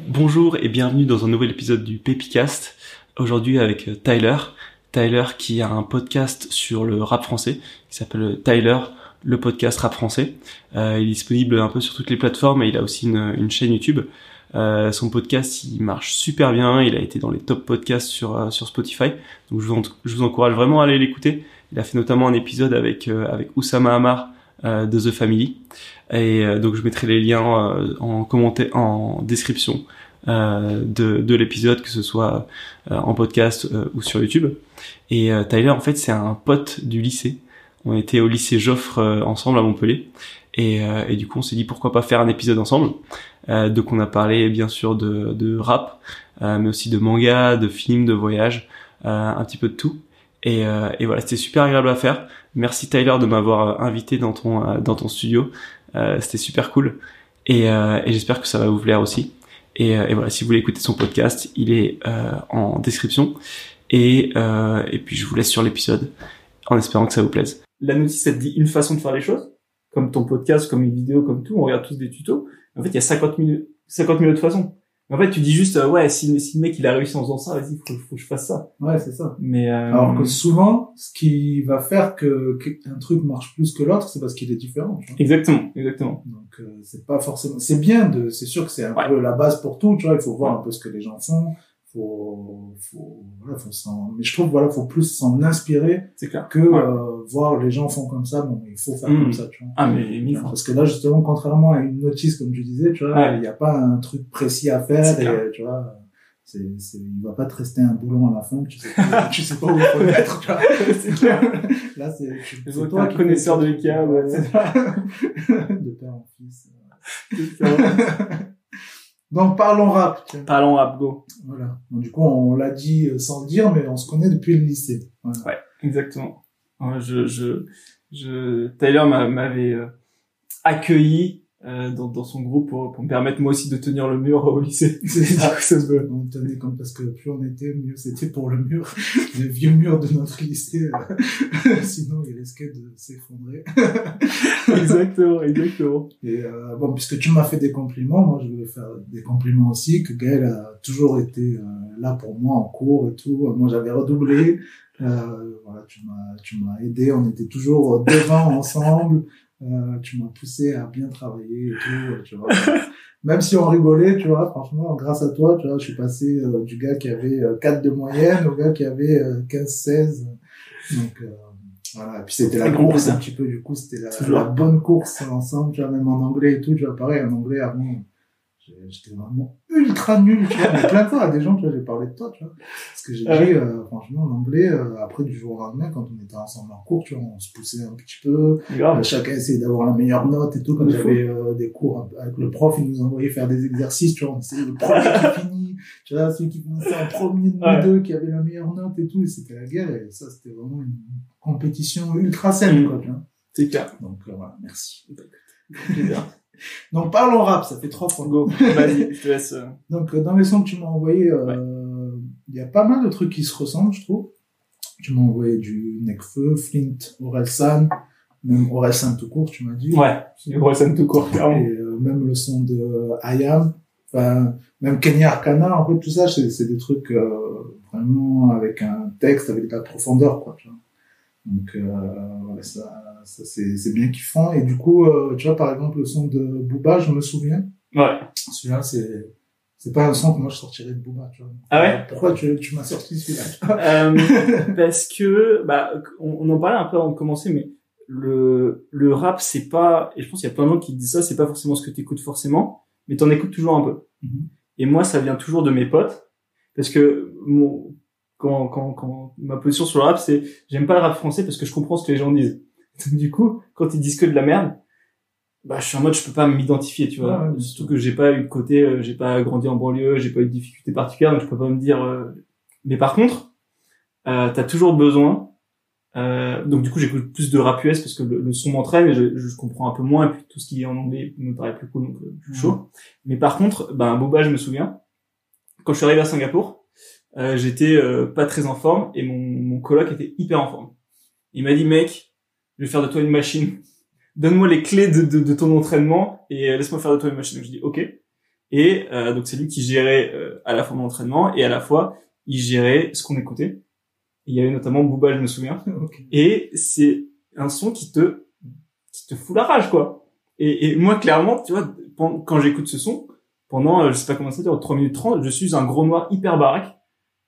Bonjour et bienvenue dans un nouvel épisode du Pepicast. Aujourd'hui avec euh, Tyler. Tyler qui a un podcast sur le rap français qui s'appelle Tyler, le podcast rap français. Euh, il est disponible un peu sur toutes les plateformes et il a aussi une, chaîne YouTube. Euh, son podcast il marche super bien, il a été dans les top podcasts sur sur Spotify. Donc je vous, je vous encourage vraiment à aller l'écouter. Il a fait notamment un épisode avec avec Oussama Hamar de The Family. Et donc je mettrai les liens en commentaire en description euh, de, de l'épisode, que ce soit euh, en podcast euh, ou sur YouTube. Et Tyler, en fait, c'est un pote du lycée. On était au lycée Joffre ensemble à Montpellier. Et, et, du coup, on s'est dit pourquoi pas faire un épisode ensemble? donc, on a parlé bien sûr de, de rap, mais aussi de manga, de films, de voyages, un petit peu de tout. Et, et voilà, c'était super agréable à faire. Merci Tyler de m'avoir invité dans ton dans ton studio. c'était super cool. Et, et j'espère que ça va vous plaire aussi. Et, euh, et, voilà, si vous voulez écouter son podcast, il est euh, en description. Et, euh, et puis je vous laisse sur l'épisode en espérant que ça vous plaise. La notice, elle te dit une façon de faire les choses, comme ton podcast, comme une vidéo, comme tout. On regarde tous des tutos. En fait, il y a 50 minutes, 50 minutes de façon. En fait, tu dis juste, euh, ouais, si, si, le mec il a réussi en faisant ça, vas-y, faut, faut que je fasse ça. Ouais, c'est ça. Mais euh... alors que souvent, ce qui va faire que qu'un truc marche plus que l'autre, c'est parce qu'il est différent. Tu vois exactement, exactement. Donc euh, c'est pas forcément, c'est bien de, c'est sûr que c'est un peu la base pour tout. Tu vois, il faut voir un peu ce que les gens font, faut, faut, voilà, faut s'en, mais je trouve, voilà, faut plus s'en inspirer que euh, voir les gens font comme ça, bon, il faut faire comme mmh. ça, tu vois. Ah, mais, Parce que là, justement, contrairement à une notice, comme tu disais, tu vois, il n'y a pas un truc précis à faire et, tu vois, c'est, c'est, il va pas te rester un boulon à la fin, tu sais tu sais pas où il faut mettre, tu vois. c'est clair. Là, c'est, c'est toi qui connaisseur de l'IKEA, ouais. de père en fils. Donc parlons rap. Parlons rap, go. Voilà. du coup, on l'a dit euh, sans le dire, mais on se connaît depuis le lycée. Ouais, exactement. Je, je, je, Tyler m'avait euh, accueilli euh, dans, dans, son groupe pour, pour, me permettre moi aussi de tenir le mur au lycée. C'est ça, ça se On tenait comme parce que plus on était, mieux c'était pour le mur, le vieux mur de notre lycée. Euh, sinon, il risquait de s'effondrer. exactement, exactement. Et euh, bon, puisque tu m'as fait des compliments, moi je voulais faire des compliments aussi. Que Gaël a toujours été euh, là pour moi en cours et tout. Moi, j'avais redoublé. voilà, tu m'as, tu m'as aidé. On était toujours devant ensemble. Euh, tu m'as poussé à bien travailler et tout, tu vois. Même si on rigolait, tu vois, franchement, grâce à toi, tu vois, je suis passé euh, du gars qui avait 4 euh, de moyenne au gars qui avait 15-16. Donc, voilà. Et puis c'était la course un petit peu, du coup, c'était la, la, bonne course ensemble, tu vois, même en anglais et tout, tu vois, pareil, en anglais, avant, j'étais vraiment ultra nul, tu vois, mais plein de fois à des gens, tu vois, j'ai parlé de toi, tu vois, parce que j'ai dit, euh, franchement, l'anglais, euh, après du jour au lendemain, quand on était ensemble en cours, tu vois, on se poussait un petit peu, euh, chacun essayait d'avoir la meilleure note et tout, quand j'avais des cours avec le prof, il nous envoyait faire des exercices, tu vois, on essayait le premier qui finit, tu vois, celui qui commençait en premier de nous deux, qui avait la meilleure note et tout, et c'était la guerre, et ça, c'était vraiment une compétition ultra saine, quoi, tu vois. C'est clair. Donc, voilà, merci. Donc parlons rap, ça fait trois fois. Go, vas-y, je te laisse. Euh. Donc euh, dans les sons que tu m'as envoyé, euh, il y a pas mal de trucs qui se ressemblent, je trouve. Tu m'as envoyé du Necfeu, Flint, Orelsan, même Orelsan tout court, tu m'as dit. Ouais, Orelsan tout court, clairement. Et même le son de Ayam, enfin même Kenya Arcana, en fait tout ça, c'est des trucs vraiment avec un texte, avec de la profondeur, quoi. Tu vois. Donc voilà, ça ça c'est bien kiffant. Et du coup, euh, tu vois, par exemple, le son de Booba, je me souviens. Ouais. Celui-là, c'est c'est pas un son que moi je sortirais de Booba, tu vois. Ah ouais? Pourquoi tu, tu m'as sorti celui-là euh, Parce que, bah, on, en parlait un peu avant de commencer, mais le, le rap, c'est pas, et je pense qu'il y a plein de gens qui disent ça, c'est pas forcément ce que t'écoutes forcément, mais t'en écoutes toujours un peu. Mm-hmm. Et moi, ça vient toujours de mes potes, parce que mon, quand, quand, quand ma position sur le rap, c'est, j'aime pas le rap français parce que je comprends ce que les gens disent. du coup, quand ils disent que de la merde, bah je suis en mode je peux pas m'identifier, tu vois. Surtout que j'ai pas eu de côté, euh, j'ai pas grandi en banlieue, j'ai pas eu de difficultés particulières, donc je peux pas me dire. Euh, mais par contre, euh, t'as toujours besoin. Euh, donc du coup j'écoute plus de rap US parce que le, son m'entraîne et je, je, comprends un peu moins et puis tout ce qui est en anglais me paraît plus cool donc euh, je suis chaud. Mais par contre, ben Boba je me souviens quand je suis arrivé à Singapour, j'étais pas très en forme et mon, mon coloc était hyper en forme. Il m'a dit mec je vais faire de toi une machine. Donne-moi les clés de, de, ton entraînement et laisse-moi faire de toi une machine. Donc je dis ok. Et euh, donc c'est lui qui gérait euh, à la fois mon entraînement et à la fois il gérait ce qu'on écoutait. il y avait notamment Booba, je me souviens. Et c'est un son qui te qui te fout la rage quoi. Et, et moi clairement, tu vois, quand j'écoute ce son, pendant euh, je sais pas comment ça dure 3 minutes 30, je suis un gros noir hyper baraque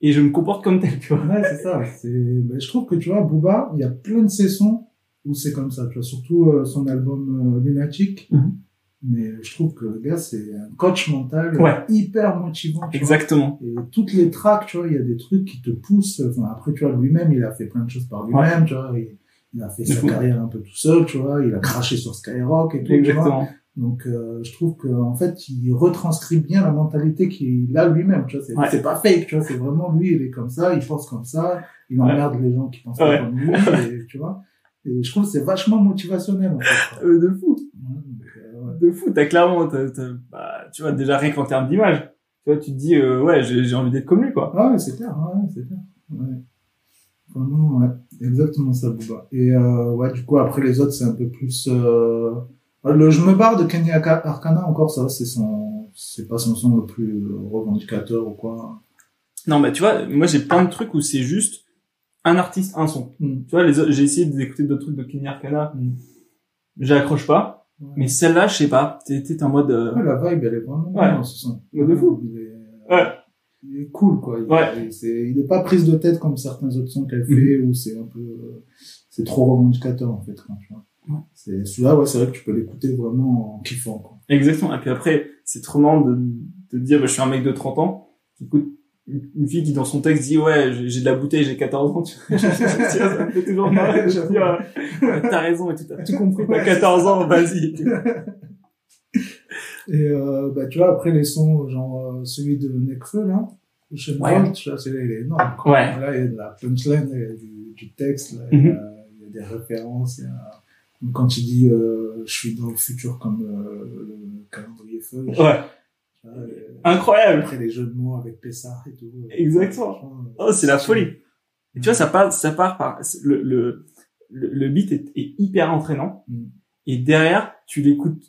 et je me comporte comme tel, tu vois. Ouais, c'est ça. Ben, je trouve que tu vois, Booba, il y a plein de ses sons où c'est comme ça. Tu vois, surtout euh, son album euh, Lunatic. Mhm. Mais je trouve que le gars, c'est un coach mental Ouais. hyper motivant. tu vois. Exactement. Et toutes les tracks, tu vois, il y a des trucs qui te poussent. Enfin, après, tu vois, lui-même, il a fait plein de choses par lui-même, tu vois. Il, il a fait sa carrière un peu tout seul, tu vois. Il a craché sur Skyrock et tout, tu vois. Donc, euh, je trouve que en fait, il retranscrit bien la mentalité qu'il a lui-même. Tu vois, c'est Ouais. pas fake. Tu vois, c'est vraiment lui. Il est comme ça. Il pense comme ça. Il emmerde les gens qui pensent Ouais. pas comme lui. Et, tu vois. Et je trouve que c'est vachement motivationnel. En fait. Euh, de fou. Donc, euh, de fou. T'as clairement, bah, tu vois, déjà rien qu'en termes d'image. Tu vois, tu te dis, euh, ouais, j'ai, envie d'être comme lui, quoi. Ah ouais, c'est clair. Ouais, c'est clair. Ouais. Vraiment, ouais. Exactement ça, Booba. Et euh, ouais, du coup, après les autres, c'est un peu plus. Euh... Le Je me barre de Kenny Arcana encore, ça, c'est son, c'est pas son son le plus revendicateur ou quoi. Non, mais tu vois, moi j'ai plein de trucs où c'est juste un artiste, un son. Mm. Tu vois, les j'ai essayé d'écouter d'autres trucs de Kenny Arcana. J'accroche pas. Ouais. Mais celle-là, je sais pas. T'es en mode, euh, Ouais, la vibe, elle est vraiment Ouais. dans ce son. Mais de fou. Il est, ouais. il est cool, quoi. Il, Ouais. il- est pas prise de tête comme certains autres sons qu'elle fait, où c'est un peu, euh, c'est trop revendicateur, en fait, quand tu vois. Ouais. C'est, celui-là, ouais, c'est vrai que tu peux l'écouter vraiment en kiffant, quoi. Exactement. Et puis après, c'est trop marrant de, de dire, bah, je suis un mec de 30 ans, qui écoute une fille qui dans son texte dit, ouais, j'ai de la bouteille, j'ai 14 ans, tu vois. Tu vois, ça me fait toujours marrer dire, euh, t'as raison et tout, t'as tout compris, t'as 14 ans, vas-y. Et, euh, bah, tu vois, après les sons, genre, euh, celui de Nekfeu, là, Ocean Ouais. Tu vois, celui-là, il est énorme, quoi. Ouais. Là, il y a de la punchline, il y a du, du texte, là, Mhm. il, y a, il y a des références, il y a, comme quand il dit, euh, je suis dans le futur comme euh, le calendrier feu. Ouais. Vois, euh, Incroyable. Après les jeux de mots avec Pessard et tout. Exactement. Franchement, Oh, c'est la folie. Et tu vois, ça part, ça part par, le, le, le, beat est, est hyper entraînant. Mm. Et derrière, tu l'écoutes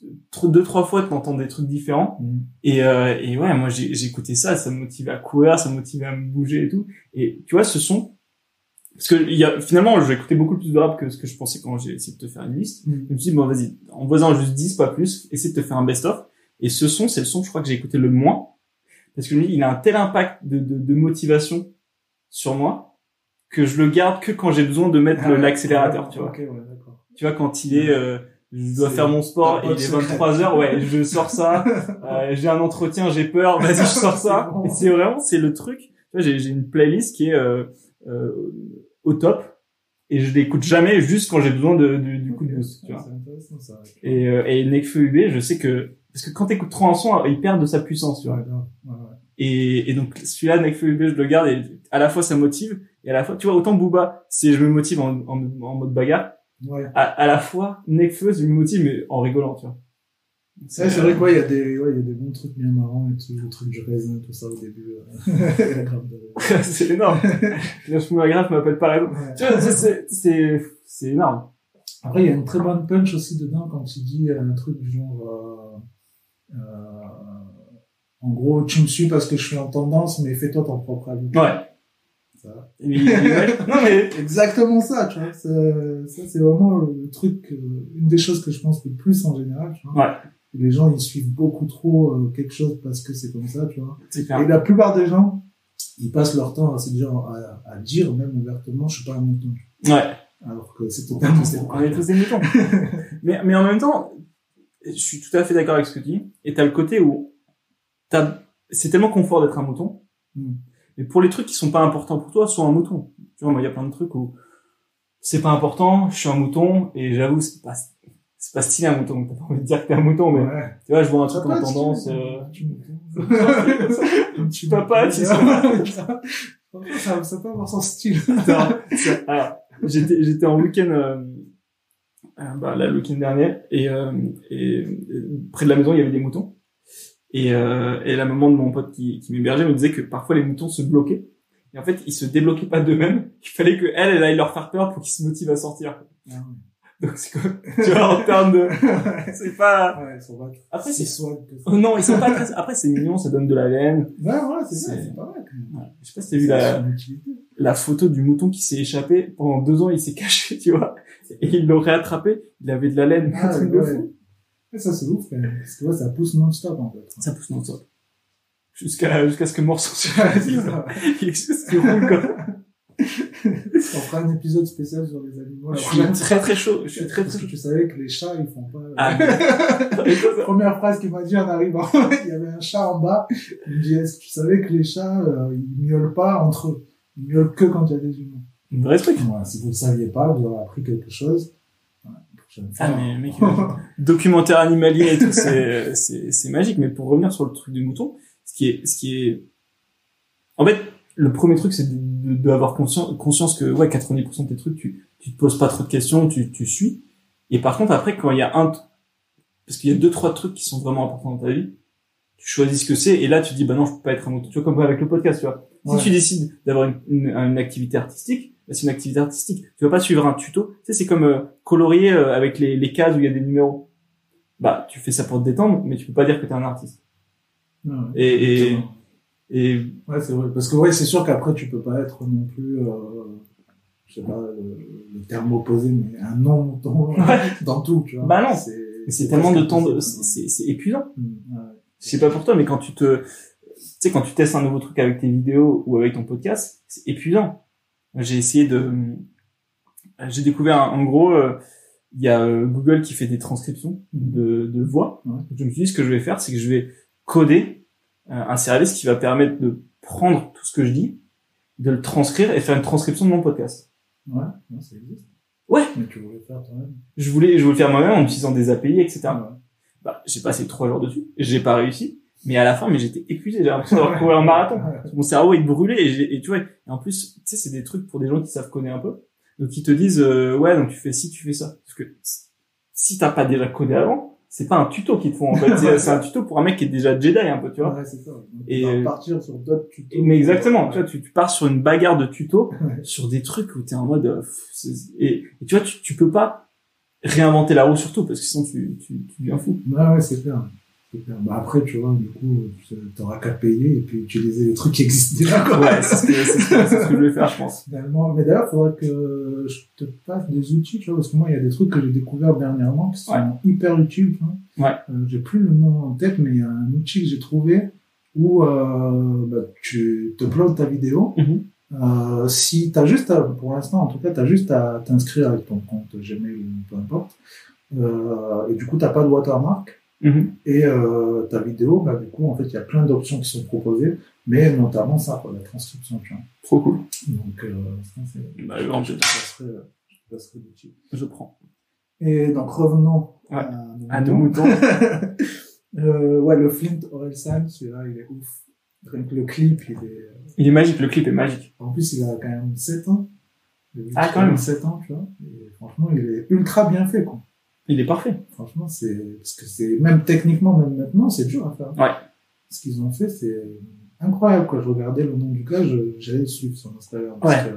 deux, trois fois, tu entends des trucs différents. Mm. Et, euh, et ouais, moi, écouté ça, ça me motivait à courir, ça me motivait à me bouger et tout. Et tu vois, ce son, parce que y a, finalement, j'ai écouté beaucoup plus de rap que ce que je pensais quand j'ai essayé de te faire une liste. Mm. Je me suis dit, bon, vas-y, envoie-en juste 10, pas plus, essaie de te faire un best-of. Et ce son, c'est le son, je crois, que j'ai écouté le moins. Parce que je me dis, il a un tel impact de, de, de motivation sur moi que je le garde que quand j'ai besoin de mettre Ah l'accélérateur, tu vois. Ouais. Tu vois, quand il est, euh, je dois faire mon sport et il est secrète. 23 heures, ouais, je sors ça. Euh, j'ai un entretien, j'ai peur, vas-y, je sors ça. C'est bon. C'est vraiment, c'est le truc. J'ai une playlist qui est euh, euh, au top et je l'écoute jamais juste quand j'ai besoin de, du, du coup de boost, tu vois. Et, euh, et Nekfeu UB, je sais que parce que quand t'écoutes trop un son, il perd de sa puissance, tu vois. Ouais, grave. ouais, ouais. Et, et donc celui-là, Nekfeu UB, je le garde et à la fois ça motive et à la fois, tu vois, autant Booba, c'est je me motive en, en, en mode bagarre, à, à la fois Nekfeu, je me motive mais en rigolant, tu vois. C'est vrai quoi, il y a des, ouais, il y a des bons trucs bien marrants et tout, le truc du raisin, tout ça au début. euh. c'est énorme. Me grave, m'appelle pas raison. Ouais. Tu vois, c'est- c'est c'est énorme. Après, il y a une très bonne punch aussi dedans quand il dit un truc du genre, euh, euh, en gros, tu me suis parce que je suis en tendance, mais fais-toi ton propre avis. Ouais. Ça. Non mais Exactement ça, tu vois. Ça, c'est vraiment le truc, euh, une des choses que je pense le plus en général, tu vois. Ouais. Les gens, ils suivent beaucoup trop euh, quelque chose parce que c'est comme ça, tu vois. Et la plupart des gens, ils passent leur temps à se dire, à, à dire même ouvertement, je suis pas un mouton. Ouais. Alors que c'est totalement On est tous des moutons. mais, mais en même temps, je suis tout à fait d'accord avec ce que tu dis. Et t'as le côté où t'as, c'est tellement confort d'être un mouton. Mm. Mais pour les trucs qui sont pas importants pour toi, sois un mouton. Tu vois, moi, il y a plein de trucs où c'est pas important, je suis un mouton, et j'avoue, c'est pas, c'est pas stylé un mouton. T'as pas envie de dire que t'es un mouton, mais Ouais. tu vois, je vois un truc en tendance, tu- euh, tu- tu papa, tu sais. ça, ça peut avoir son style. Alors, j'étais, j'étais en week-end, euh, euh, bah, là, le week-end dernier, et, euh, et, euh, près de la maison, il y avait des moutons. Et, euh, et la maman de mon pote qui, qui m'hébergeait me disait que parfois les moutons se bloquaient. Et en fait, ils se débloquaient pas d'eux-mêmes. Il fallait que elle, elle aille leur faire peur pour qu'ils se motivent à sortir. Donc c'est comme, tu vois, en termes de, c'est pas, Ouais, ils sont pas Après, c'est- swag oh non, ils sont pas très, après c'est mignon, ça donne de la laine. Ouais, voilà, c'est ça, C'est- pas mal. Ouais. Je sais pas si t'as vu la, la photo du mouton qui s'est échappé. Pendant deux ans, il s'est caché, tu vois. Et ils l'ont réattrapé. Il avait de la laine. Ah, truc de ouais. fou. Et ça, c'est ouf. Parce que ouais, ça pousse non-stop, en fait. Ça pousse non-stop. Jusqu'à, jusqu'à ce que mort s'en Ouais, ça. Il existe ce roule, quoi. On fera un épisode spécial sur les animaux. Je suis très très chaud. Je suis très Parce très que chaud. tu savais que les chats, ils font pas... Ah, ça- Première phrase qu'il m'a dit en arrivant, il y avait un chat en bas. Il me dit, est-ce que tu savais que les chats, euh, ils miaulent pas entre eux? Ils miaulent que quand il y a des humains. Vrai truc. Voilà, si vous ne saviez pas, vous aurez appris quelque chose. Ah, mais, mec, euh, documentaire animalier et tout, c'est, c'est, c'est magique. Mais pour revenir sur le truc du mouton, ce qui est, ce qui est, en fait, le premier truc, c'est de, de, d'avoir conscience, conscience que, ouais, 90% de tes trucs, tu, tu te poses pas trop de questions, tu, tu suis. Et par contre, après, quand il y a un, parce qu'il y a deux, trois trucs qui sont vraiment importants dans ta vie, tu choisis ce que c'est, et là, tu dis, bah non, je peux pas être un mouton. Tu vois, comme avec le podcast, tu vois. Ouais. Si tu décides d'avoir une, une, une activité artistique, bah, c'est une activité artistique. Tu vas pas suivre un tuto. Tu sais, c'est comme euh, colorier euh, avec les, les cases où il y a des numéros. Bah, tu fais ça pour te détendre, mais tu peux pas dire que t'es un artiste. Ouais, Et, et. Et Ouais, c'est vrai. Parce que ouais, c'est sûr qu'après, tu peux pas être non plus, euh, je sais pas, le, le terme opposé, mais un non-mouton Ouais. dans tout, tu vois. Bah non. C'est, tellement de temps, de, c'est épuisant. Mm, ouais. Je sais pas pour toi, mais quand tu te, tu sais, quand tu testes un nouveau truc avec tes vidéos ou avec ton podcast, c'est épuisant. J'ai essayé de, j'ai découvert, en gros, euh, il y a euh, Google qui fait des transcriptions de, de voix. Ouais. Je me suis dit, ce que je vais faire, c'est que je vais coder un service qui va permettre de prendre tout ce que je dis, de le transcrire et faire une transcription de mon podcast. Ouais, ça existe. Ouais. Mais tu voulais faire toi-même. Je voulais, je voulais le faire moi-même en utilisant des API, etc. Ouais. Bah, j'ai passé trois jours dessus, j'ai pas réussi, mais à la fin, mais j'étais épuisé, j'ai l'impression d'avoir couru un marathon. Ouais. Mon cerveau il brûlait et, j'ai- et tu vois, et en plus, tu sais, c'est des trucs pour des gens qui savent coder un peu, donc ils te disent euh, ouais, donc tu fais ci, tu fais ça, parce que si t'as pas déjà codé avant, c'est pas un tuto qu'ils te font en fait, c'est- un tuto pour un mec qui est déjà Jedi un peu, tu vois. Ouais, c'est ça. Et- vas partir sur d'autres tutos. Mais exactement, tu vois, tu, tu pars sur une bagarre de tutos, Ouais. sur des trucs où t'es en mode, euh, pff, et, et tu vois, tu, tu peux pas réinventer la roue surtout parce que sinon tu, tu, tu deviens fou. Ouais, ouais, c'est clair. Bah, après, tu vois, du coup, t'auras qu'à payer et puis utiliser les trucs qui existent déjà, quoi. Ouais, c'est ce que, ce je vais faire, je pense. Finalement. Mais d'ailleurs, il faudrait que je te passe des outils, tu vois, parce que moi, il y a des trucs que j'ai découverts dernièrement qui sont Ouais. hyper utiles, vois. Ouais. Euh, j'ai plus le nom en tête, mais il y a un outil que j'ai trouvé où euh, bah, tu te uploads ta vidéo. Mhm. Euh, si t'as juste à, pour l'instant, en tout cas, t'as juste à t'inscrire avec ton compte Gmail ou peu importe. Euh, et du coup, t'as pas de watermark. Mhm. Et euh, ta vidéo, bah, du coup, en fait, il y a plein d'options qui sont proposées, mais notamment ça, quoi, la transcription, tu vois. Trop cool. Donc, euh, ça, c'est... Bah, je passerai, je passerai l'outil. Je prends. Et donc, revenons Ouais. à nos moutons. euh, ouais, le Flint Orelsan, celui-là, il est ouf. Que le clip, il est... Il est magique, le clip est magique. En plus, il a quand même 7 ans. Ah, quand même. 7 ans, tu vois. Et franchement, il est ultra bien fait, quoi. Il est parfait. Franchement, c'est, parce que c'est, même techniquement, même maintenant, c'est dur à faire. Ouais. Ce qu'ils ont fait, c'est incroyable, quoi. Je regardais le nom du gars, j'allais le suivre sur Instagram. Ouais. que,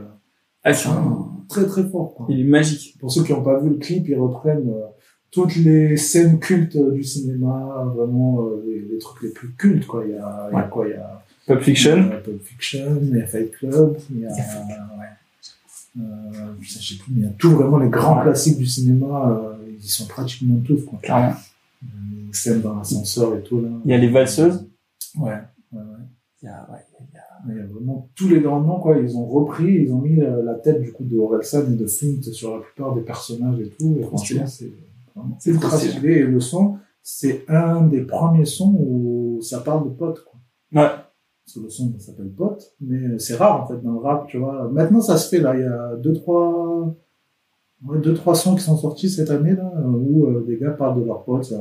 Ah, c'est un- très, très fort, quoi. Il est magique. Pour ceux qui n'ont pas vu le clip, ils reprennent euh, toutes les scènes cultes euh, du cinéma, vraiment euh, les, les trucs les plus cultes, quoi. Il y a, il y a quoi? Il y a Pulp Fiction. il y a Pulp Fiction, il y a Fight Club, il y a, ouais. Euh, je sais plus, mais il y a tout vraiment les grands classiques du cinéma, euh, ils sont pratiquement tous, quoi. Clairement. Euh, Les scènes dans l'ascenseur et tout, là. Il y a les valseuses. Ouais. ouais, ouais. Il y a, ouais, il y a- Il y a vraiment tous les grands noms, quoi. Ils ont repris, ils ont mis euh, la tête, du coup, de Orelsan et de Flint sur la plupart des personnages et tout. Et franchement, c'est vraiment C'est ultra stylé. Et le son, c'est un des premiers sons où ça parle de potes, quoi. Ouais. Parce que le son ça s'appelle pote, mais c'est rare, en fait, dans le rap, tu vois. Maintenant, ça se fait, là. Il y a deux, trois, ouais, deux, trois sons qui sont sortis cette année, là, où euh, des gars parlent de leurs potes. ça-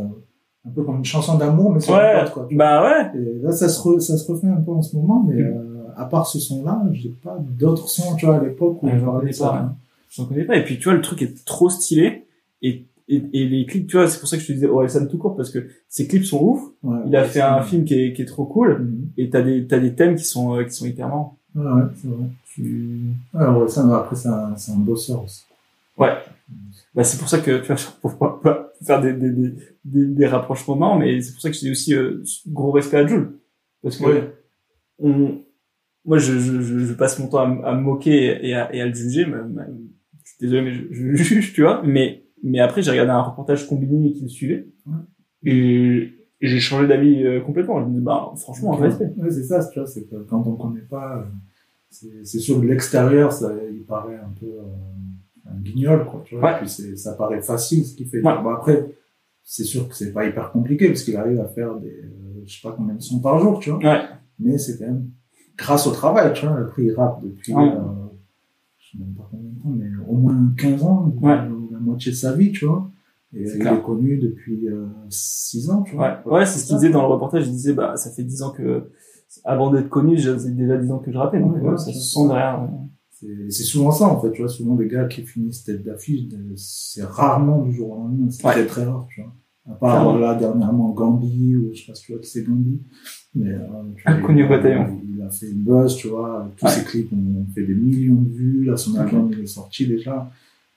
Un peu comme une chanson d'amour, mais sur Ouais. potes, quoi. Bah ouais. Et là, ça se, re- ça se refait un peu en ce moment, mais Mm. euh, à part ce son-là, j'ai pas d'autres sons, tu vois, à l'époque où Ouais, je j'en parlais ça. pas, hein. J'en connais pas. Et puis, tu vois, le truc est trop stylé. Et, et, et les clips, tu vois, c'est pour ça que je te disais Orelsan tout court, parce que ses clips sont ouf. Ouais, Il a fait c'est- un film qui est, qui est trop cool. Mhm. Et t'as des, t'as des thèmes qui sont, euh, qui sont hyper marrants. Ouais, ouais, c'est vrai. Tu... Ouais, ouais, ça, mais après, c'est un, c'est un bosseur aussi. Ouais. bah, c'est pour ça que, tu vois, pour pas, faire des, des, des, des, rapprochements marrants, mais c'est pour ça que j'ai aussi euh, gros respect à Jules. Parce que, Ouais. on, moi, je, je, je, passe mon temps à, à me moquer et à, et à le juger. mais- mais- je suis désolé, mais je, je juge, tu vois. Mais, mais après, j'ai regardé un reportage combiné qui le suivait. Ouais. Et, j'ai changé d'avis euh, complètement. Je me dis, bah, franchement, un Ouais, respect. ouais, c'est ça, tu vois, c'est que quand on connaît pas, euh, c'est c'est sûr de l'extérieur, ça, il paraît un peu euh, un guignol, quoi, tu vois. Ouais. Et puis c'est, ça paraît facile ce qu'il fait. Ouais. Bon, après, c'est sûr que c'est pas hyper compliqué parce qu'il arrive à faire des, euh, je sais pas combien de sons par jour, tu vois. Ouais. Mais c'est quand même grâce au travail, tu vois. Après, il rappe depuis, euh, je sais même pas combien de temps, mais au moins 15 ans, Ouais. euh, la moitié de sa vie, tu vois. Et il clair. est connu depuis euh, 6 ans, tu vois. Ouais, ouais, c'est ce qu'il disait dans le reportage. Il disait, bah, ça fait dix ans que, avant d'être connu, j'avais déjà dix ans que je rappais. Donc, Ouais, euh, ouais, ça se sent derrière. C'est souvent ça, en fait, tu vois. Souvent, les gars qui finissent tête d'affiche, de- c'est rarement du jour au lendemain. C'est Ouais. très, très rare, tu vois. À part, Clairement. là, dernièrement, Gambi, ou je sais pas si tu vois qui c'est Gambi. Mais, euh, Inconnu il, bataillon. il a fait une buzz, tu vois. Tous Ouais. ses clips ont fait des millions de vues. Là, son album, il est sorti déjà.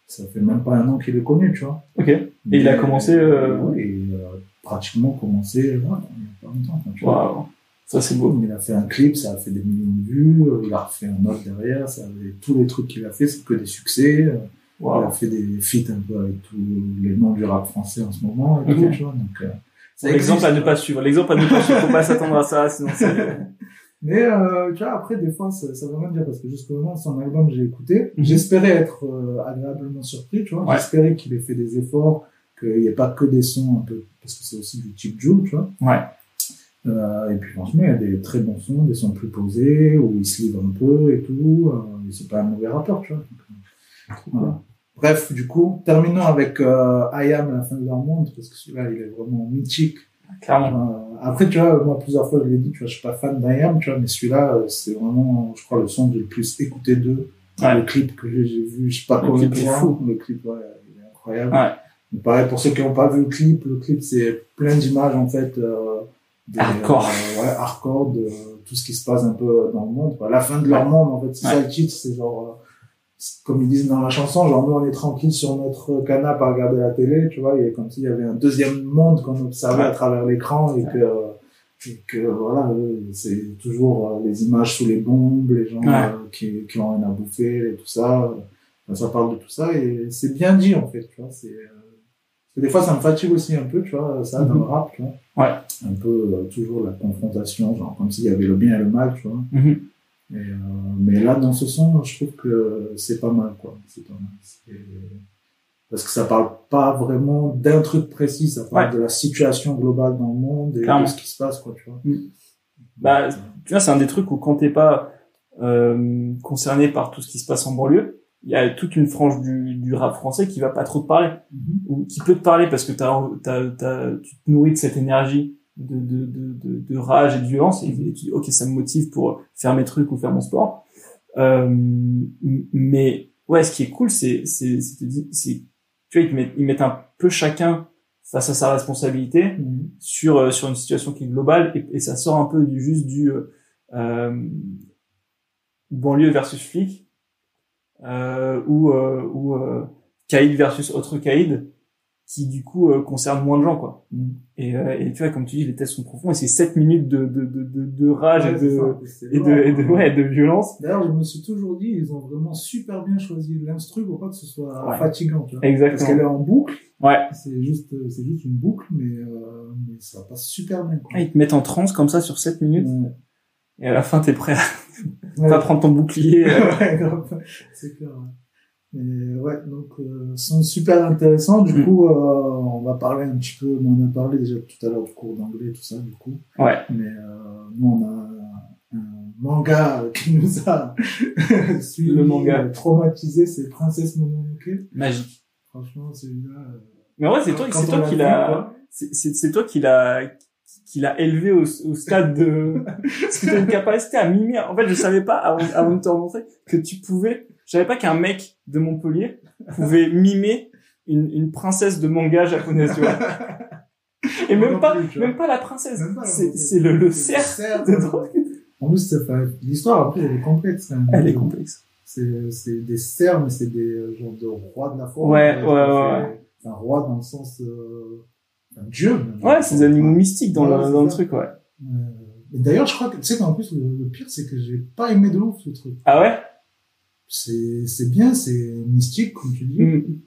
Ça fait même pas un an qu'il est connu, tu vois. Ok. Et il a commencé, euh, ouais, et, euh, pratiquement commencé, là, il y a pas longtemps, tu vois. Waouh. Ça, c'est beau. Il a fait un clip, ça a fait des millions de vues. euh, Il a refait un autre derrière. Ça avait, tous les trucs qu'il a fait, c'est que des succès. euh, Il a fait des feats un peu avec tous les noms du rap français en ce moment. Et Ok. tout, donc, euh, ça L'exemple à ne pas suivre. L'exemple à ne pas suivre. Faut pas s'attendre à ça, sinon c'est... Mais euh, tu vois, après, des fois, ça, ça veut rien dire parce que jusqu'au moment, son album, j'ai écouté. Mhm. J'espérais être euh, agréablement surpris, tu vois. Ouais. J'espérais qu'il ait fait des efforts, qu'il n'y ait pas que des sons un peu, parce que c'est aussi du type Joule, tu vois. Ouais. Euh, et puis franchement, il y a des très bons sons, des sons plus posés, où il se livre un peu et tout. Euh, c'est pas un mauvais rappeur, tu vois. Donc, euh, voilà. Bref, du coup, terminons avec euh, I Am, la fin de leur monde, parce que celui-là, il est vraiment mythique. Clairement. Euh, après, tu vois, moi, plusieurs fois, je l'ai dit, tu vois, je suis pas fan d'I Am, tu vois, mais celui-là, euh, c'est vraiment, je crois, le son que j'ai le plus écouté d'eux. Ouais. Le clip que j'ai vu, je sais pas de clip est fou. Le clip, ouais, il est incroyable. Ouais. Mais pareil, pour ceux qui n'ont pas vu le clip, le clip, c'est plein d'images, en fait, euh, des, Hardcore. euh, ouais, hardcore de tout ce qui se passe un peu dans le monde. quoi. La fin de leur Ouais. monde, en fait, c'est Ouais. ça le titre, c'est genre, euh, comme ils disent dans la chanson, genre, nous, on est tranquille sur notre canapé à regarder la télé, tu vois, il y a comme s'il y avait un deuxième monde qu'on observait à travers l'écran et que, et que, voilà, c'est toujours euh, les images sous les bombes, les gens Ouais. euh, qui, qui ont rien à bouffer et tout ça. Ça parle de tout ça et c'est bien dit, en fait, tu vois, c'est, euh, des fois, ça me fatigue aussi un peu, tu vois, ça, dans Mhm. le rap, tu vois. Ouais. Un peu, euh, toujours la confrontation, genre, comme s'il y avait le bien et le mal, tu vois. Mhm. Et, euh, mais là, dans ce son, je trouve que c'est pas mal, quoi. C'est pas mal. Parce que ça parle pas vraiment d'un truc précis, ça parle Ouais. de la situation globale dans le monde et Clairement. de ce qui se passe, quoi, tu vois. Mm. Bah, Tu vois, c'est un des trucs où quand t'es pas euh, concerné par tout ce qui se passe en banlieue, il y a toute une frange du, du rap français qui va pas trop te parler. Mhm. ou qui peut te parler parce que t'as, t'as, t'as, tu te nourris de cette énergie de, de, de, de, rage et de violence et, et tu dis ok ça me motive pour faire mes trucs ou faire mon sport euh, mais ouais ce qui est cool c'est c'est c'est, tu vois ils, te mettent, ils mettent un peu chacun face à sa responsabilité Mhm. sur euh, sur une situation qui est globale et, et ça sort un peu du juste du euh, euh, banlieue versus flic euh, ou euh, ou euh, caïd versus autre caïd qui du coup euh, concerne moins de gens quoi Mhm. et, euh, et tu vois comme tu dis les tests sont profonds et c'est 7 minutes de de de de, rage Ouais, et de ça, et de et de quoi. ouais de violence D'ailleurs, je me suis toujours dit, ils ont vraiment super bien choisi l'instru pour pas que ce soit Ouais. fatigant, tu vois. Parce exactement qu'elle est en boucle, ouais c'est juste, c'est juste une boucle, mais, euh, mais ça passe super bien, quoi. Ah, ils te mettent en transe comme ça sur 7 minutes Ouais. et à la fin t'es prêt à Ouais. pas prendre ton bouclier euh, ouais, grave. c'est clair. Mais ouais, donc euh, sont super intéressants. Du Mm. coup, euh, on va parler un petit peu. On en a parlé déjà tout à l'heure du cours d'anglais, tout ça, du coup. ouais Mais euh, nous, on a un manga qui nous a suivi, Le manga. euh, traumatisé, c'est Princesse Mononoke. magique Franchement, celui-là. euh, mais ouais c'est toi c'est toi qui l'a c'est toi qui l'a qui l'a élevé au, au stade de parce que t'as une capacité à mimer en fait je savais pas avant, avant de te rencontrer que tu pouvais je savais pas qu'un mec de Montpellier pouvait mimer une, une princesse de manga japonaise tu vois et même non pas plus, même pas la princesse c'est le cerf de ouais. drogue. En plus, l'histoire, après, elle est complexe. même. elle est complexe c'est, c'est des cerfs, mais c'est des euh, genres de rois de la forêt. Ouais, ouais, ouais, c'est Un roi dans le sens, euh, un dieu. Ouais, c'est des animaux mystiques dans Ouais, le, dans le truc, ouais. Euh, d'ailleurs, je crois que, tu sais qu'en plus, le, le pire, c'est que j'ai pas aimé de ouf, ce truc. Ah ouais? C'est, c'est bien, c'est mystique, comme tu dis. Mm.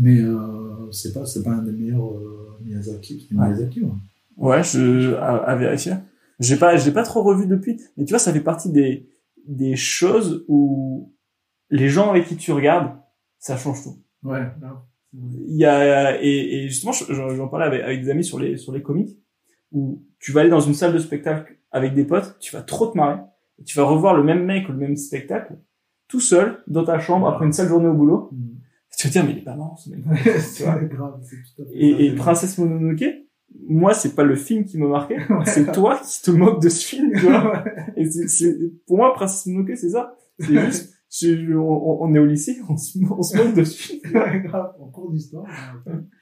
Mais, euh, c'est pas, c'est pas un des meilleurs, euh, Miyazaki. Ouais. Miyazaki, ouais. Ouais, je, à, à vérifier. J'ai pas, j'ai pas trop revu depuis. Mais tu vois, ça fait partie des, des choses où les gens avec qui tu regardes, ça change tout. Ouais, non. Il y a, et, et justement, je- j'en parlais avec, avec des amis sur les, sur les comics, où tu vas aller dans une salle de spectacle avec des potes, tu vas trop te marrer, et tu vas revoir le même mec ou le même spectacle, tout seul, dans ta chambre, après une sale journée au boulot. Tu vas te dire, mais il est pas marrant, ce mec. c'est grave, c'est tout à fait ça, Et, et Princesse Mononoke, moi, c'est pas le film qui m'a marqué, c'est toi qui te moques de ce film, tu vois. Et c'est, c'est- pour moi, Princesse Mononoke, c'est ça. C'est juste, je- on, on est au lycée, on se, on se moque de ce film. Ouais, grave, en cours d'histoire.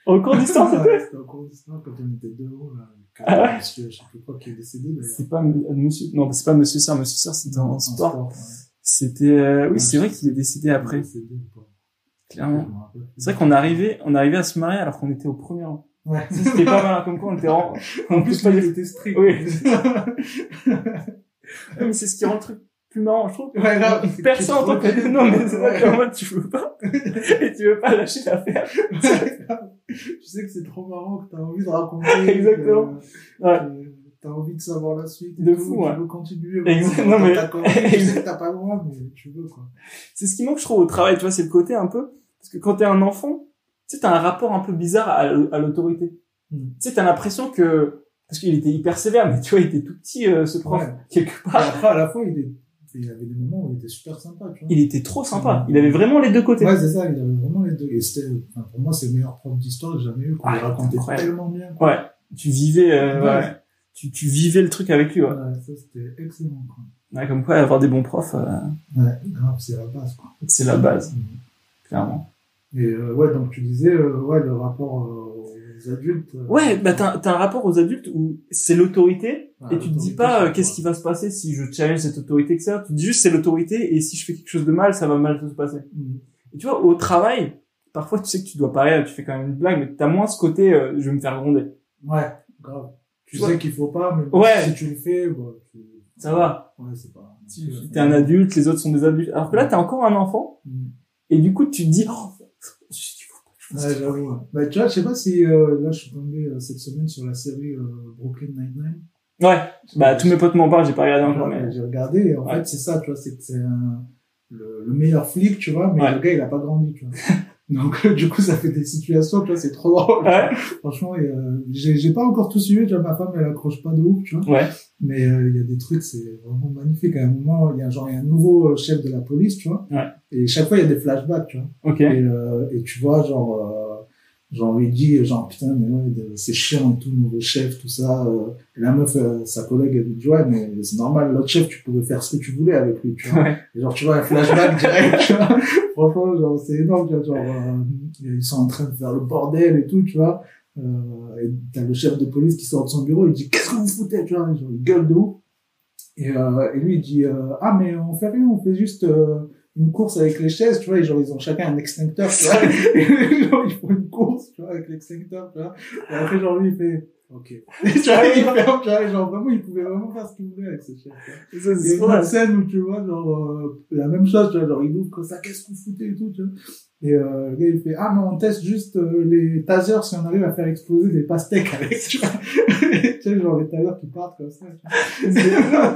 En cours d'histoire, c'était Ouais, C'était en cours d'histoire quand on était deux hauts, là. Ah ouais? Monsieur, je sais plus quoi qui est décédé. C'est pas m- monsieur, non, c'est pas monsieur Serre, monsieur Serre, c'était en sport. ouais. C'était, euh, oui, c'est vrai qu'il est décédé après, clairement. C'est vrai qu'on arrivait, on arrivait à se marier alors qu'on était au premier rang. Ouais. C'était pas mal, comme quoi on était en, En on plus, pas il était strict. Oui. Mais c'est ce qui rend le truc plus marrant, je trouve. Ouais. Personne en tant que, non, mais c'est vrai qu'en mode, tu veux pas, et tu veux pas lâcher l'affaire. tu sais que c'est trop marrant que t'as envie de raconter. Exactement. que- Ouais. T'as envie de savoir la suite. De tout, fou, Tu ouais. veux continuer. Exact- vraiment, non, mais- Tu sais que t'as pas le droit, mais tu veux, quoi. C'est ce qui manque, je trouve, au travail, tu vois, c'est le côté un peu, parce que quand t'es un enfant, tu sais, t'as un rapport un peu bizarre à, à l'autorité. Mm. Tu sais, t'as l'impression que, parce qu'il était hyper sévère, mais tu vois, il était tout petit, euh, ce prof, Ouais. quelque Et part. après, à la fois, il, est... il y avait des moments où il était super sympa, tu vois. Il était trop sympa. Il avait vraiment les deux côtés. Ouais, c'est ça, il avait vraiment les deux. Et c'était, enfin, pour moi, c'est le meilleur prof d'histoire que j'ai jamais eu, qu'on Ah, il racontait incroyable. tellement bien. Ouais. Tu vivais, euh, Ouais. ouais. Tu, tu vivais le truc avec lui, ouais. Ouais, ça, c'était excellent, quoi. Ouais, comme quoi, avoir des bons profs, euh, Ouais, grave, c'est la base, quoi. c'est la base, clairement. Et, euh, ouais, donc tu disais, euh, ouais, le rapport aux adultes. euh, Ouais, bah t'as, t'as un rapport aux adultes où c'est l'autorité, et tu te dis pas euh, qu'est-ce qui va se passer si je challenge cette autorité, etc. Tu te dis juste c'est l'autorité, et si je fais quelque chose de mal, ça va mal se passer. Mhm. Et tu vois, au travail, parfois tu sais que tu dois parler, tu fais quand même une blague, mais t'as moins ce côté euh, je vais me faire gronder. Ouais, grave. Tu sais qu'il faut pas, mais Ouais. si tu le fais, bah, tu... Ça va. Ouais, c'est pas. T'es un adulte, les autres sont des adultes. Alors que là, t'es encore un enfant, Mhm. et du coup, tu te dis, oh, il faut pas que je fasse Ouais, j'avoue. Bah, tu vois, je sais pas si, euh, là, je suis tombé euh, cette semaine sur la série euh, Brooklyn Nine-Nine. Ouais. Bah, tous mes potes m'en parlent, j'ai pas regardé encore, mais. J'ai regardé, et en Ouais. fait, c'est ça, tu vois, c'est que c'est un- le, le meilleur flic, tu vois, mais Ouais. le gars, il a pas grandi, tu vois. Donc, du coup, ça fait des situations, tu vois, c'est trop drôle. Ouais. Franchement, euh, j'ai j'ai pas encore tout suivi, tu vois, ma femme, elle accroche pas de ouf, tu vois. Ouais. Mais euh, il y a des trucs, c'est vraiment magnifique. À un moment, il y a genre il y a un nouveau euh, chef de la police, tu vois. Ouais. Et chaque fois, il y a des flashbacks, tu vois. Ok. Et, euh, et tu vois, genre, euh, genre, il dit, genre, putain, mais ouais, c'est chiant tout, nouveau chef, tout ça. euh. Et la meuf, euh, sa collègue, elle lui dit, ouais, mais c'est normal, l'autre chef, tu pouvais faire ce que tu voulais avec lui, tu vois. Ouais. Et genre, tu vois, un flashback direct, tu vois. Franchement, genre, c'est énorme, tu vois, genre, euh, ils sont en train de faire le bordel et tout, tu vois. Euh, et t'as le chef de police qui sort de son bureau, il dit, qu'est-ce que vous foutez, tu vois, genre, il gueule de ouf. Et, euh, et lui, il dit, euh, ah, mais on fait rien, on fait juste, euh, une course avec les chaises, tu vois, et genre, ils ont chacun un extincteur, tu vois. Et genre, ils font une course, tu vois, avec l'extincteur, tu vois. Et après, genre, lui, il fait, ok. Et tu vois, il ferme, tu vois, genre, vraiment, il pouvait vraiment faire ce qu'il voulait avec ses chaises, Il y a c'est une drôle. scène où tu vois, genre, euh, la même chose, tu vois, genre, il ouvre comme ça, qu'est-ce que vous foutez et tout, tu vois. Et, euh, le gars, il fait, ah, mais on teste juste euh, les tasers si on arrive à faire exploser des pastèques avec, tu vois. tu sais, genre, les tasers qui partent comme ça, tu vois.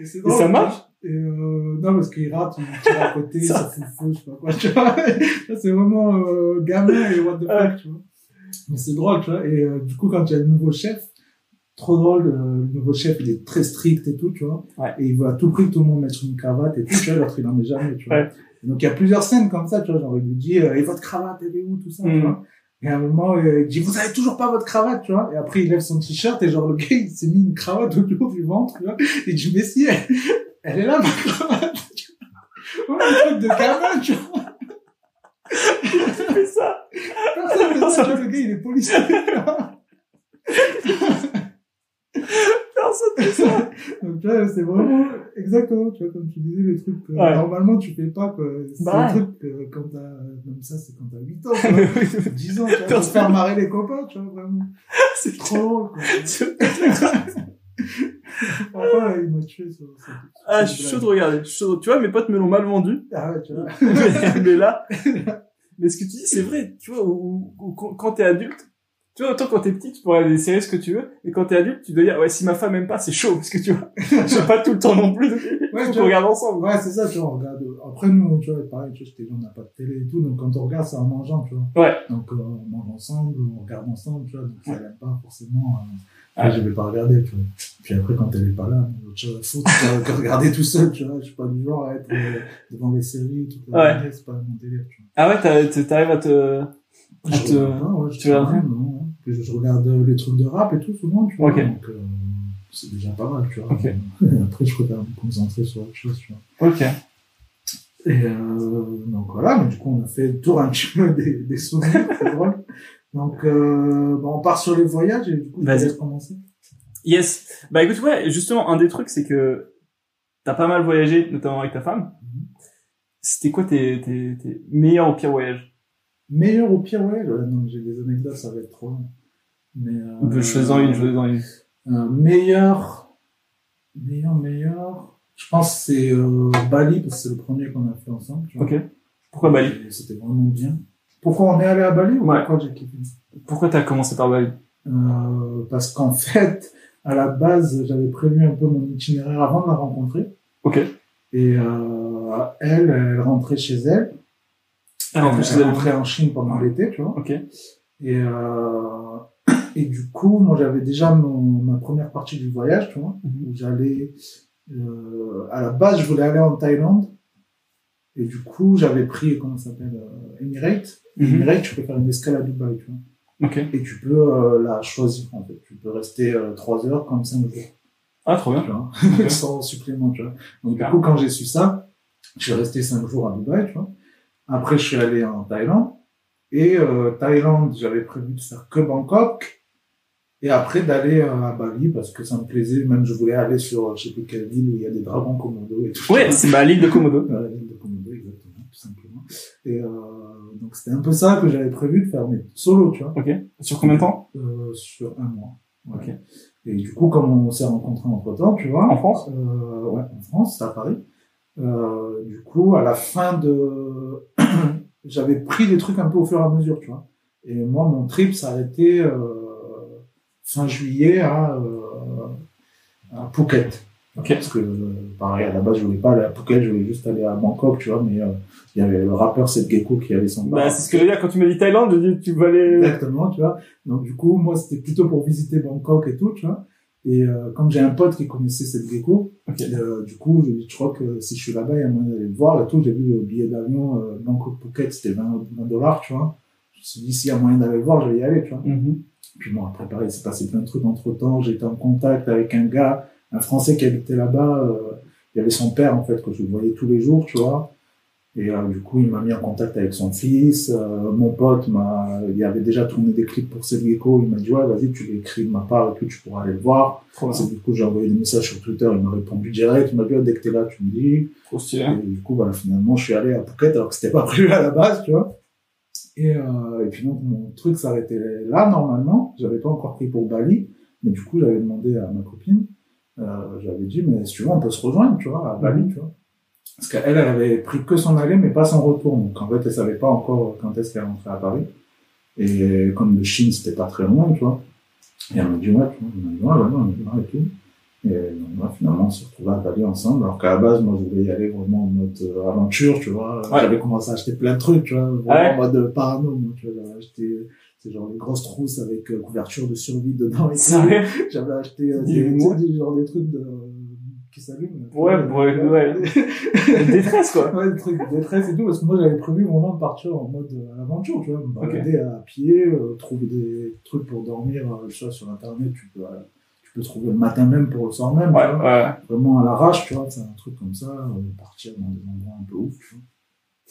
Et, c'est Et drôle, ça marche? Et euh, non, parce qu'il rate, il tire à côté, Ça- ça fout le feu, je sais pas quoi, tu vois. Ça, c'est vraiment euh, gamin et what the fuck, tu vois. Mais c'est drôle, tu vois. Et euh, du coup, quand il y a le nouveau chef, trop drôle, euh, le nouveau chef, il est très strict et tout, tu vois. Ouais. Et il veut à tout prix que tout le monde mette une cravate et tout, tu vois, l'autre, il en met jamais, tu vois. Ouais. Et donc, il y a plusieurs scènes comme ça, tu vois, genre, il lui dit, et votre cravate, elle est où, tout ça, tu Mhm. vois. Et à un moment, il dit, vous avez toujours pas votre cravate, tu vois. Et après, il lève son t-shirt et genre, le gars, il s'est mis une cravate autour du ventre, tu vois. Il dit, mais si, elle, est là, ma cravate. Ouais, un truc de gamin, tu vois. Tu fais ça. Personne fait ça, tu vois, le gars, il est policier. personne fait ça. Donc, vois, c'est vraiment exactement, tu vois, comme tu disais, les trucs que Ouais. normalement tu fais pas, quoi. C'est Bah un ouais. truc que quand t'as, même ça, c'est quand t'as 8 ans, tu vois. 10 ans, tu vois, pour se faire marrer les copains, tu vois, vraiment. C'est Trop drôle, quoi. Enfin, il m'a tué ça. Ah, je suis chaud de regarder. Je chaud Tu vois, mes potes me l'ont mal vendu. Ah ouais, tu vois. mais, mais là, mais ce que tu dis, c'est vrai. Tu vois, ou, ou- ou quand t'es adulte, tu vois, autant quand t'es petit, tu pourrais aller serrer ce que tu veux. Et quand t'es adulte, tu dois dire, ouais, si ma femme aime pas, c'est chaud, parce que tu vois, j'ai pas tout le temps non plus. Ouais, vois. regarde ensemble. Ouais, c'est ça, tu vois, on regarde. Après, nous, tu vois, pareil, tu vois, on n'a pas de télé et tout, donc quand on regarde, c'est en mangeant, tu vois. Ouais. Donc, euh, on mange ensemble, on regarde ensemble, tu vois, donc ça l'aime pas forcément. Euh, Ouais, je vais pas regarder, tu vois. Puis après, quand elle est pas là, autre chose à foutre que- regarder tout seul, tu vois. Je suis pas du genre à être euh, devant les séries toute la Ouais. journée, c'est pas mon délire, tu vois. Ah ouais, t'arrives à te... Je À te- regarde pas, ouais, je tu regardes regarde, non, ouais. Je, je regarde euh, les trucs de rap et tout, souvent, tu vois. Ok. Donc, euh, c'est déjà pas mal, tu vois. Ok. Après, je préfère me concentrer sur autre chose, tu vois. Ok. Et euh, donc voilà, mais du coup on a fait le tour un petit peu des, des souvenirs, c'est drôle. Donc euh, bon, on part sur les voyages et du coup je commencer. Yes. Bah écoute, ouais, justement, un des trucs, c'est que t'as pas mal voyagé, notamment avec ta femme. Mhm. C'était quoi tes, tes, tes meilleurs ou pires voyages? Meilleur ou pire, ouais, ouais, non, j'ai des anecdotes, ça va être trop long. Mais euh, On peut choisir une, choisir une. euh, meilleur, meilleur, meilleur. Je pense que c'est euh, Bali parce que c'est le premier qu'on a fait ensemble. tu vois. Ok. Pourquoi Bali? C'était vraiment bien. Pourquoi on est allé à Bali ou Ouais. pourquoi j'ai kiffé Pourquoi t'as commencé par Bali? Euh, parce qu'en fait, à la base, j'avais prévu un peu mon itinéraire avant de la rencontrer. Ok. Et euh, elle, elle rentrait chez elle. Elle rentrait chez elle. rentrait en Chine pendant l'été, tu vois. Ok. Et, euh, et du coup, moi, j'avais déjà mon, ma première partie du voyage, tu vois, Mhm. où j'allais... Euh, à la base, je voulais aller en Thaïlande. Et du coup, j'avais pris, comment ça s'appelle, euh, Emirates. Mhm. Emirates, tu peux faire une escale à Dubaï, tu vois. Et tu peux euh, la choisir, en fait. Tu peux rester euh, trois heures comme cinq jours Ah, trop bien. tu vois, Ok. sans supplément, tu vois. Donc, du coup, quand j'ai su ça, je suis resté cinq jours à Dubaï, tu vois. Après, je suis allé en Thaïlande. Et euh, Thaïlande, j'avais prévu de faire que Bangkok. Et après, d'aller euh, à Bali, parce que ça me plaisait. Même, je voulais aller sur, je sais plus quelle ville où il y a des dragons Komodo et tout. Ouais, c'est bah, l'île de Komodo. L'île de Komodo. Et euh, donc, c'était un peu ça que j'avais prévu de faire, mais solo, tu vois. Ok. Sur combien de temps? Euh, sur un mois. Ouais. Ok. Et du coup, comme on s'est rencontrés entre temps, tu vois. En France? Euh, Ouais, en France, c'est à Paris. Euh, du coup, à la fin de. J'avais pris des trucs un peu au fur et à mesure, tu vois. Et moi, mon trip s'arrêtait euh, fin juillet à, euh, à Phuket. Parce que, euh, pareil, à la base, je voulais pas aller à Phuket, je voulais juste aller à Bangkok, tu vois, mais euh, il y avait le rappeur Seth Gecko qui allait son Bah, c'est ce que je veux dire. Quand tu m'as dit Thaïlande, je dis, tu vas aller... Exactement, tu vois. Donc du coup, moi, c'était plutôt pour visiter Bangkok et tout, tu vois. Et euh, comme j'ai un pote qui connaissait cette gecko, euh, du coup, je lui dit, je crois que si je suis là-bas, il y a moyen d'aller le voir et tout. J'ai vu le billet d'avion euh, Bangkok-Phuket, c'était 20 20 dollars, tu vois. Je me suis dit, s'il y a moyen d'aller le voir, je vais y aller, tu vois. Mhm. Puis bon, après, pareil, il s'est passé plein de trucs entre-temps. Été en contact avec un gars, un Français qui habitait là-bas. euh, il y avait son père, en fait, que je voyais tous les jours, tu vois. Et euh, du coup, il m'a mis en contact avec son fils. Euh, mon pote m'a, il avait déjà tourné des clips pour Gecko. Il m'a dit, ouais, vas-y, tu l'écris de ma part et puis tu pourras aller le voir. Trop du coup, j'ai envoyé des messages sur Twitter. Il m'a répondu direct. Il m'a dit, ouais, dès que t'es là, tu me dis. Trop stylé. Et du coup, voilà, finalement, je suis allé à Phuket alors que c'était pas prévu à la base, tu vois. Et, euh, et puis donc, mon truc s'arrêtait là, normalement. J'avais pas encore pris pour Bali. Mais du coup, j'avais demandé à ma copine, j'avais dit, mais si tu veux, on peut se rejoindre, tu vois, à Bali, tu vois. Parce qu'elle, elle avait pris que son aller, mais pas son retour. Donc, en fait, elle savait pas encore quand est-ce qu'elle rentrait à Paris. Et comme de Chine, c'était pas très loin, tu vois. Et elle m'a dit, ouais, tu vois, elle m'a dit, ouais, ouais, on y va et tout. Et donc, finalement, on s'est retrouvés à Bali ensemble, alors qu'à la base, moi, je voulais y aller vraiment en mode euh, aventure, tu vois. Ouais. J'avais commencé à acheter plein de trucs, tu vois, vraiment Ah ouais en mode euh, parano, moi, tu vois. J'avais acheté, c'est genre des grosses trousses avec euh, couverture de survie dedans et. Sérieux J'avais acheté euh, des, genre des trucs de, qui s'allument. Ouais, ouais, ouais. Détresse, quoi. Ouais, des trucs de détresse et tout, parce que moi j'avais prévu vraiment de partir en mode euh, aventure, tu vois, me balader à pied, euh, trouver des trucs pour dormir, euh, tu vois, sur internet, tu peux, euh, tu peux trouver le matin même pour le soir même, Ouais, tu vois. ouais. vraiment à l'arrache, tu vois, c'est un truc comme ça, euh, partir dans des endroits un peu ouf, tu vois.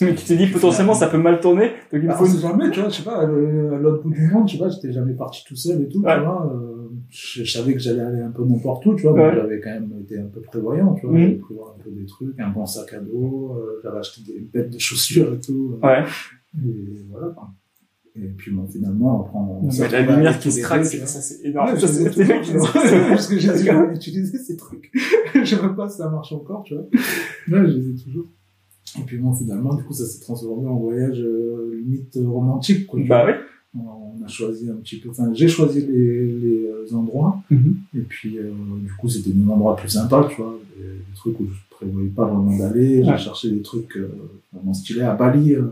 Mais tu t'es dit, potentiellement, ça peut mal tourner. Donc, il Bah, faut une... jamais, tu vois, je sais pas, à l'autre bout du monde, je sais pas, j'étais jamais parti tout seul et tout, Ouais. tu vois, euh, je, savais que j'allais aller un peu n'importe où, tu vois, donc j'avais quand même été un peu prévoyant, tu vois, Mhm. j'avais prévoir un peu des trucs, un bon sac à dos, euh, j'avais acheté des bêtes de chaussures et tout. euh, Ouais. Et voilà. Et puis, bon, finalement, après, on s'est mais la lumière qui se craque, c'est tu ça, c'est vois. énorme. Ouais, c'est parce que j'ai dit, ouais, utiliser ces trucs. je sais pas si ça marche encore, tu vois. Ouais, je les ai toujours. Et puis bon, finalement, du coup, ça s'est transformé en voyage euh, limite euh, romantique, quoi. Bah oui. On a choisi un petit peu, enfin, j'ai choisi les, les euh, endroits, Mhm. et puis, euh, du coup, c'était des endroits plus sympas, tu vois, des, des trucs où je prévoyais pas vraiment d'aller, Ouais. j'ai cherché des trucs euh, vraiment stylés à Bali, euh,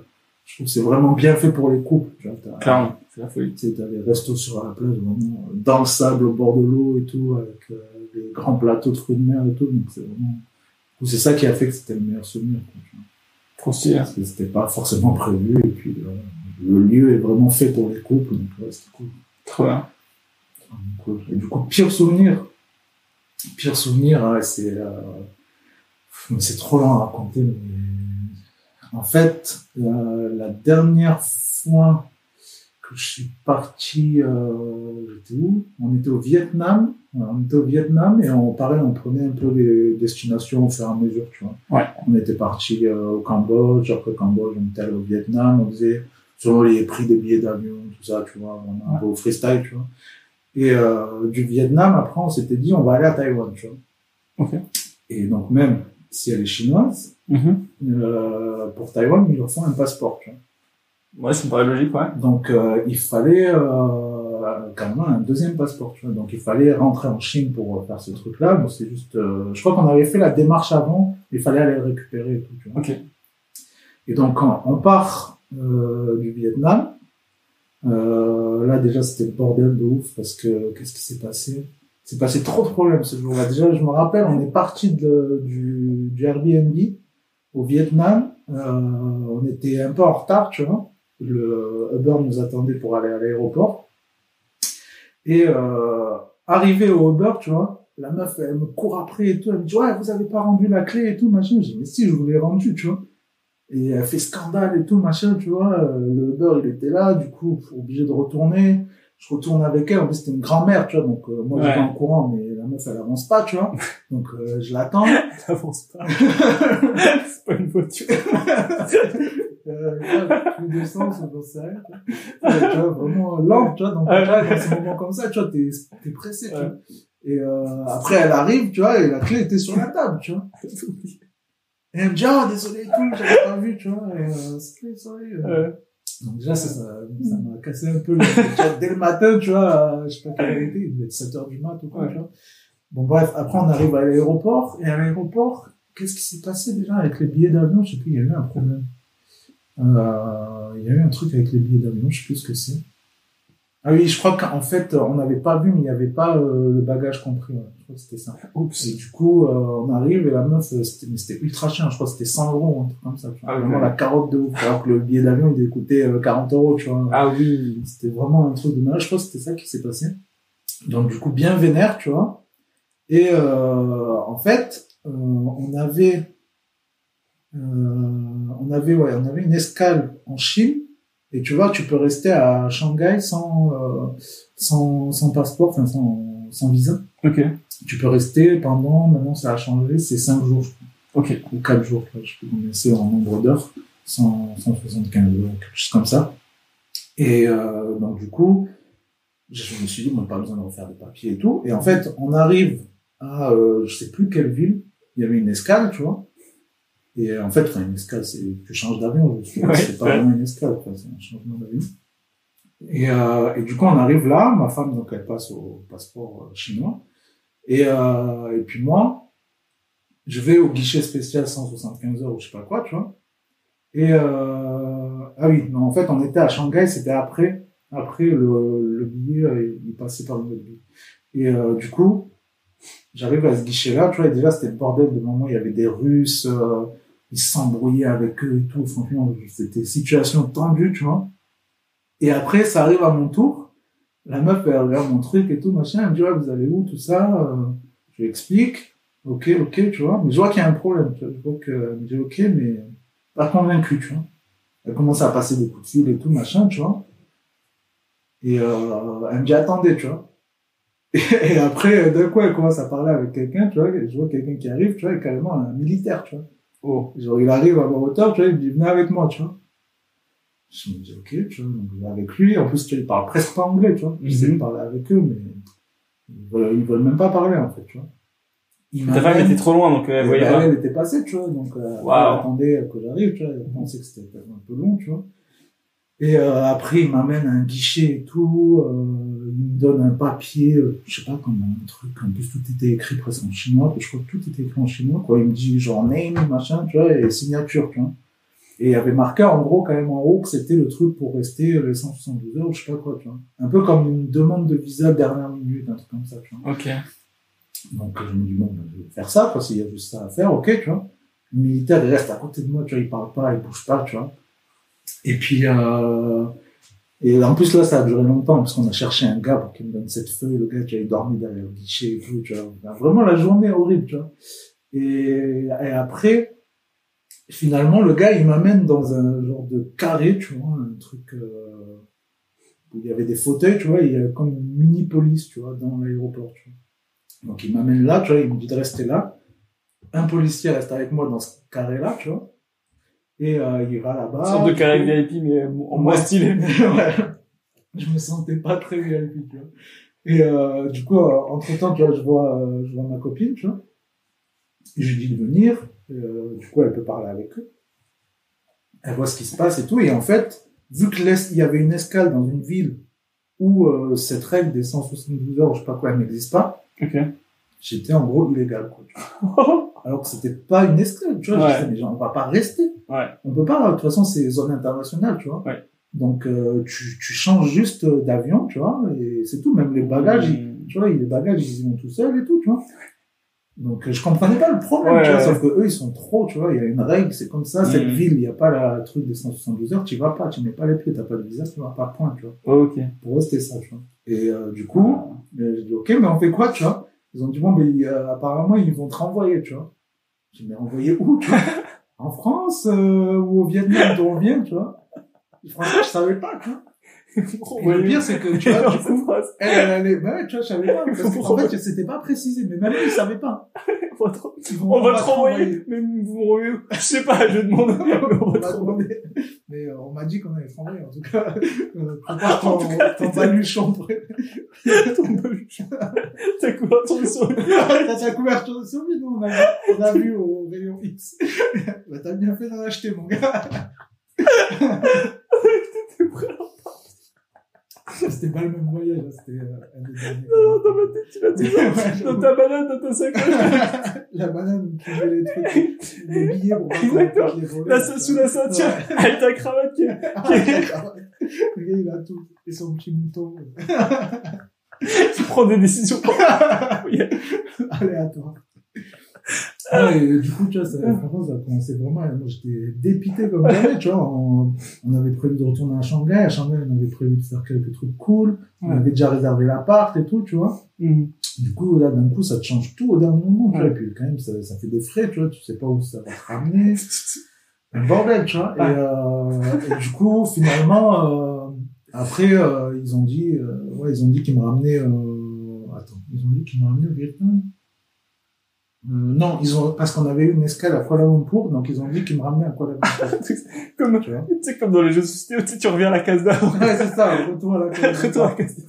je trouve que c'est vraiment bien fait pour les couples, tu vois, Clairement. C'est la folie. tu sais, t'as des restos sur la plage, vraiment, dans le sable, au bord de l'eau et tout, avec euh, des grands plateaux de fruits de mer et tout, donc c'est vraiment, c'est ça qui a fait que c'était le meilleur souvenir, stylé. Parce que c'était pas forcément prévu, et puis, euh, le lieu est vraiment fait pour les couples, donc, ouais, c'était cool. Trop bien. Cool. Et du coup, pire souvenir. Pire souvenir, ouais, c'est, euh, c'est trop long à raconter, mais en fait, la, la dernière fois que je suis parti, euh, j'étais où? On était au Vietnam. On était au Vietnam et on, pareil, on prenait un peu les destinations au fur et à mesure, tu vois. Ouais. On était parti euh, au Cambodge, après Cambodge, on était allé au Vietnam, on faisait selon les prix des billets d'avion, tout ça, tu vois, on a un peu au freestyle, tu vois. Et euh, du Vietnam, après, on s'était dit, on va aller à Taïwan, tu vois. Ok. Et donc, même si elle est chinoise, Mhm. euh, pour Taïwan, ils leur font un passeport, tu vois. Ouais, me paraît logique, ouais. Donc, euh, il fallait euh, quand même un deuxième passeport, tu vois. Donc, il fallait rentrer en Chine pour faire ce truc-là. Donc, c'est juste, euh, je crois qu'on avait fait la démarche avant, il fallait aller le récupérer et tout, tu vois. Ok. Et donc, quand on part euh, du Vietnam, euh, là déjà c'était le bordel de ouf parce que qu'est-ce qui s'est passé? C'est passé trop de problèmes ce jour-là. Déjà, je me rappelle, on est parti de, du, du Airbnb au Vietnam. Euh, on était un peu en retard, tu vois. Le Uber nous attendait pour aller à l'aéroport. Et euh, arrivé au Uber, tu vois, la meuf, elle me court après et tout. Elle me dit, ouais, vous avez pas rendu la clé et tout, machin. Je dis, mais si, je vous l'ai rendu, tu vois. Et elle fait scandale et tout, machin, tu vois. Euh, Le Uber, il était là, du coup, obligé de retourner. Je retourne avec elle. En plus, c'était une grand-mère, tu vois. Donc, euh, moi, Ouais. j'étais en courant, mais la meuf, elle avance pas, tu vois. Donc, euh, je l'attends. T'avances pas. c'est pas une voiture. euh, j'en sais rien. tu vois, vraiment lente, tu vois. Donc, là, dans ces moments comme ça, tu vois, t'es, t'es pressé, tu vois. Et euh, après, elle arrive, tu vois, et la clé était sur la table, tu vois. Et elle me dit, ah, désolé tout, j'avais pas vu, tu vois. Et euh, sorry. euh. Donc déjà, ça, ça, ça m'a cassé un peu le, dès le matin, tu vois, euh, je sais pas quelle heure il était, il devait être 7 heures du mat ou quoi, Ouais. tu vois. Bon, bref, après, on arrive à l'aéroport, et à l'aéroport, qu'est-ce qui s'est passé déjà avec les billets d'avion? Je sais plus, il y a eu un problème. Euh, il y a eu un truc avec les billets d'avion, je sais plus ce que c'est. Ah oui, je crois qu'en fait, on n'avait pas vu, mais il n'y avait pas euh, le bagage compris. ouais. Je crois que c'était ça. Oups. Et du coup, euh, on arrive et la meuf, euh, c'était, ultra cher. Je crois que c'était 100 euros, un truc comme ça. Tu vois. Ah. Vraiment la carotte de ouf. Alors que le billet d'avion, il coûter euh, 40 euros, tu vois. Ah oui. C'était vraiment un truc de malade. Je crois que c'était ça qui s'est passé. Donc, du coup, bien vénère, tu vois. Et euh, en fait, euh, on avait, euh, on avait, ouais, on avait une escale en Chine. Et tu vois, tu peux rester à Shanghai sans, euh, sans, sans passeport, enfin sans, sans visa. Ok. Tu peux rester pendant, maintenant ça a changé, c'est 5 jours, je crois, Ok. ou 4 jours, je sais combien c'est en nombre d'heures, 100, 175 heures, quelque chose comme ça. Et euh, donc du coup, je me suis dit, bon, pas besoin de refaire des papiers et tout. Et en fait, on arrive à, euh, je sais plus quelle ville, il y avait une escale, tu vois. Et euh, en fait, enfin, une escale, c'est tu changes d'avion, Ouais, c'est pas ouais. vraiment une escale, c'est un changement d'avion. Et, euh, et du coup, on arrive là, ma femme, donc, elle passe au passeport chinois. Et, euh, et puis moi, je vais au guichet spécial 175 heures ou je sais pas quoi, tu vois. Et euh, ah oui, non, en fait, on était à Shanghai, c'était après, après le, le billet, il passait par le billet. Et euh, du coup, j'arrive à ce guichet-là, tu vois, et déjà c'était le bordel de moment, il y avait des Russes, euh, ils s'embrouillaient avec eux et tout, franchement, c'était situation tendue, tu vois. Et après, ça arrive à mon tour, la meuf, elle regarde mon truc et tout, machin, elle me dit, ouais, vous allez où, tout ça, euh, je lui explique, ok, ok, tu vois, mais je vois qu'il y a un problème, tu vois, je vois que, elle me dit, ok, mais pas convaincu, tu vois. Elle commence à passer des coups de fil et tout, machin, tu vois. Et euh, elle me dit, attendez, tu vois. Et, après, d'un coup, elle commence à parler avec quelqu'un, tu vois, je vois quelqu'un qui arrive, tu vois, et carrément un militaire, tu vois. Oh. Genre, il arrive à ma hauteur, tu vois, il me dit, venez avec moi, tu vois. Je me dis, ok, tu vois, donc je vais avec lui. En plus, tu vois, il parle presque pas anglais, tu vois. J'essaie Mhm. de parler avec eux, mais ils veulent, ils veulent même pas parler, en fait, tu vois. Ta femme était trop loin, donc euh, elle voyait bah, pas. elle était passée, tu vois, donc euh, elle attendait que j'arrive, tu vois, elle pensait que c'était un peu long, tu vois. Et euh, après, il m'amène à un guichet et tout, euh, il me donne un papier, euh, je sais pas, comme un truc, en plus tout était écrit presque en chinois, je crois que tout était écrit en chinois, quoi. Il me dit genre name, machin, tu vois, et signature, tu vois. Et il y avait marqué en gros quand même en haut que c'était le truc pour rester les 172 heures, je sais pas quoi, tu vois. Un peu comme une demande de visa dernière minute, un truc comme ça, tu vois. Ok. Donc je me dis, bon, ben, je vais faire ça, parce qu'il y a juste ça à faire, ok, tu vois. Le militaire, il reste à côté de moi, tu vois, il parle pas, il bouge pas, tu vois. Et puis, euh, et en plus là, ça a duré longtemps, parce qu'on a cherché un gars pour qu'il me donne cette feuille, le gars qui avait dormi derrière le guichet et tout, tu vois. Vraiment la journée horrible, tu vois. Et, après, finalement, le gars, il m'amène dans un genre de carré, tu vois, un truc, euh, où il y avait des fauteuils, tu vois, il y a comme une mini police, tu vois, dans l'aéroport, tu vois. Donc il m'amène là, tu vois, il me dit de rester là. Un policier reste avec moi dans ce carré-là, tu vois. Et euh, il va là-bas. Une sorte de carré VIP, mais en moins stylé. ouais. Je me sentais pas très VIP, tu vois. Et euh, du coup, euh, entre-temps, tu vois, je vois, euh, je vois ma copine, tu vois. Et je lui dis de venir. Euh, du coup, elle peut parler avec eux. Elle voit ce qui se passe et tout. Et en fait, vu que l'es- il y avait une escale dans une ville où euh, cette règle des 172 heures, je sais pas quoi, elle n'existe pas, Ok. J'étais en gros illégal, quoi. tu vois. Alors que c'était pas une escale, tu vois. Ouais. Je disais, mais genre, on va pas rester. Ouais. On peut pas, de toute façon, c'est zone internationale, tu vois. Ouais. Donc, euh, tu, tu changes juste d'avion, tu vois, et c'est tout. Même les bagages, ils- Mmh. tu vois, les bagages, ils y vont tout seuls et tout, tu vois. Donc, euh, je comprenais pas le problème, tu vois, sauf que eux, ils sont trop, tu vois, il y a une règle, c'est comme ça, cette Mhm. ville, il n'y a pas la truc des 172 heures, tu y vas pas, tu mets pas les pieds, t'as pas de visa, tu vas pas, point, tu vois. Ok. Pour eux, c'était ça, tu vois. Et euh, du coup, euh, j'ai dit, ok, mais on fait quoi, tu vois? Ils ont dit, bon, mais euh, apparemment, ils vont te renvoyer, tu vois. J'ai dit, mais renvoyer où, tu vois? En France euh, ou au Vietnam, d'où on vient, tu vois? Franchement, je savais pas, tu vois. Et le pire, c'est que, tu vois, du coup, elle, elle allait, bah ouais, tu vois, je savais pas. Parce qu'en fait, c'était pas précisé, mais même eux, ils savaient pas. on va vont- on va te renvoyer. renvoyer. Mais vous me renvoyez où Je sais pas, je demande. Mais on va renvoyer. demandé. Mais euh, on m'a dit qu'on allait renvoyer, en tout cas. Euh, ton, ton baluchon prêt. Ton baluchon. T'as couvert ton sur T'as ta couverture de survie, nous, on a, on a vu au rayon X. bah, t'as bien fait d'en acheter, mon gars. C'était pas le même voyage, hein, c'était euh, un des derniers. Non, dans ma tête, tu l'as dit. Dans ta balade, dans ta sacoche. La banane tu mets les trucs, les billets pour Exactement. les voler. Là, ça sous la ceinture. Avec ta cravate qui est... Le gars, il a tout. Et son petit mouton. Tu prends des décisions. aléatoire. Ouais, et du coup, tu vois, ça, franchement, ça a commencé vraiment, et moi, j'étais dépité comme jamais, tu vois, on, on avait prévu de retourner à Shanghai, à Shanghai, on avait prévu de faire quelques trucs cool, on avait déjà réservé l'appart et tout, tu vois. Mhm. Du coup, là, d'un coup, ça te change tout au dernier moment, tu vois, et puis quand même, ça, ça fait des frais, tu vois, tu sais pas où ça va te ramener. Un bordel, tu vois. Et, euh, et du coup, finalement, euh, après, euh, ils ont dit, euh, ouais, ils ont dit qu'ils me ramenaient, euh, attends, ils ont dit qu'ils me ramenaient au Vietnam. Euh, non, ils ont, parce qu'on avait eu une escale à Kuala Lumpur, donc ils ont dit qu'ils me ramenaient à Kuala Lumpur. Comme, tu sais, comme dans les jeux de société, tu sais, tu reviens à la case d'avant. Ouais, c'est ça, retour à la Kuala Lumpur. Retour à la case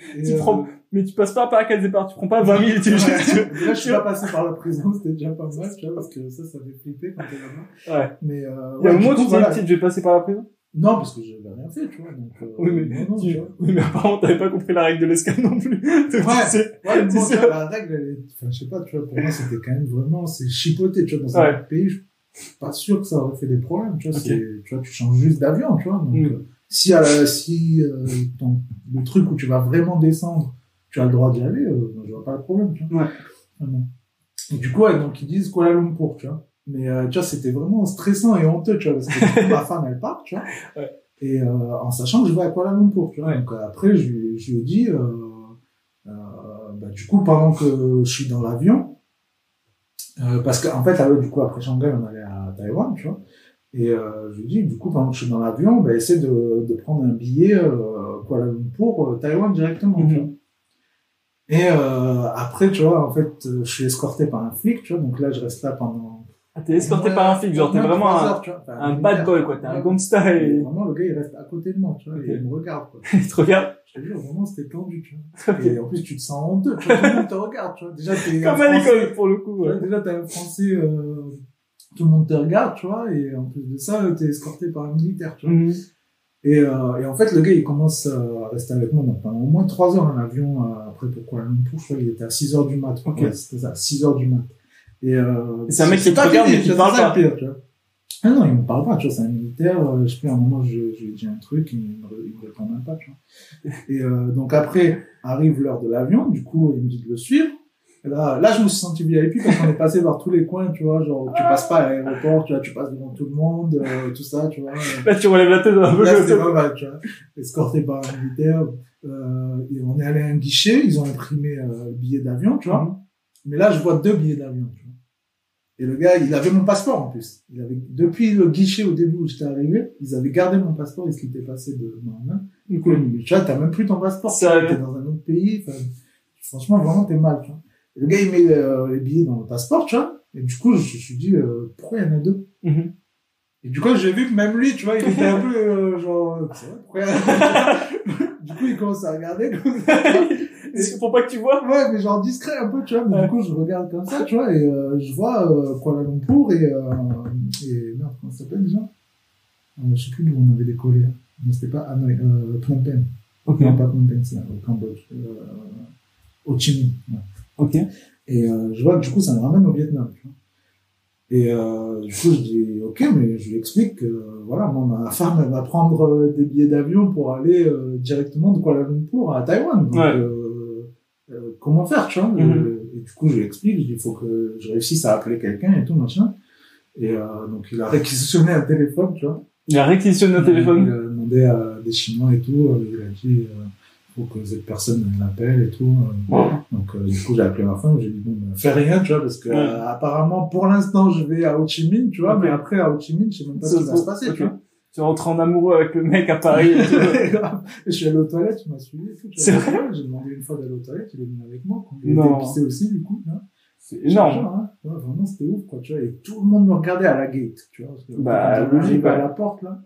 Tu euh, prends, mais tu passes pas par la case départ, tu prends pas 20 000, tu ouais. juste, Là, je suis pas passé par la prison, c'était déjà pas mal, tu vois, parce que ça, ça fait flipper quand t'es là-bas. Ouais. Mais, euh, Il y a ouais, un moment, tu dis, voilà. je vais passer par la prison. Non, parce que j'avais rien fait, tu vois, donc, euh, Oui, mais, non, tu- tu vois. oui, mais apparemment, t'avais pas compris la règle de l'escale non plus. Donc, tu sais- Ouais, bon, Tu la règle, elle est, enfin, je sais pas, tu vois, pour moi, c'était quand même vraiment, c'est chipoté, tu vois, dans un Ouais. autre pays, je suis pas sûr que ça aurait fait des problèmes, tu vois, c'est, tu vois, tu changes juste d'avion, tu vois, donc, Mm. euh, si, euh, si, euh, ton, le truc où tu vas vraiment descendre, tu as le droit d'y aller, euh, je vois pas le problème, tu vois. Ouais. Et du coup, ouais, donc, ils disent Kuala Lumpur, tu vois. Mais, euh, tu vois, c'était vraiment stressant et honteux, tu vois, parce que ma femme, elle part, tu vois. Ouais. Et, euh, en sachant que je vais à Kuala Lumpur, tu vois. Donc, euh, après, je, lui- je lui ai dit, bah, du coup, pendant que je suis dans l'avion, parce qu'en fait, là, du coup, après Shanghai, on allait à Taïwan, tu vois. Et je lui dis, du coup, pendant que je suis dans l'avion, bah, essaie de, de prendre un billet Kuala Lumpur, Taïwan directement, tu Mhm. vois. Et après, tu vois, en fait, je suis escorté par un flic, tu vois, donc là, je reste là pendant... Ah, t'es escorté par un flic, genre t'es vraiment un, heures, vois, un bad boy, quoi. T'es un gangsta Et Vraiment, le gars, il reste à côté de moi, tu vois, et il me regarde, quoi. il te regarde. Je te jure, vraiment, c'était tendu, tu vois. Et en plus, tu te sens honteux, tu vois, tout le monde te regarde, tu vois. Déjà, t'es Comme à l'école, pour le coup. ouais. déjà, t'es un Français, euh, tout le monde te regarde, tu vois, et en plus de ça, t'es escorté par un militaire, tu vois. Mhm. Et, euh, et en fait, le gars, il commence euh, à rester avec moi pendant au moins trois heures en avion. euh, après, pourquoi Lumpur, je crois qu'il était à 6 heures du mat. Ok. Ouais, c'était ça, 6 heures du mat. Et, euh, c'est un mec qui te regarde, mais qui parle pas. pire, tu vois. Ah non, il me parle pas, tu vois, c'est un militaire. euh, je sais plus, à un moment, je, je lui dit un truc, il me, il me répond même pas, tu vois. Et euh, donc après, arrive l'heure de l'avion, du coup, il me dit de le suivre. Et là, là, je me suis senti VIP parce qu'on est passé par tous les coins, tu vois, genre, tu passes pas à l'aéroport, tu vois, tu passes devant tout le monde, euh, tout ça, tu vois. Là, tu relèves la tête un peu Là, c'était pas mal, tu vois. Escorté par un militaire. Euh, et on est allé à un guichet, ils ont imprimé euh, le billet d'avion, tu vois. Mhm. Mais là, je vois deux billets d'avion. Et le gars, il avait mon passeport en plus. Il avait, depuis le guichet au début où j'étais arrivé, ils avaient gardé mon passeport et ce qui était passé de ma main. Du coup, mais tu vois, t'as même plus ton passeport. T'es dans un autre pays. Franchement, vraiment, t'es mal, tu vois. Et le gars, il met euh, les billets dans le passeport, tu vois. Et du coup, je me suis dit, euh, pourquoi il y en a deux? Mhm. Et du coup, j'ai vu que même lui, tu vois, il était un peu euh, genre, euh, c'est vrai, pourquoi il y en a deux? Du coup, il commence à regarder comme ça. Faut pas que tu vois? Ouais, mais genre discret un peu, tu vois. Mais Ouais. du coup, je regarde comme ça, tu vois, et euh, je vois euh, Kuala Lumpur et, euh, et merde, comment ça s'appelle déjà? Euh, Je sais plus d'où on avait décollé. Hein. Non, c'était pas Hanoï, euh, Phnom Penh. Ok. Non, pas Phnom Penh, c'est au Cambodge. Euh, Ho Chi Minh. ouais. Ok. Et euh, je vois que du coup, ça me ramène au Vietnam. Tu vois. Et euh, du coup, je dis, ok, mais je lui explique que, euh, voilà, moi, ma femme, elle va prendre euh, des billets d'avion pour aller euh, directement de Kuala Lumpur à Taïwan. Donc, Ouais. euh, euh, comment faire, tu vois Mhm. Euh, Et du coup, je lui explique, je dis, il faut que je réussisse à appeler quelqu'un et tout, machin. Et euh, donc, il a réquisitionné un téléphone, tu vois. Il a réquisitionné un Il téléphone. a demandé à des Chinois et tout. euh, Il a dit, euh, faut que cette personne l'appelle et tout. Ouais. donc, euh, du coup, j'ai appelé ma femme, j'ai dit, bon, ben, fais rien, tu vois, parce que, Ouais. euh, apparemment, pour l'instant, je vais à Ho Chi Minh, tu vois, mais après, à Ho Chi Minh, je sais même pas ce qui va se passer, tu vois. Tu rentres en amoureux avec le mec à Paris. je suis allé aux toilettes, il m'a suivi tu C'est vrai J'ai demandé une fois d'aller aux toilettes, il est venu avec moi. Il Non. était aussi, du coup, tu vois. C'est énorme. Hein. Ouais, vraiment, c'était ouf, quoi, tu vois. Et tout le monde me regardait à la gate, tu vois. Parce que Bah, logique, à la porte, là,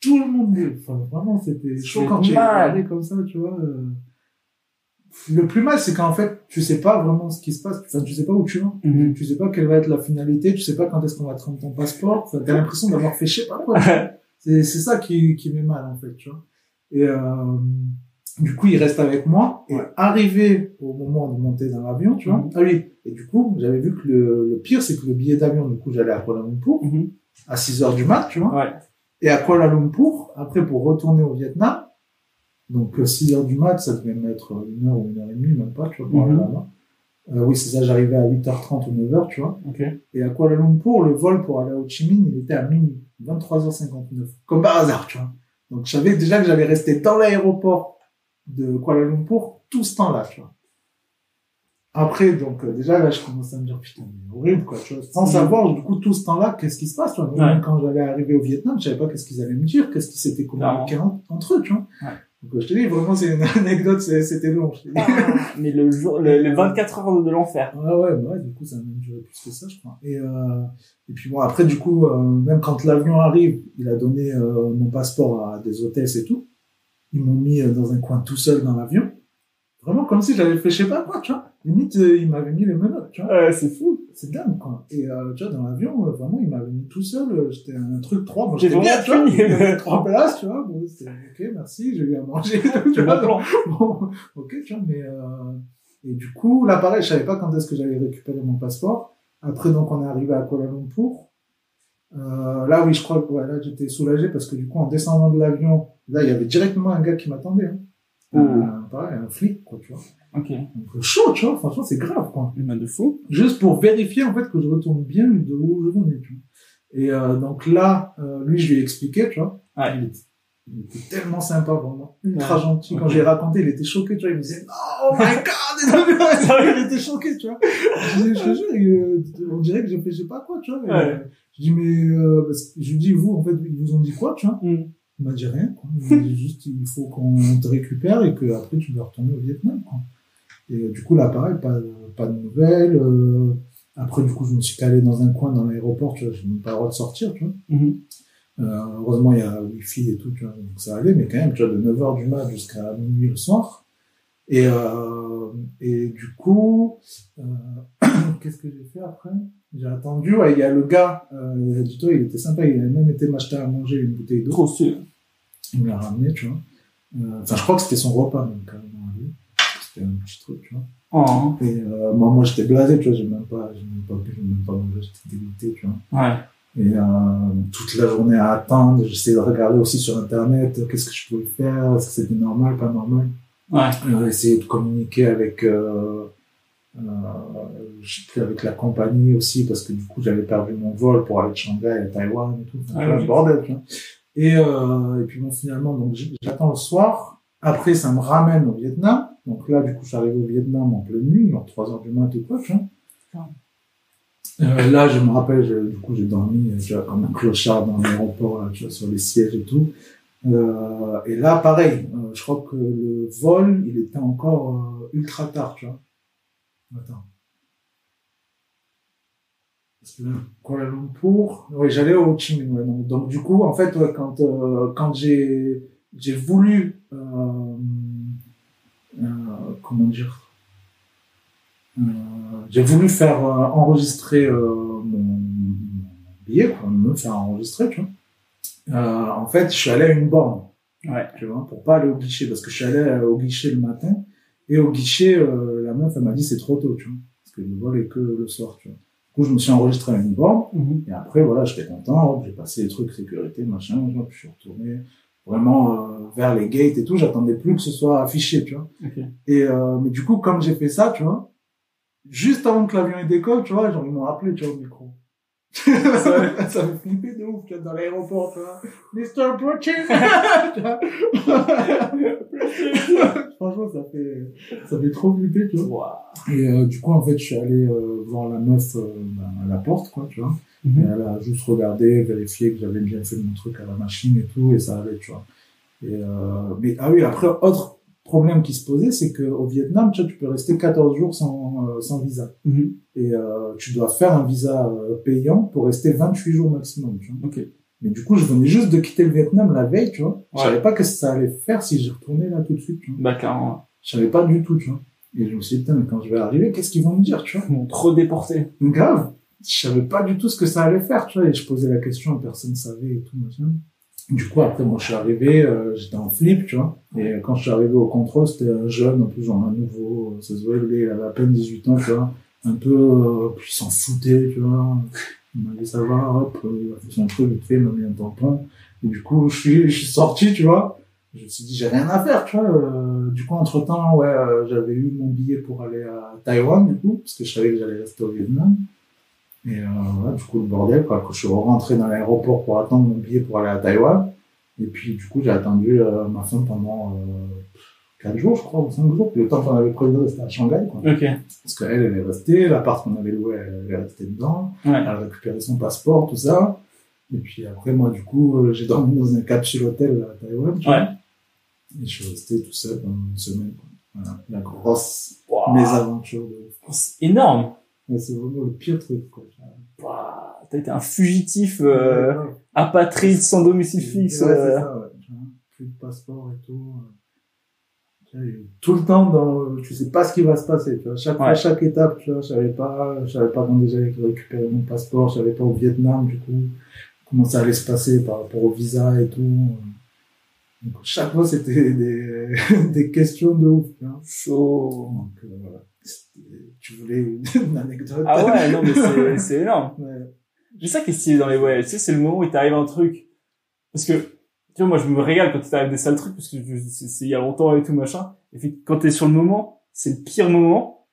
tout le monde, enfin, vraiment, c'était quand tu mal. regardais comme ça, tu vois. euh. Le plus mal, c'est qu'en fait, tu sais pas vraiment ce qui se passe. Enfin, tu sais pas où tu vas. Mhm. Tu sais pas quelle va être la finalité. Tu sais pas quand est-ce qu'on va te rendre ton passeport. Enfin, t'as l'impression d'avoir fait je sais pas quoi. C'est, c'est ça qui, qui met mal, en fait, tu vois. Et, euh, du coup, il reste avec moi. Et Ouais. arrivé au moment de monter dans l'avion, tu vois. Mhm. Ah oui. Et du coup, j'avais vu que le, le pire, c'est que le billet d'avion, du coup, j'allais à Kuala Lumpur Mhm. à 6 heures du mat, tu vois. Ouais. Et à Kuala Lumpur, après, pour retourner au Vietnam, donc euh, 6 heures du mat, ça devait mettre une heure ou une heure et demie, même pas, tu vois, pour aller Mhm. Euh, oui, c'est ça, j'arrivais à 8h30 ou 9h, tu vois. Ok. Et à Kuala Lumpur, le vol pour aller à Ho Chi Minh, il était à minuit, 23h59. Comme par hasard, tu vois. Donc, je savais déjà que j'allais rester dans l'aéroport de Kuala Lumpur tout ce temps-là, tu vois. Après, donc, euh, déjà, là, je commençais à me dire, putain, mais horrible, quoi, tu vois. Sans Mhm. savoir, du coup, tout ce temps-là, qu'est-ce qui se passe, tu vois. Ouais. Même quand j'allais arriver au Vietnam, je savais pas qu'est-ce qu'ils allaient me dire, qu'est-ce qui s'était communiqué en- entre eux, tu vois. Ouais. Donc, euh, je te dis, vraiment, c'est une anecdote, c'était long, je te dis. Mais le jour, le- les 24 heures de l'enfer. Ouais, ouais, bah ouais, du coup, ça a même duré plus que ça, je crois. Et, euh, et puis bon, après, du coup, euh, même quand l'avion arrive, il a donné euh, mon passeport à des hôtesses et tout. Ils m'ont mis euh, dans un coin tout seul dans l'avion. Vraiment comme si j'avais fait je sais pas quoi, tu vois. Limite, euh, il m'avait mis les menottes, tu vois. Ouais, c'est fou. C'est dingue, quoi. Et euh, tu vois, dans l'avion, euh, vraiment, il m'avait mis tout seul. euh, J'étais un truc 3. Moi, J'ai j'étais bien, tu vois. vraiment fini. Il y avait trois places, tu vois. Bon, c'était ok, merci, j'ai eu à manger. tu vois. bon. Bon, ok, tu vois, mais euh, et du coup, là, pareil, je savais pas quand est-ce que j'allais récupérer mon passeport. Après, donc, on est arrivé à Kuala Lumpur. Euh, là, oui, je crois que ouais, là, j'étais soulagé parce que du coup, en descendant de l'avion, là, il y avait directement un gars qui m'attendait. Hein. Un, pareil, un flic, quoi, tu vois. Ok. Donc, chaud, tu vois. Franchement, c'est grave, quoi. Une main de fou. Juste pour vérifier, en fait, que je retourne bien de où je venais, tu vois. Et euh, donc là, euh, lui, je lui ai expliqué, tu vois. Ouais. Il était, il était tellement sympa, vraiment. Ultra Ouais. gentil. Quand j'ai raconté, il était choqué, tu vois. Il me disait, oh my god! il était choqué, tu vois. Je, te jure, il, euh, on dirait que j'ai fait je sais pas quoi, tu vois. Et, Ouais. euh, je dis, mais, euh, je lui dis, vous, en fait, ils vous ont dit quoi, tu vois. Mm. Il m'a dit rien, quoi. Il m'a dit juste, il faut qu'on te récupère et que après tu dois retourner au Vietnam, quoi. Et euh, du coup, là, pareil, pas, pas de nouvelles. Euh, après, du coup, je me suis calé dans un coin dans l'aéroport, tu vois, j'ai même pas le droit de sortir, tu vois. Mhm. Euh, heureusement, il y a Wi-Fi et tout, tu vois, donc ça allait, mais quand même, tu vois, de 9h du mat jusqu'à minuit le soir. Et, euh, et du coup, euh, qu'est-ce que j'ai fait après? J'ai attendu, ouais, il y a le gars, euh, du tout, il était sympa, il avait même été m'acheter à manger une bouteille d'eau. Trop sûr. Il me l'a ramené, tu vois. Euh, Enfin, je crois que c'était son repas, même, à lui. C'était un petit truc, tu vois. Oh, Et euh, moi, moi j'étais blasé, tu vois, j'ai même pas, j'ai même pas bu, j'ai même pas mangé, j'étais dégoûté, tu vois. ouais. Et euh, toute la journée à attendre, j'essayais de regarder aussi sur Internet, euh, qu'est-ce que je pouvais faire, est-ce que c'était normal, pas normal. Ouais. Euh, essayer de communiquer avec, euh, euh, je sais plus, avec la compagnie aussi, parce que du coup, j'avais perdu mon vol pour aller de Shanghai à Taïwan et tout. Enfin, Ah oui. bordel, tu vois. Et, euh, et puis bon, finalement, donc j'attends le soir. Après, ça me ramène au Vietnam. Donc là, du coup, arrivé au Vietnam en pleine nuit, genre 3 heures du matin tu vois. Ah. Euh, là, je me rappelle, je- du coup, j'ai dormi, euh, tu vois, comme un clochard dans l'aéroport, là, tu vois, sur les sièges et tout. Euh, et là, pareil, euh, je crois que le vol, il était encore euh, ultra tard, tu vois. Attends. Kuala Lumpur, oui, j'allais au Ho Chi Minh, ouais, donc, donc du coup, en fait, ouais, quand euh, quand j'ai j'ai voulu, euh, euh, comment dire, j'ai voulu faire enregistrer mon, billet, quoi, me faire enregistrer, tu vois. En fait, je suis allé à une borne Ouais. tu vois, pour pas aller au guichet, parce que je suis allé au guichet le matin, et au guichet, la meuf, elle m'a dit c'est trop tôt, tu vois, parce que le vol est que le soir, tu vois. Je me suis enregistré à une borne, Mhm. et après, voilà, j'étais content, j'ai passé les trucs sécurité, machin, puis je suis retourné vraiment euh, vers les gates et tout, j'attendais plus que ce soit affiché, tu vois. Et euh, mais du coup, comme j'ai fait ça, tu vois, juste avant que l'avion ait décolle, tu vois, genre, ils m'ont appelé, tu vois, au micro. Ça m'a flippé de ouf, dans l'aéroport, tu vois. Mr. Vois. Franchement, ça fait, ça fait trop flipper, tu vois. Wow. Et euh, du coup, en fait, je suis allé euh, voir la meuf euh, ben, à la porte, quoi, tu vois. Et Mhm. elle a juste regardé, vérifié que j'avais bien fait mon truc à la machine et tout, et ça allait, tu vois. Et mais ah oui, après, autre problème qui se posait, c'est que au Vietnam, tu vois, tu peux rester 14 jours sans, euh, sans visa. Mhm. Et euh, tu dois faire un visa euh, payant pour rester 28 jours maximum, tu vois. Ok. Mais du coup, je venais juste de quitter le Vietnam la veille, tu vois. Je Ouais. savais pas que ça allait faire si je retournais là tout de suite, tu vois. Bah, carrément. Je savais pas du tout, tu vois. Et je me suis dit, putain, mais quand je vais arriver, qu'est-ce qu'ils vont me dire, tu vois. Ils m'ont trop déporté. Grave. Je savais pas du tout ce que ça allait faire, tu vois. Et je posais la question, personne savait et tout, machin. Du coup, après, moi, je suis arrivé, euh, j'étais en flip, tu vois. Et quand je suis arrivé au contrôle, c'était un jeune, en plus, genre un nouveau, euh, ça se voyait, il avait à peine 18 ans, tu vois. Un peu, euh, puis s'en foutait, tu vois. Dit, ça va, hop, euh, il a fait son truc, vite fait, il m'a mis un tampon. Et du coup, je suis, je suis sorti, tu vois. Je me suis dit, j'ai rien à faire, tu vois. Euh, du coup, entre temps, ouais, euh, j'avais eu mon billet pour aller à Taïwan, du coup, parce que je savais que j'allais rester au Vietnam. Et euh, voilà, du coup, le bordel, quoi, quand je suis rentré dans l'aéroport pour attendre mon billet pour aller à Taïwan. Et puis, du coup, j'ai attendu euh, ma femme pendant euh, 4 jours, je crois, ou 5 jours. Puis le temps qu'on avait prévu de rester à Shanghai, quoi. Ok. Parce qu'elle, elle est restée, l'appart qu'on avait loué, elle est restée dedans. Ouais. Elle a récupéré son passeport, tout ça. Et puis après, moi, du coup, euh, j'ai dormi dans un capsule hôtel à Taïwan. tu vois. Ouais. Et je suis resté tout seul pendant une semaine. Quoi. Voilà. La grosse Wow. mésaventure. De... C'est énorme. Ouais, c'est vraiment le pire truc. Quoi. Wow. T'as été un fugitif, euh, Ouais, apatride sans domicile fixe. Ouais, c'est euh. ça, Plus de passeport et tout. Et Tout le temps, dans, tu sais pas ce qui va se passer. Tu vois. Chaque, Ouais. chaque étape, tu vois, je savais pas, je savais pas quand déjà récupérer mon passeport, je savais pas au Vietnam, du coup, comment ça allait se passer par rapport au visa et tout. Donc, chaque fois, c'était des, des questions de ouf. Tu vois. Chaud. Donc, euh, voilà. Tu voulais une anecdote Ah ouais, non, mais c'est, c'est énorme. Ouais. C'est ça qui est stylé dans les voyages. Tu sais, c'est le moment où il t'arrive un truc. Parce que, tu vois, moi, je me régale quand il t'arrive des sales trucs, parce que c'est, il y a longtemps et tout, machin. Et puis, quand t'es sur le moment, c'est le pire moment.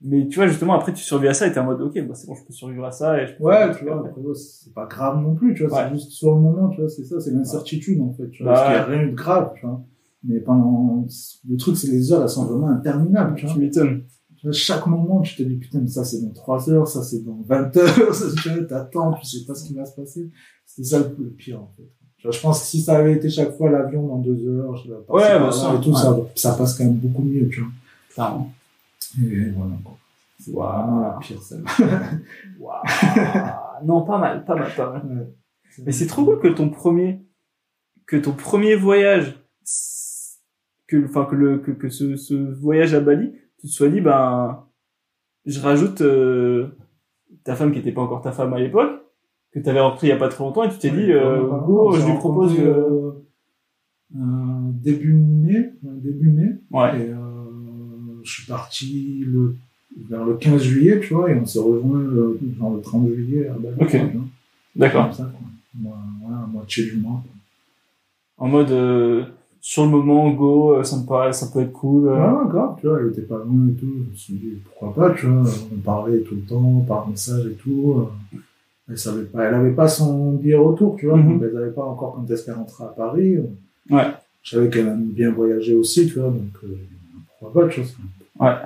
Mais tu vois, justement, après, tu survis à ça et t'es en mode, ok, bah, c'est bon, je peux survivre à ça et je peux Ouais, tu vois, c'est pas grave non plus, tu vois, Ouais. c'est juste sur le moment, tu vois, c'est ça, c'est l'incertitude, en fait, tu vois, Bah parce qu'il y a rien de grave, tu vois. Mais pendant, le truc, c'est les heures, elles sont vraiment interminables, tu vois. Tu m'étonnes. Chaque moment, tu te dis, putain, mais ça, c'est dans 3 heures, ça, c'est dans 20 heures, ça, tu vois, t'attends, tu sais pas ce qui va se passer. C'est ça le, le pire, en fait. Vois, je pense que si ça avait été chaque fois l'avion dans 2 heures, je sais pas, Ouais, bah, ça, et tout, ouais. ça, ça passe quand même beaucoup mieux, tu vois. Clairement. Et voilà, quoi. C'est vraiment la pire, celle Waouh. non, pas mal, pas mal, pas mal. Ouais. Mais c'est trop cool que ton premier, que ton premier voyage, que, enfin, que le, que, que ce, ce voyage à Bali, tu te sois dit, ben, je rajoute, euh, ta femme qui était pas encore ta femme à l'époque, que t'avais rencontré il y a pas très longtemps et tu t'es dit, euh, je lui propose, euh, euh, euh, début mai, euh, début mai. ouais, Et euh, je suis parti le, vers le 15 juillet, tu vois, et on s'est rejoint le, genre le 30 juillet à Bali. Ok. tu d'accord. Voilà, moitié du mois. quoi. En mode, euh, sur le moment, go, euh, ça me paraît, ça peut être cool. euh. Ouais, grave, tu vois, elle était pas loin et tout. Je me suis dit, pourquoi pas, tu vois. On parlait tout le temps, par message et tout. euh. Elle savait pas, elle avait pas son billet retour, tu vois. Mhm. donc Elle savait pas encore quand est-ce qu'elle rentrait à Paris. Ouais. Je savais qu'elle aimait bien voyager aussi, tu vois, donc, euh, pourquoi pas, tu vois. Ouais.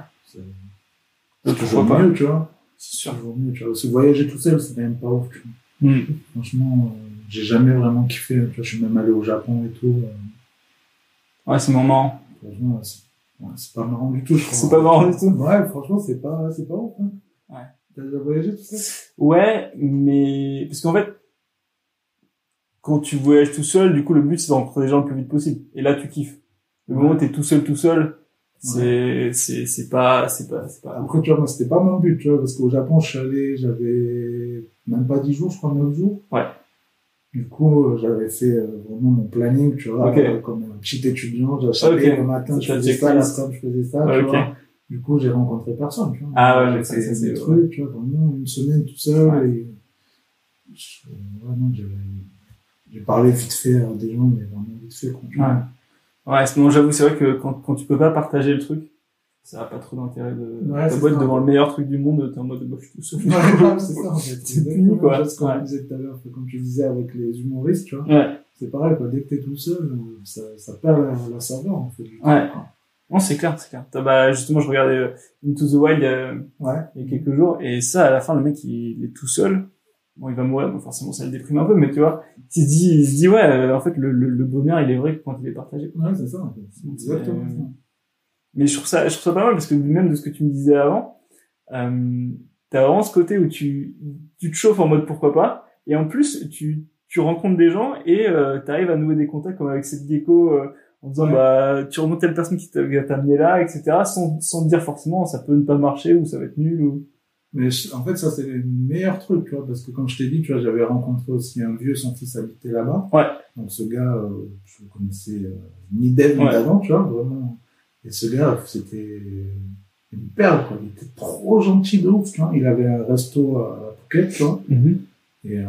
C'est toujours pas. mieux, tu vois. C'est sûr. Toujours mieux, tu vois. Que voyager tout seul, c'est quand même pas ouf, tu vois. Hmm. Franchement, euh, j'ai jamais vraiment kiffé, tu vois. Je suis même allé au Japon et tout. euh, Ouais, c'est moment. Franchement, c'est ouais, c'est pas marrant du tout, je crois. C'est pas marrant du tout. Ouais, franchement, c'est pas, c'est pas ouf, hein. Ouais. T'as déjà voyagé tout ça? Ouais, mais parce qu'en fait, quand tu voyages tout seul, du coup, le but c'est de rencontrer des gens le plus vite possible. Et là, tu kiffes. Le moment où t'es tout seul, tout seul, c'est c'est c'est pas c'est pas c'est pas. Après, tu vois, moi, c'était pas mon but, tu vois, parce qu'au Japon, je suis allé, j'avais même pas 10 jours, je crois, 9 jours. Ouais. Du coup, euh, j'avais fait euh, vraiment mon planning, tu vois, euh, comme un petit étudiant. Je savais Ok. le matin, je faisais ça, checklist. l'après, je faisais ça, tu vois. Du coup, j'ai rencontré personne, tu vois. Ah ouais, j'ai fait des trucs, tu vois, vraiment une semaine tout seul. Ouais. Et... Je- ouais, non, j'ai j'ai parlé vite fait à des gens, mais vraiment vite fait, quoi. Ouais. Ouais, sinon j'avoue, c'est vrai que quand quand tu peux pas partager le truc, ça a pas trop d'intérêt de. Ouais, être ça. devant le meilleur truc du monde, t'es en mode bah, je suis tout seul. Ouais, c'est ça, en fait. C'est fini, quoi. Parce qu'on Ouais. disait tout à l'heure, comme tu disais avec les humoristes, tu vois. Ouais. C'est pareil, quoi. Dès que t'es tout seul, euh, ça, ça perd la, la saveur, en fait. Ouais. Non, c'est clair, c'est clair. Bah, justement, je regardais euh, Into the Wild euh, Ouais. il y a quelques jours, et ça, à la fin, le mec, il est tout seul. Bon, il va mourir, donc forcément, ça le déprime un peu, mais tu vois, il se dit, il se dit, ouais, euh, en fait, le, le, le bonheur, il est vrai que quand il est partagé. Ouais, c'est ça, en fait. Exactement C'est- ça. Mais je trouve ça, je trouve ça pas mal parce que même de ce que tu me disais avant, euh, t'as vraiment ce côté où tu, tu te chauffes en mode pourquoi pas, et en plus tu, tu rencontres des gens et euh, t'arrives à nouer des contacts comme avec cette gecko euh, en disant Ouais. bah tu remontes telle personne qui t'a qui t'a amené là, etc. sans sans te dire forcément ça peut ne pas marcher ou ça va être nul ou. Mais je- en fait, ça, c'est le meilleur truc, tu vois, parce que comme je t'ai dit, tu vois, j'avais rencontré aussi un vieux, son fils habitait là-bas. Ouais. Donc, ce gars, euh, je le connaissais euh, ni d'elle ni Ouais. d'avant, tu vois, vraiment. Et ce gars, c'était une perle, quoi. Il était trop gentil de ouf, tu vois. Il avait un resto à Phuket, tu vois. Et euh,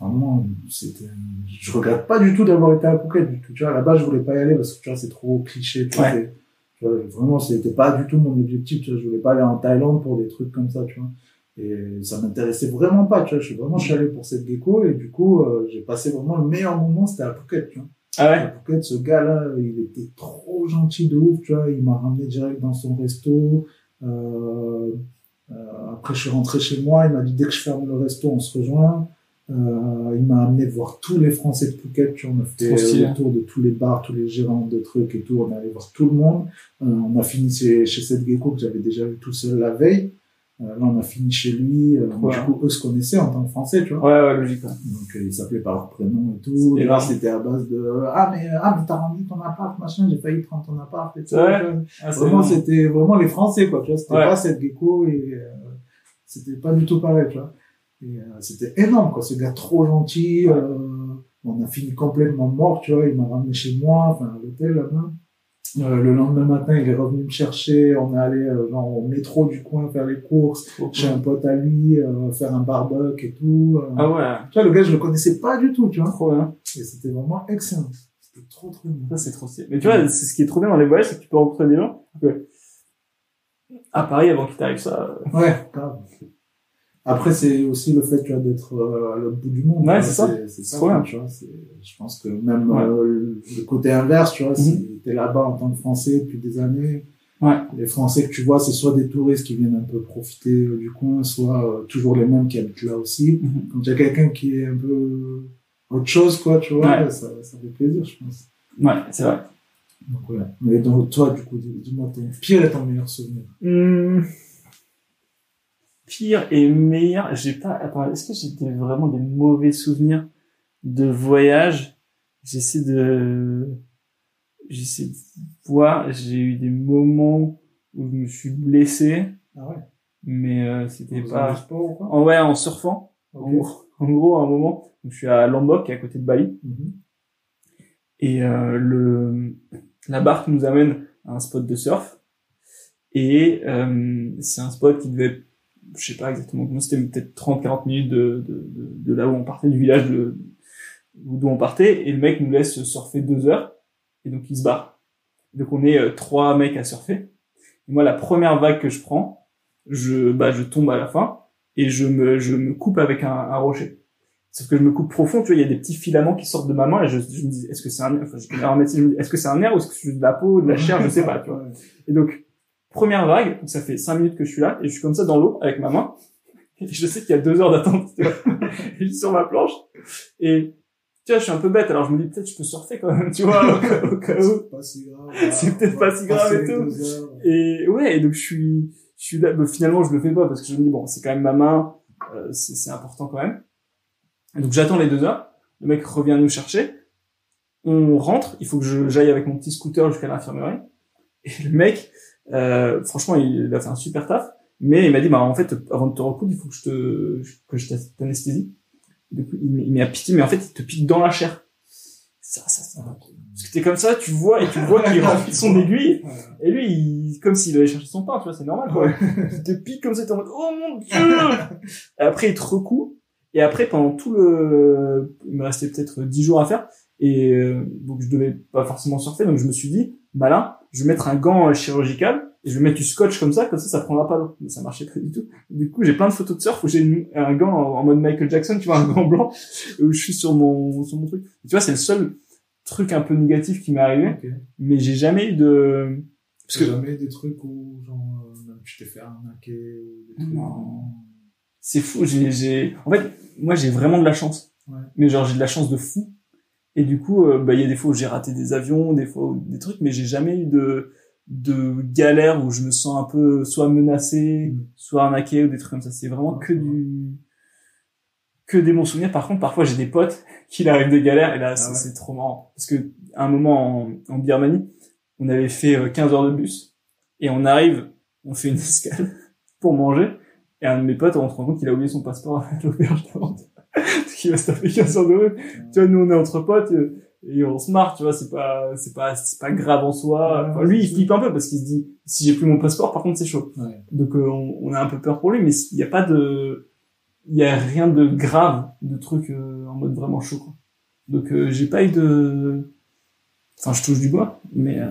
vraiment, c'était. Je regrette pas du tout d'avoir été à Phuket du tout. Tu vois, base, je voulais pas y aller parce que tu vois, c'est trop cliché. Tu Ouais. tu vois, vraiment, c'était pas du tout mon objectif. Tu vois, je voulais pas aller en Thaïlande pour des trucs comme ça. Tu vois. Et ça m'intéressait vraiment pas. Tu vois, je suis vraiment, je suis allé pour cette gecko et du coup, euh, j'ai passé vraiment le meilleur moment. C'était à Phuket. Tu vois. Ah ouais? À Phuket, ce gars-là, il était trop gentil de ouf. Tu vois, il m'a ramené direct dans son resto. Euh, euh, après, je suis rentré chez moi. Il m'a dit dès que je ferme le resto, on se rejoint. Euh, il m'a amené voir tous les Français de Phuket. Tu vois, on a fait le tour de tous les bars, tous les gérants de trucs et tout. On est allé voir tout le monde. Euh, on a fini chez, chez cette gecko que j'avais déjà vu tout seul la veille. Euh, là, on a fini chez lui. Euh, Ouais. Du coup, eux se connaissaient en tant que Français, tu vois. Ouais, ouais, logique. ouais. Donc, euh, ils s'appelaient par leur prénom et tout. Et là- c'était à base de Ah, mais, ah, mais t'as rendu ton appart, machin, j'ai failli prendre ton appart et tout. Vrai Ah, Vraiment, c'était vraiment les Français, quoi. Tu vois, c'était Ouais. pas cette gecko et euh, c'était pas du tout pareil, tu vois. Et euh, c'était énorme, quoi. Ce gars trop gentil. Ouais. euh, on a fini complètement mort, tu vois. Il m'a ramené chez moi, enfin, à l'hôtel là-bas. Euh, le lendemain matin, il est revenu me chercher. On est allé euh, genre, au métro du coin faire les courses. Cool. Chez un pote à lui, euh, faire un barbecue et tout. euh. Ah ouais. Tu vois, le gars, je le connaissais pas du tout, tu vois. Trop bien. Et c'était vraiment excellent. C'était trop, trop bien. Ça, c'est trop stylé. Mais tu vois, c'est ce qui est trop bien dans les voyages, c'est que tu peux rencontrer des gens. que À Paris, avant qu'il t'arrive ça. Ouais, grave. Après, c'est aussi le fait, tu vois, d'être euh, à l'autre bout du monde. Ouais, c'est ça. C'est C'est ça, tu vois. c'est- Je pense que même Ouais. euh, le côté inverse, tu vois, si t'es là-bas en tant que Français depuis des années, Ouais. les Français que tu vois, c'est soit des touristes qui viennent un peu profiter euh, du coin, soit euh, toujours les mêmes qui habitent là aussi. Mhm. Quand il y a quelqu'un qui est un peu autre chose, quoi, tu vois, Ouais. ça, ça fait plaisir, je pense. Ouais, c'est vrai. Donc, ouais. Mais donc, toi, du coup, dis-moi ton pire et ton meilleur souvenir. Hum, Pire et meilleur, j'ai pas, attends, est-ce que j'ai vraiment des mauvais souvenirs de voyage? J'essaie de, j'essaie de voir, j'ai eu des moments où je me suis blessé, Ah ouais? mais euh, c'était pas, sport ou quoi? en ouais, en surfant. En, gros, en gros, à un moment, donc, je suis à Lombok, à côté de Bali, Mhm. et euh, le la barque nous amène à un spot de surf, et euh, c'est un spot qui devait, je sais pas exactement comment, c'était peut-être 30-40 minutes de, de, de, de là où on partait, du village de d'où on partait, et le mec nous laisse surfer deux heures, et donc il se barre. Donc on est euh, trois mecs à surfer. Et moi, la première vague que je prends, je bah je tombe à la fin et je me je me coupe avec un, un rocher. Sauf que je me coupe profond, tu vois, il y a des petits filaments qui sortent de ma main et je, je me dis est-ce que c'est un enfin, je, en médecine, je me dis, est-ce que c'est un nerf ou est-ce que c'est de la peau, de la chair, je sais pas, tu vois. Et donc première vague, donc ça fait cinq minutes que je suis là et je suis comme ça dans l'eau avec ma main. Et je sais qu'il y a deux heures d'attente, sur ma planche et tu vois, je suis un peu bête, alors je me dis peut-être je peux surfer quand même, tu vois, au cas- où. C'est pas si grave. C'est peut-être pas si grave et tout. Et ouais, et donc je suis, je suis là. finalement, je le fais pas parce que je me dis bon, c'est quand même ma main, euh, c'est important quand même. Et donc j'attends les deux heures. Le mec revient nous chercher. On rentre. Il faut que j'aille avec mon petit scooter jusqu'à l'infirmerie. Et le mec, euh, franchement, il a fait un super taf. Mais il m'a dit bah en fait, avant de te recoudre, il faut que je te que je t'anesthésie. Du coup, il, à piquer, mais en fait, il te pique dans la chair. Ça, ça, ça. Parce que t'es comme ça, tu vois et tu vois qu'il remplit son aiguille. Et lui, il, comme s'il allait chercher son pain, tu vois, c'est normal, quoi. il te pique comme ça, t'es en mode, oh mon dieu! et après, il te recoue. Et après, pendant tout le, il me restait peut-être 10 jours à faire. Et, euh, donc, je devais pas forcément surfer. Donc, je me suis dit, malin, je vais mettre un gant euh, chirurgical. Et je vais mettre du scotch comme ça, comme ça, ça prendra pas l'eau. Mais ça marchait pas du tout. Du coup, j'ai plein de photos de surf où j'ai une- un gant en, en mode Michael Jackson, tu vois, un gant blanc, où je suis sur mon, sur mon truc. Et tu vois, c'est le seul truc un peu négatif qui m'est arrivé. Mais j'ai jamais eu de, parce que jamais des trucs où, genre, euh, tu t'es fait arnaquer ou des trucs. Non. c'est fou. J'ai, j'ai, en fait, moi, j'ai vraiment de la chance. Ouais. Mais genre, j'ai de la chance de fou. Et du coup, euh, bah, il y a des fois où j'ai raté des avions, des fois où- des trucs, mais j'ai jamais eu de, de galère où je me sens un peu soit menacé, Mm. soit arnaqué ou des trucs comme ça. C'est vraiment que du, que des bons souvenirs. Par contre, parfois, j'ai des potes qui arrivent des galères et là, c'est, Ah ouais. c'est trop marrant. Parce que, à un moment, en, en Birmanie, on avait fait euh, 15 heures de bus et on arrive, on fait une escale pour manger et un de mes potes, on se rend compte qu'il a oublié son passeport à l'auberge d'avant. Parce qu'il va se taper 15 heures de route. Tu vois, nous, on est entre potes euh, et on se marre, tu vois, c'est pas, c'est pas, c'est pas grave en soi. Enfin, lui, il flippe un peu parce qu'il se dit, si j'ai plus mon passeport, par contre, c'est chaud. Ouais. Donc, euh, on, on a un peu peur pour lui, mais il y a pas de, il y a rien de grave, de trucs euh, en mode vraiment chaud, quoi. Donc, euh, j'ai pas eu de, enfin, je touche du bois, mais, euh,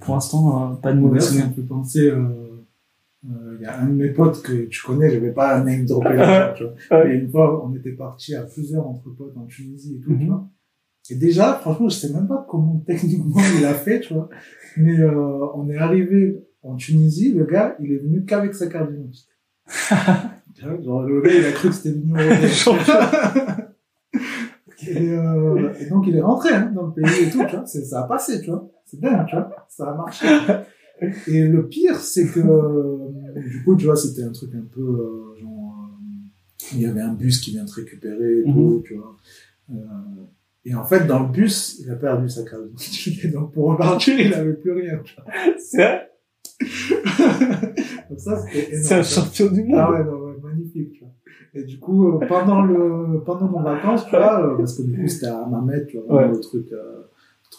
pour l'instant, euh, pas de mauvais souvenirs. penser, euh, il y a un de mes potes que tu connais, je vais pas name dropper là, tu vois. Mais une fois, on était partis à plusieurs entre potes en Tunisie et tout, tu Mhm. vois. Et déjà, franchement, je sais même pas comment techniquement il a fait, tu vois. Mais euh, on est arrivé en Tunisie, le gars, il est venu qu'avec sa carte d'identité. Genre, le gars, il a cru que c'était des et, euh, et donc, il est rentré hein, dans le pays et tout, tu vois. Ça a passé, tu vois. C'est dingue, tu vois. Ça a marché. Et le pire, c'est que, euh, du coup, tu vois, c'était un truc un peu, euh, genre, euh, il y avait un bus qui vient te récupérer et tout, tu vois. Euh, et en fait, dans le bus, il a perdu sa carte d'identité. Donc, pour repartir, il avait plus rien. C'est vrai? Donc ça, c'était. C'est un champion du monde. Ah ouais, non, ouais, magnifique, tu vois. Et du coup, euh, pendant le, pendant nos vacances, tu vois, euh, parce que du coup, c'était à Mamet, tu vois, Ouais. le truc, euh,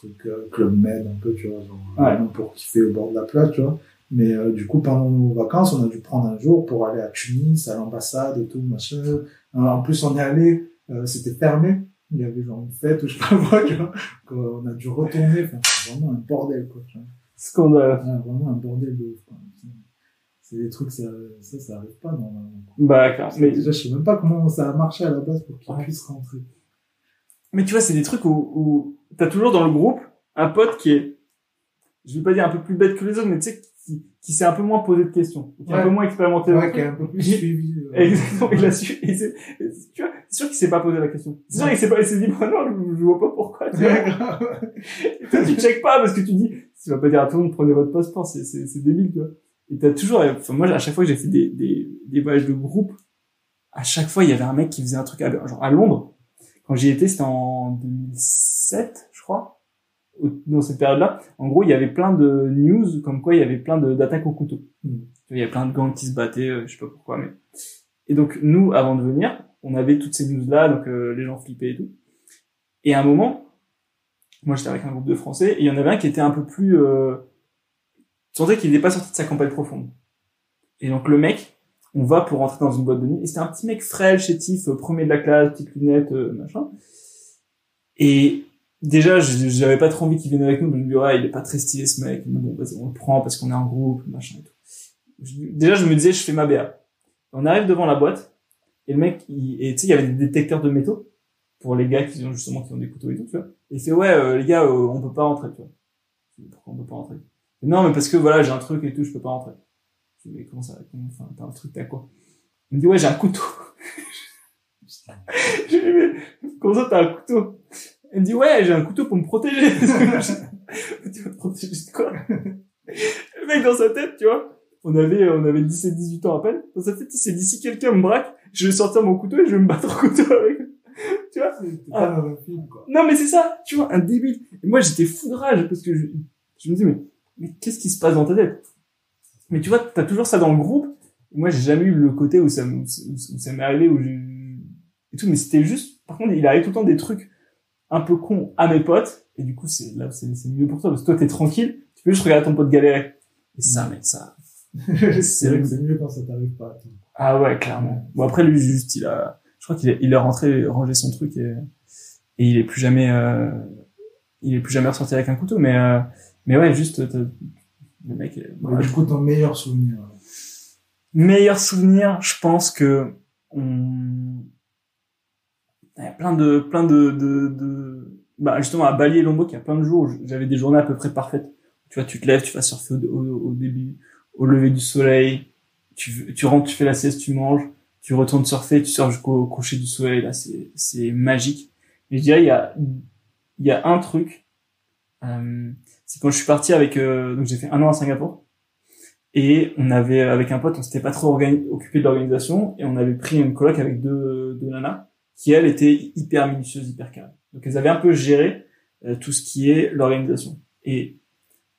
truc, euh, Club Med, un peu, tu vois, genre, Ouais. vraiment pour kiffer au bord de la plage, tu vois. Mais, euh, du coup, pendant nos vacances, on a dû prendre un jour pour aller à Tunis, à l'ambassade et tout, machin. Euh, en plus, on est allé, euh, c'était fermé. Il y avait genre une fête ou je sais pas quoi, tu vois. Donc, euh, on a dû retourner, enfin, c'est vraiment un bordel, quoi, tu vois. Scandale. Ouais, vraiment un bordel de ouf, quoi. C'est des trucs, ça, ça, ça arrive pas normalement. Bah, clair. Mais déjà, je sais même pas comment ça a marché à la base pour qu'il Ouais. puisse rentrer. mais tu vois, c'est des trucs où, où t'as toujours dans le groupe un pote qui est, je vais pas dire un peu plus bête que les autres, mais tu sais, qui, qui s'est un peu moins posé de questions, qui est un peu moins expérimenté. Ouais, qui est un peu plus suivi. euh, Exactement, il a su, et c'est, tu vois, c'est sûr qu'il s'est pas posé la question. C'est sûr qu'il s'est pas, il s'est dit, bah non, je, je vois pas pourquoi. Tu, vois. Et toi, tu check pas parce que tu dis, tu vas pas dire à tout le monde, prenez votre passeport, c'est, c'est, c'est débile, tu vois. Et t'as toujours, enfin, moi, à chaque fois que j'ai fait des, des, des voyages de groupe, à chaque fois, il y avait un mec qui faisait un truc à, genre à Londres. Quand j'y étais, c'était en 2007, je crois. Dans cette période-là. En gros, il y avait plein de news comme quoi il y avait plein d'attaques au couteau. Mm. Vois, Il y a plein de gangs qui se battaient, euh, je sais pas pourquoi, mais. Et donc, nous, avant de venir, on avait toutes ces news-là, donc euh, les gens flippaient et tout. Et à un moment, moi j'étais avec un groupe de Français, et il y en avait un qui était un peu plus... Euh... Tu sentais qu'il n'était pas sorti de sa campagne profonde. Et donc le mec, on va pour rentrer dans une boîte de nuit, et c'était un petit mec frêle, chétif, euh, premier de la classe, petite lunette, euh, machin. Et déjà, j'avais pas trop envie qu'il vienne avec nous, mais je me dis, ouais, il est pas très stylé ce mec, mais bon, on le prend parce qu'on est en groupe, machin et tout. Déjà, je me disais, je fais ma BA. On arrive devant la boîte, et le mec, il, tu sais, il y avait des détecteurs de métaux pour les gars qui ont justement qui ont des couteaux et tout, tu vois. Et il fait ouais, euh, les gars, euh, on peut pas rentrer, tu vois. Pourquoi on peut pas rentrer? Non, mais parce que voilà, j'ai un truc et tout, je peux pas rentrer. Mais comment ça comment, Enfin, t'as un truc, t'as quoi? Il me dit ouais, j'ai un couteau. je lui dis mais comment ça t'as un couteau? Il me dit ouais, j'ai un couteau pour me protéger. tu vas te protéger de quoi? Le mec dans sa tête, tu vois. On avait, on avait 17, 18 ans à peine. Dans sa tête, il s'est dit, si quelqu'un me braque, je vais sortir mon couteau et je vais me battre au couteau avec. tu vois? Un film, quoi. Non, mais c'est ça, tu vois, un débile. Et moi, j'étais fou de rage parce que je, je me dis, mais, mais qu'est-ce qui se passe dans ta tête? Mais tu vois, t'as toujours ça dans le groupe. Moi, j'ai jamais eu le côté où ça, où, m'est arrivé, où j'ai, et tout, mais c'était juste, par contre, il arrive tout le temps des trucs un peu cons à mes potes. Et du coup, c'est, là, c'est, mieux pour toi parce que toi, t'es tranquille. Tu peux juste regarder ton pote galérer. Et ça, mec, ça, c'est vrai que c'est mieux quand ça t'arrive pas. toi. ah ouais, clairement. Bon, après, lui, juste, il a, je crois qu'il est, il est rentré, rangé son truc et, et il est plus jamais, euh, il est plus jamais ressorti avec un couteau, mais, euh, mais ouais, juste, le mec, est- Mais du coup, ton meilleur souvenir. euh, meilleur souvenir, je pense que on il y a plein de plein de de, de... bah justement à Bali et Lombok, il y a plein de jours où j'avais des journées à peu près parfaites. Tu vois, tu te lèves, tu vas surfer au, au, au début, au lever du soleil, tu tu rentres, tu fais la sieste, tu manges, tu retournes surfer, tu sors jusqu'au coucher du soleil, là c'est c'est magique. Mais je dirais il y a il y a un truc euh, c'est quand je suis parti avec euh, donc j'ai fait un an à Singapour. Et on avait avec un pote on s'était pas trop occupé de l'organisation. Et on avait pris une coloc avec deux deux nanas qui elles étaient hyper minutieuses hyper carrées. Donc elles avaient un peu géré euh, tout ce qui est l'organisation. Et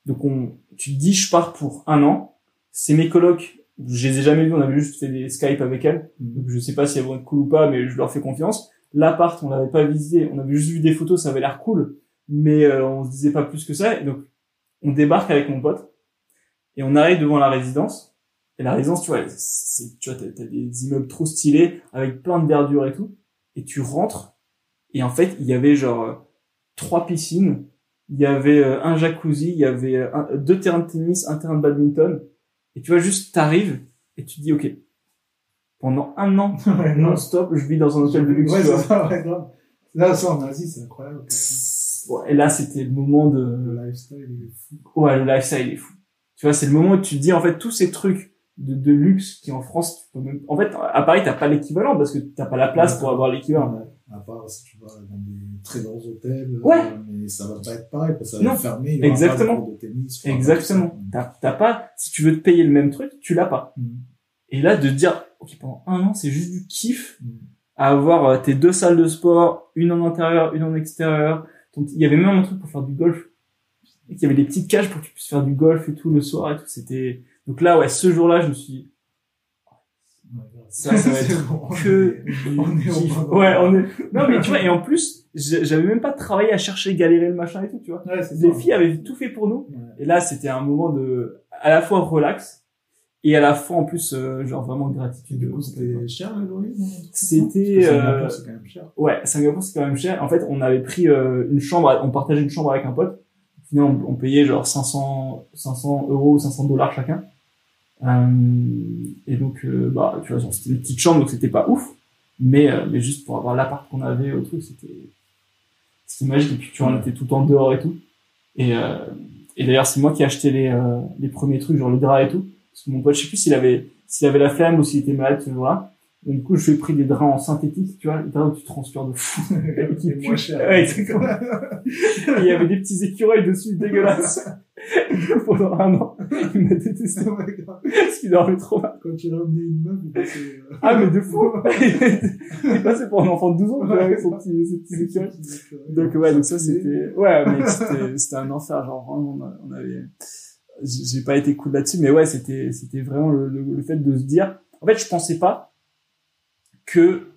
donc on tu te dis je pars pour un an. C'est mes colocs. Je les ai jamais vus. On avait juste fait des Skype avec elles. Donc je sais pas si elles vont être cool ou pas mais je leur fais confiance. L'appart on l'avait pas visité. On avait juste vu des photos. Ça avait l'air cool mais euh, on se disait pas plus que ça et donc on débarque avec mon pote et on arrive devant la résidence et la résidence tu vois c'est tu vois t'as, t'as des immeubles trop stylés avec plein de verdure et tout et tu rentres et en fait il y avait genre euh, trois piscines il y avait euh, un jacuzzi il y avait euh, un- deux terrains de tennis un terrain de badminton et tu vois juste t'arrives et tu te dis ok pendant un an Ouais, non. non stop je vis dans un hôtel de luxe Ouais, c'est ça, ouais, grave. Là, ça, en Asie, c'est incroyable. Ouais, et là c'était le moment de. Le lifestyle, il est fou. Ouais, le lifestyle est fou. Tu vois, c'est le moment où tu te dis, en fait, tous ces trucs de, de luxe qui en France, tu peux même... En fait, à Paris, t'as pas l'équivalent parce que t'as pas la place pour avoir l'équivalent. Ouais. À part si tu vas dans des très grands hôtels. Ouais. euh, mais ça va pas être pareil, parce que ça va être fermé. il Exactement. pas de tennis, Exactement. T'as, pas, si tu veux te payer le même truc, tu l'as pas. Mm. Et là, de dire, ok, pendant un an, c'est juste du kiff Mm. à avoir euh, tes deux salles de sport, une en intérieur, une en extérieur. Il y avait même un truc pour faire du golf. Qu'il y avait des petites cages pour que tu puisses faire du golf et tout le soir et tout. C'était, donc là, ouais, ce jour-là, je me suis ça, ça va être bon, que on est Ouais, on est. Non, mais tu vois, et en plus, j'avais même pas travaillé à chercher, galérer le machin et tout, tu vois. Ouais, Les ça. filles avaient tout fait pour nous. Ouais. Et là, c'était un moment de, à la fois relax et à la fois en plus, euh, genre vraiment gratitude. du coup, c'était cher, le non? C'était, euh, Singapour, c'est quand même cher. Ouais, Singapour c'est quand même cher. En fait, on avait pris euh, une chambre, on partageait une chambre avec un pote. Finalement, on, on payait genre 500, 500 euros, 500 dollars chacun. Euh, et donc, euh, bah, tu vois, c'était une petite chambre, donc c'était pas ouf. Mais, euh, mais juste pour avoir l'appart qu'on avait au truc, c'était, c'était magique. Et puis, tu vois, on était tout en dehors et tout. Et, euh, et d'ailleurs, c'est moi qui ai acheté les, euh, les premiers trucs, genre les draps et tout. Parce que mon pote, je sais plus s'il avait, s'il avait la flemme ou s'il était malade, ce jour-là. Donc, du coup, je suis pris des draps en synthétique, tu vois, les draps où tu transpires de fou. Et qui moins cher. Ouais, exactement. Et il y avait des petits écureuils dessus, dégueulasses. Pendant un an, il m'a détesté parce qu'il dormait trop mal. Quand tu ramenais une meuf, il passait, euh, Ah, mais de fou! il passait pour un enfant de 12 ans, tu vois, avec son petit, ses petits écureuils. Donc, ouais, donc ça, c'était, ouais, mais c'était, c'était un enfer, genre, vraiment, a- on avait, j'ai pas été cool là-dessus, mais ouais, c'était, c'était vraiment le, le, le fait de se dire, en fait, je pensais pas que,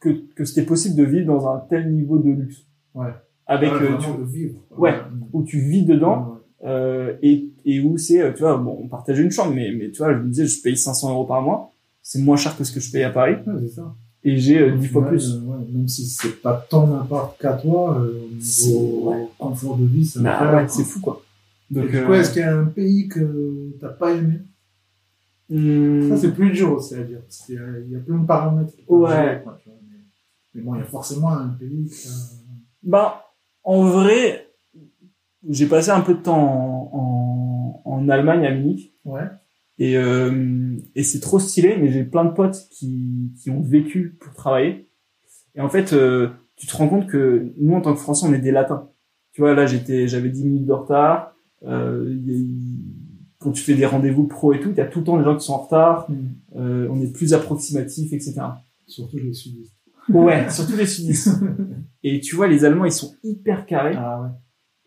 que, que c'était possible de vivre dans un tel niveau de luxe. Ouais. Avec, Ouais, euh, tu- de vivre. Ouais. où tu vis dedans, Ouais. euh, et, et où c'est, euh, tu vois, bon, on partage une chambre, mais, mais tu vois, je me disais, je paye 500 euros par mois, c'est moins cher que ce que je paye à Paris, Ouais, c'est ça. et j'ai euh, Au 10 fois final, plus. euh, ouais, même si c'est pas ton appart qu'à toi, euh, au niveau ouais. confort de vie, c'est Bah ouais, c'est fou, quoi. Donc, du coup, euh, est-ce qu'il y a un pays que t'as pas aimé? Hum, Ça, c'est plus dur aussi à dire. Parce qu'il y a, il y a plein de paramètres. Ouais. jouer, quoi, tu vois, mais, mais bon, il y a forcément un pays a... Bah, en vrai, j'ai passé un peu de temps en, en, en Allemagne, à Munich, Ouais. et, euh, et c'est trop stylé, mais j'ai plein de potes qui, qui ont vécu pour travailler. Et en fait, euh, tu te rends compte que nous, en tant que Français, on est des latins. Tu vois, là, j'étais, j'avais 10 minutes de retard. Euh, il y a- quand tu fais des rendez-vous pro et tout, il y a tout le temps des gens qui sont en retard. Euh, on est plus approximatif, etc. Surtout les sudistes. Ouais, surtout les sudistes. Et tu vois, les Allemands, ils sont hyper carrés. Ah ouais.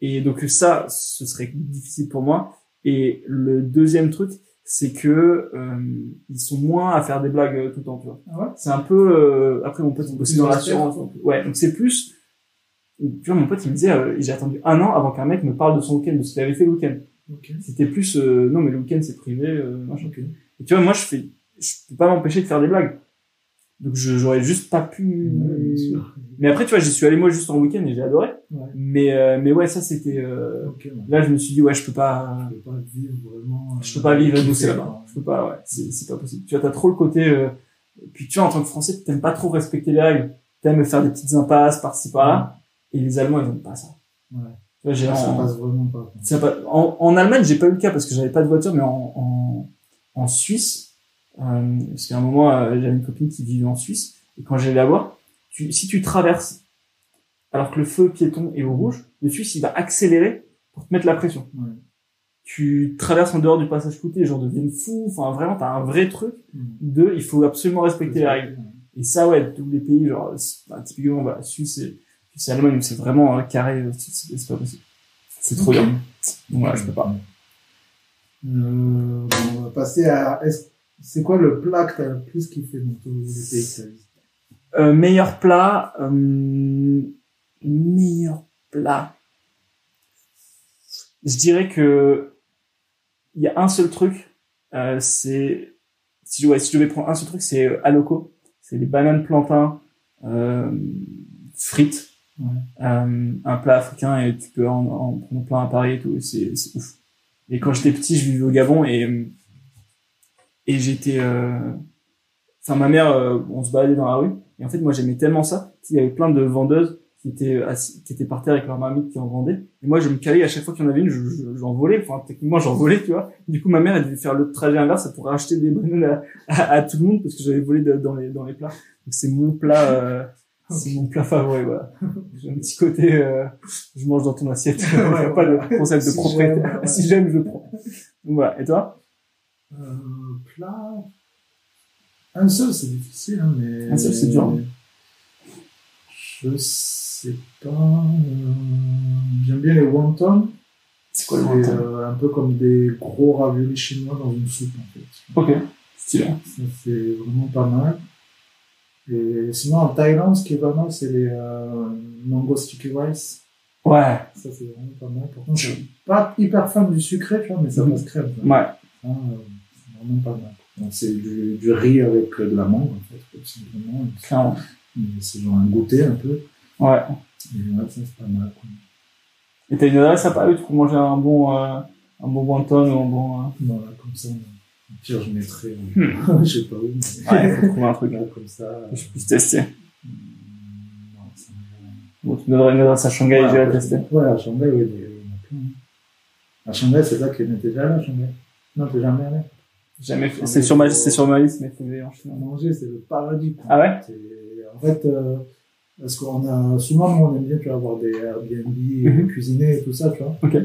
Et donc ça, ce serait difficile pour moi. Et le deuxième truc, c'est que euh, ils sont moins à faire des blagues euh, tout le temps. Tu vois. Ah ouais? C'est un peu. euh, après, il bossait Plus dans l'assurance. Ouais, donc c'est plus. Tu vois, mon pote, il me disait, euh, j'ai attendu un an avant qu'un mec me parle de son week-end, de ce qu'il avait fait le week-end. Ok. C'était plus, euh, non mais le week-end c'est privé, euh, machin. Et tu vois, moi je fais, je peux pas m'empêcher de faire des blagues. Donc je j'aurais juste pas pu. Ouais, sûr. Mais après, tu vois, j'y suis allé moi juste en week-end et j'ai adoré. Ouais. Mais euh, mais ouais, ça c'était. euh, Ok, ouais. Là, je me suis dit ouais, je peux pas. Je peux pas vivre vraiment. euh, Je peux pas vivre kiffer, bosser là-bas. Je peux pas, ouais. C'est c'est pas possible. Tu vois, t'as trop le côté. Euh... Puis tu vois, en tant que Français, t'aimes pas trop respecter les règles. T'aimes faire des petites impasses par-ci par-là. Et les Allemands, ils aiment pas ça. Ouais. J'ai Ça en- passe vraiment pas. ça va- en, en Allemagne, j'ai pas eu le cas parce que j'avais pas de voiture, mais en, en, en Suisse, euh, parce qu'à un moment, euh, j'avais une copine qui vivait en Suisse, et quand j'allais la voir, tu, si tu traverses alors que le feu piéton est au rouge, le Suisse, il va accélérer pour te mettre la pression. Ouais. Tu traverses en dehors du passage flouté, les gens deviennent fous, enfin vraiment, t'as un vrai truc Mm. de, il faut absolument respecter les règles. Et ça, ouais, tous les pays, genre, bah, typiquement, bah, Suisse et, Et Allemagne, c'est vraiment euh, carré, euh, c'est c'est- c'est pas possible. C'est trop bien. Donc voilà, je peux pas. Euh, on va passer à. C'est quoi le plat que t'as le plus kiffé dans tous les pays que t'as Euh, meilleur plat, euh, meilleur plat. Je dirais que il y a un seul truc, euh, c'est si, ouais, si je devais prendre un seul truc, c'est euh, Aloco. C'est les bananes plantains euh, frites, Euh, un plat africain et tu peux en, en prendre plein à Paris et tout. C'est ouf. Et quand j'étais petit, je vivais au Gabon et et j'étais euh, enfin ma mère euh, on se baladait dans la rue et en fait moi j'aimais tellement ça il y avait plein de vendeuses qui étaient assis, qui étaient par terre avec leur mamie qui en vendaient et moi je me calais à chaque fois qu'il y en avait une je- je- j'en volais enfin techniquement j'en volais tu vois du coup ma mère elle devait faire le trajet inverse pour acheter des bananes à, à, tout le monde parce que j'avais volé dans les dans les plats donc c'est mon plat euh, c'est mon plat favori voilà j'ai un petit côté euh, je mange dans ton assiette Ouais, pas voilà. le concept de propriété si j'aime je prends donc voilà et toi? Euh, plat. Un seul, c'est difficile, hein, mais. Un seul, c'est dur, hein. Je sais pas. euh, J'aime bien les wontons. c'est quoi le C'est wonton euh, un peu comme des gros raviolis chinois dans une soupe, en fait. ok stylé Ça, c'est vraiment pas mal. Et sinon, en Thaïlande, ce qui est pas mal, c'est les euh, mango sticky rice. ouais Ça, c'est vraiment pas mal. Pourtant, je suis pas hyper fan du sucré, tu vois, mais ça Mhm. passe crème. quoi. ouais euh, c'est vraiment pas mal. Donc, c'est du, du riz avec euh, de la mangue, en fait, tout simplement. clairement Et C'est genre un goûter un peu. ouais Et ouais, ça, c'est pas mal. Quoi. Et t'as une adresse à Paris pour manger un bon, euh, un bon wonton ou un bon. Euh... Voilà, comme ça, pire, je mettrais, euh, je sais pas où, mais Ouais, faut trouver un truc là, comme ça. que je puisse tester. non, ça me- Bon, tu me donneras une adresse à Shanghai et Ouais, j'irai après, tester. Ouais, à Shanghai, oui, il y en a plein. À Shanghai, c'est ça qui déjà allé à Shanghai. Non, t'es jamais allé Jamais fait. C'est sur ma, c'est sur ma liste, mais faut que j'aille en Chine. Manger, c'est le paradis. quoi. Ah ouais? En fait, euh, parce qu'on a souvent, nous, on aime bien, tu vois, avoir des Airbnb, et Mhm. cuisiner et tout ça, tu vois. Ok.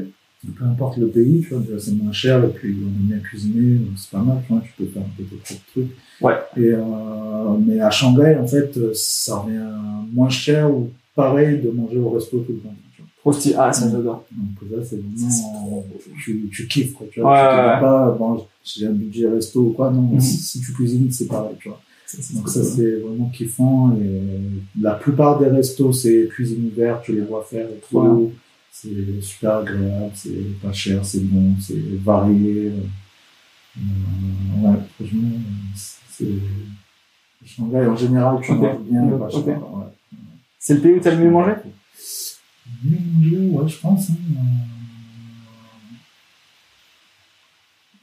Peu importe le pays, tu vois, c'est moins cher et puis on aime bien cuisiner, donc c'est pas mal, tu vois, tu peux faire un peu propres trucs. Ouais. Et, euh, mais à Shanghai, en fait, euh, ça revient moins cher ou pareil de manger au resto tout le temps. Stylé. Ah, ça j'adore. Donc là, c'est vraiment, tu, tu kiffes, quoi, tu vois. Ouais, tu ouais, pas, bon, j'ai un budget resto ou quoi, non, Mhm. si, si tu cuisines, c'est pareil, tu vois. Donc ça, c'est vraiment kiffant. Et la plupart des restos, c'est cuisine ouverte, tu les vois faire et tout. C'est super agréable, c'est pas cher, c'est bon, c'est varié. Euh, ouais, franchement, c'est... Shanghai, en général, tu Ok. manges bien, pas cher. Ouais. C'est le pays où t'as le mieux mangé? Mieux mangé, ouais, je pense. Hein.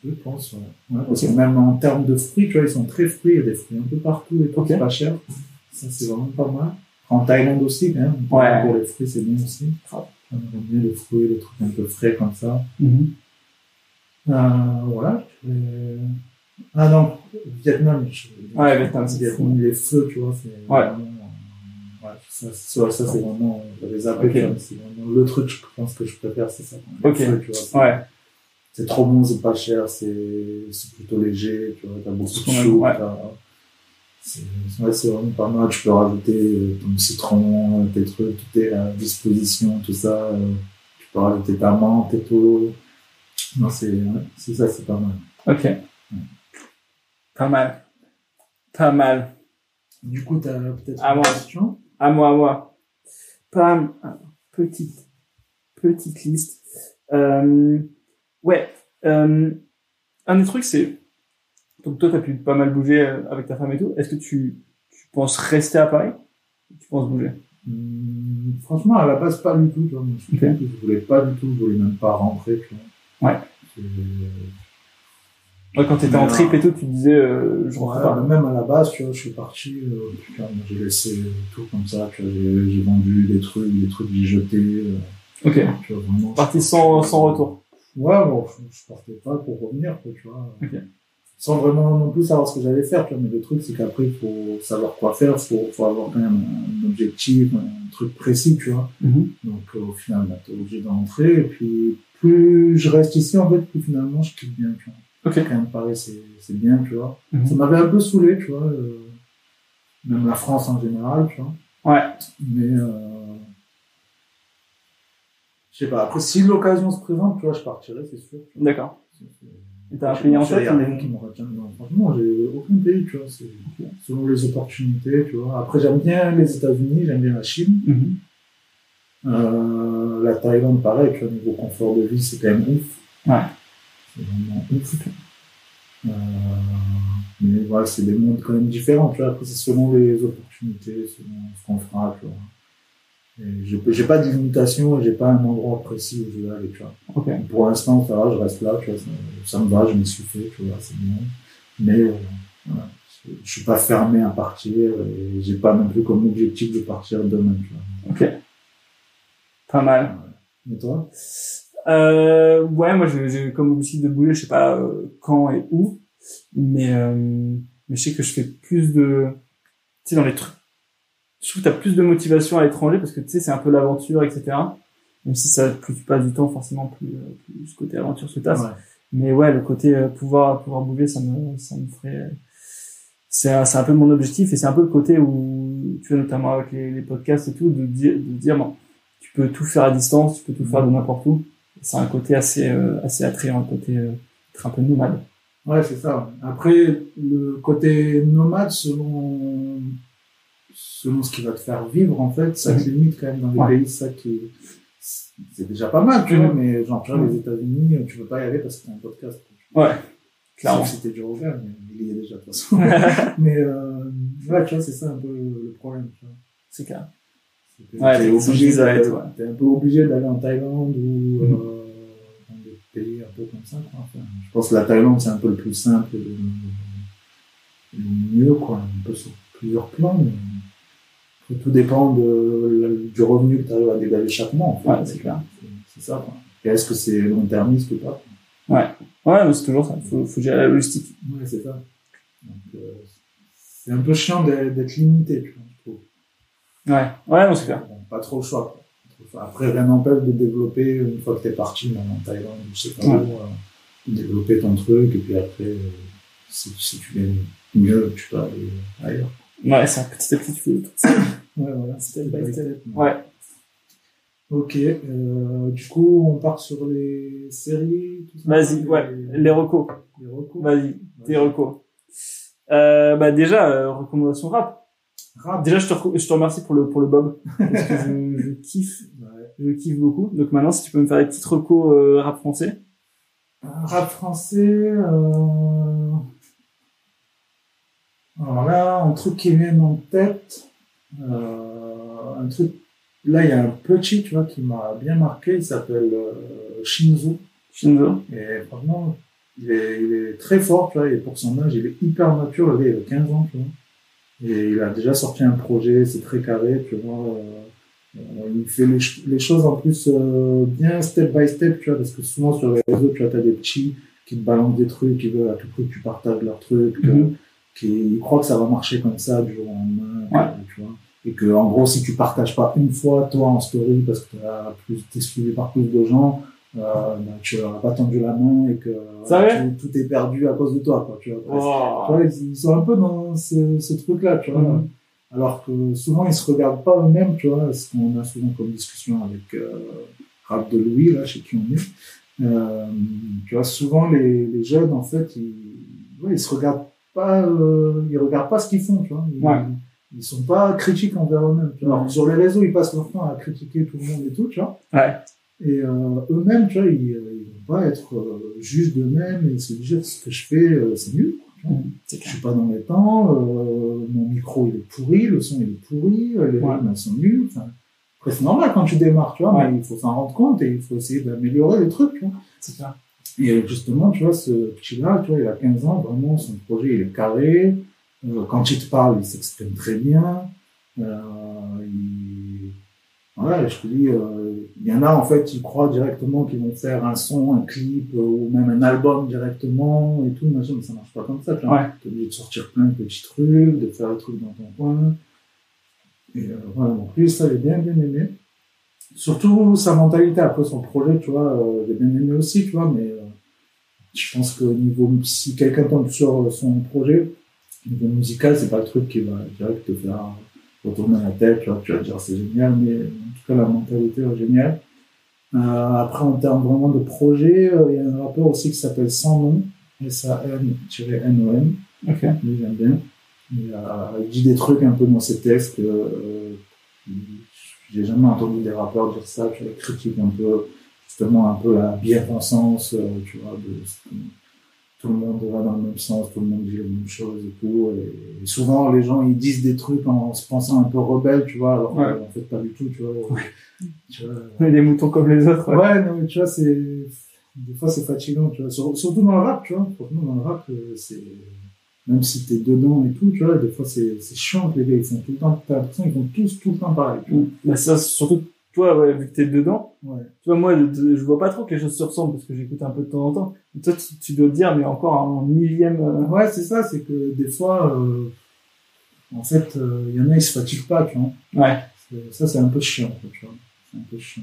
Je pense, ouais. Ouais, parce que même en termes de fruits, tu vois, ils sont très fruits, il y a des fruits un peu partout et tout, c'est pas cher. Ça, c'est vraiment pas mal. En Thaïlande aussi, quand même. Ouais. Pour les fruits, c'est bien aussi. Grave. On aime bien les fruits, les trucs un peu frais comme ça. Mhm. Euh, voilà. Ah non, Vietnam. je- Ouais, Vietnam, c'est Vietnam, les feux, tu vois, c'est Ouais. vraiment, euh, ouais, ça, ça, ça, c'est vraiment, j'avais zappé, Ok. tu vois, c'est vraiment le truc, je pense que je préfère, c'est ça. Ok. feux, tu vois, c'est- Ouais. c'est trop bon, c'est pas cher, c'est c'est plutôt léger, tu vois, t'as beaucoup de chou, ouais. Ouais, c'est vraiment pas mal, tu peux rajouter euh, ton citron, tes trucs, tout est à disposition, tout ça, euh, tu peux rajouter ta menthe et tout. Non, c'est ouais, c'est ça, c'est pas mal. Ok. Pas mal. Pas mal. Du coup, t'as peut-être À une moi. question? À moi, à moi. Pam. Ah, Petite, petite liste. Euh, ouais. Euh, un des trucs, c'est, donc toi, t'as pu pas mal bouger euh, avec ta femme et tout. Est-ce que tu, tu penses rester à Paris? Tu penses bouger? Hum, Franchement, à la base, pas du tout, tu. Moi, je, Ok. je voulais pas du tout, je voulais même pas rentrer, tu vois. Ouais. Quand t'étais Mais en trip et tout, tu disais, euh, je rentre Ouais, pas. même à la base, tu vois, je suis parti, euh, putain, j'ai laissé tout comme ça, tu vois, j'ai j'ai vendu des trucs, des trucs que j'ai jetés, euh, Ok. tu vois, vraiment. Parti sans, sans retour. Ouais, bon, je, je partais pas pour revenir, quoi, tu vois. Ok. Sans vraiment non plus savoir ce que j'allais faire, tu vois, mais le truc, c'est qu'après, il faut savoir quoi faire, faut, faut avoir quand même un, objectif, un truc précis, tu vois. Donc, euh, au final, bah, t'es obligé d'entrer, et puis, plus je reste ici, en fait, plus finalement, je kiffe bien, tu vois. Ok. Quand même, Paris, c'est, bien, tu vois. Mhm. Ça m'avait un peu saoulé, tu vois, euh, même la France en général, tu vois. Ouais. Mais, euh, je sais pas, après, si l'occasion se présente, tu vois, je partirai, c'est sûr. D'accord. Et t'as pays en tête y a ou- rien qui me retient. Franchement, j'ai aucun pays, tu vois, c'est selon les opportunités, tu vois. Après, j'aime bien les États-Unis, j'aime bien la Chine. Mhm. Euh, la Thaïlande, pareil, tu vois, niveau confort de vie, c'est quand même ouf. Ouais. C'est vraiment ouf. Euh, mais voilà, c'est des mondes quand même différents, tu vois. Après, c'est selon les opportunités, selon ce qu'on fera, tu vois. Et j'ai pas et j'ai pas un endroit précis où je vais aller, tu vois. Ok. Pour l'instant, ça va, je reste là, tu vois, ça, ça me va, je m'y suis fait, tu vois, c'est bien. Mais, euh, voilà, je, je suis pas fermé à partir et j'ai pas non plus comme objectif de partir demain, tu vois. Ok. Pas mal. Et toi? Euh, ouais, moi, j'ai comme objectif de bouger, je sais pas euh, quand et où, mais, euh, mais je sais que je fais plus de, tu sais, dans les trucs, je trouve que t'as plus de motivation à l'étranger parce que tu sais, c'est un peu l'aventure, etc. Même si ça, plus tu passes du temps, forcément, plus, euh, plus ce côté aventure se tasse. Ouais. Mais ouais, le côté euh, pouvoir pouvoir bouger, ça me ça me ferait. C'est un, c'est un peu mon objectif et c'est un peu le côté où tu vois notamment avec les, les podcasts et tout de dire de dire bon, tu peux tout faire à distance, tu peux tout faire de n'importe où. C'est un côté assez euh, assez attrayant, un côté euh, être un peu nomade. Ouais, c'est ça. Après, le côté nomade, selon, selon ce qui va te faire vivre, en fait, ça te limite quand même dans les Ouais. pays, ça qui c'est déjà pas mal, tu vois, mais genre, tu vois, les États-Unis, tu peux pas y aller parce que c'est un podcast. Ouais, clairement. Si t'es Joe Rogan, mais il y est déjà, de toute façon. mais, euh, ouais, tu vois, c'est ça un peu le problème, tu vois. c'est clair. Ouais, t'es obligé d'aller, ouais. t'es un peu obligé d'aller en Thaïlande ou, Mhm. euh, dans des pays un peu comme ça, quoi. Enfin, je pense que la Thaïlande, c'est un peu le plus simple et le, le mieux, quoi. Un peu sur plusieurs plans, mais tout dépend de, du revenu que tu arrives à dégager chaque mois, en fait. Ouais, c'est clair. C'est- ça, quoi. Et est-ce que c'est long-termiste ou pas? Ouais, ouais, c'est toujours ça. Faut, faut gérer la logistique. Ouais, c'est ça. Euh, c'est un peu chiant d'être limité, tu vois, je trouve. Ouais, ouais, non, c'est clair. Bon, pas trop le choix. Après, rien n'empêche de développer, une fois que t'es parti, même en Thaïlande, je sais pas Ouais. où, euh, développer ton truc, et puis après, euh, si, si tu gagnes mieux, tu peux aller ailleurs. Ouais, c'est un petit à petit, tu fais. Ouais, voilà. Step by step. Ouais. Ouais. Ok, euh, du coup, on part sur les séries, tout ça? Vas-y, ouais. Les recos. Les recours. Vas-y, tes recos. Euh, bah, déjà, euh, recommandation rap. Rap. Déjà, je te, re- je te remercie pour le, pour le bob. Parce que je, je kiffe, Ouais. je kiffe beaucoup. Donc maintenant, si tu peux me faire des petites recos, euh, rap français. Rap français, euh... alors là, un truc qui vient en tête, euh... un truc, là, il y a un petit, tu vois, qui m'a bien marqué, il s'appelle euh, Shinzo, Shinzo. et franchement, il est, il est très fort, tu vois, et pour son âge, il est hyper mature, il a 15 ans, tu vois, et il a déjà sorti un projet, c'est très carré, tu vois, euh, il fait les, ch- les choses en plus euh, bien step by step, tu vois, parce que souvent sur les réseaux, tu vois, t'as des petits qui te balancent des trucs, qui veulent à tout prix que tu partages leurs trucs, que- Mhm. Qui ils croient que ça va marcher comme ça du jour au lendemain, Ouais. tu vois. Et que, en gros, si tu partages pas une fois, toi, en story, parce que t'as plus, t'es suivi par plus de gens, euh, bah, tu leur as pas tendu la main et que tout, est perdu à cause de toi, quoi, tu vois. Oh. Ils, sont un peu dans ce, ce truc-là, tu vois. Mhm. Alors que souvent, ils se regardent pas eux-mêmes, tu vois. Ce qu'on a souvent comme discussion avec euh, Rap de Louis, là, chez qui on est. Euh, tu vois, souvent, les, les jeunes, en fait, ils, ouais, ils se regardent pas, euh, ils regardent pas ce qu'ils font, tu vois. Ils, Ouais. ils sont pas critiques envers eux-mêmes, tu vois. Alors, Ouais. sur les réseaux, ils passent leur temps à critiquer tout le monde et tout, tu vois. Ouais. Et euh, eux-mêmes, tu vois, ils, ils vont pas être euh, juges d'eux-mêmes et se dire ce que je fais, euh, c'est nul. C'est Je suis pas dans les temps, euh, mon micro il est pourri, le son il est pourri, euh, les rythmes sont nuls. Après c'est normal quand tu démarres, tu vois, mais il faut s'en rendre compte et il faut essayer d'améliorer les trucs, tu vois. C'est clair. Et justement, tu vois, ce petit-là, tu vois, il a 15 ans, vraiment, son projet, il est carré. Euh, quand il te parle, il s'exprime très bien. Euh, il... Voilà, je te dis, euh, il y en a, en fait, ils croient directement qu'ils vont faire un son, un clip, euh, ou même un album directement, et tout, machin, mais ça marche pas comme ça, tu vois. Ouais. T'es obligé de sortir plein de petits trucs, de faire des trucs dans ton coin. Et euh, voilà, donc lui, ça, j'ai bien, bien aimé. Surtout sa mentalité après son projet, tu vois, euh, j'ai bien aimé aussi, tu vois, mais euh, je pense que au niveau, si quelqu'un tombe sur son projet, au niveau musical, c'est pas le truc qui va direct te faire retourner la tête, tu vois, tu vas dire c'est génial, mais en tout cas, la mentalité est géniale. Euh, après, en termes vraiment de projet, euh, il y a un rappeur aussi qui s'appelle Sans Nom, S-A-N-N-O-M. Ok. Lui, j'aime bien. Il, a- il dit des trucs un peu dans ses textes que euh, j'ai jamais entendu des rappeurs dire ça. Tu vois, ils critiquent un peu, justement, un peu la bien-pensance, euh, tu vois, de tout le monde va dans le même sens, tout le monde dit les mêmes choses et tout. Et, souvent, les gens, ils disent des trucs en se pensant un peu rebelles, tu vois, alors Ouais. qu'en fait, pas du tout, tu vois. Tu des moutons comme les autres. Ouais, Ouais. non, mais tu vois, c'est. Des fois, c'est fatigant, tu vois. Sur- Surtout dans le rap, tu vois. Franchement, dans le rap, euh, c'est. Même si t'es dedans et tout, tu vois, des fois, c'est c'est chiant que les gars, ils font tout le temps. T'as l'impression qu'ils font tous tout le temps pareil. tu vois. Bah, ça, surtout, toi, ouais, vu que t'es dedans, Ouais. tu vois, moi, je vois pas trop que les choses se ressemblent parce que j'écoute un peu de temps en temps. Mais toi, tu, tu dois te dire, mais encore un millième. euh, Ouais, c'est ça, c'est que des fois, euh, en fait, euh, il y en a, ils se fatiguent pas, tu vois. Ouais. Ça, c'est un peu chiant, quoi, tu vois. C'est un peu chiant.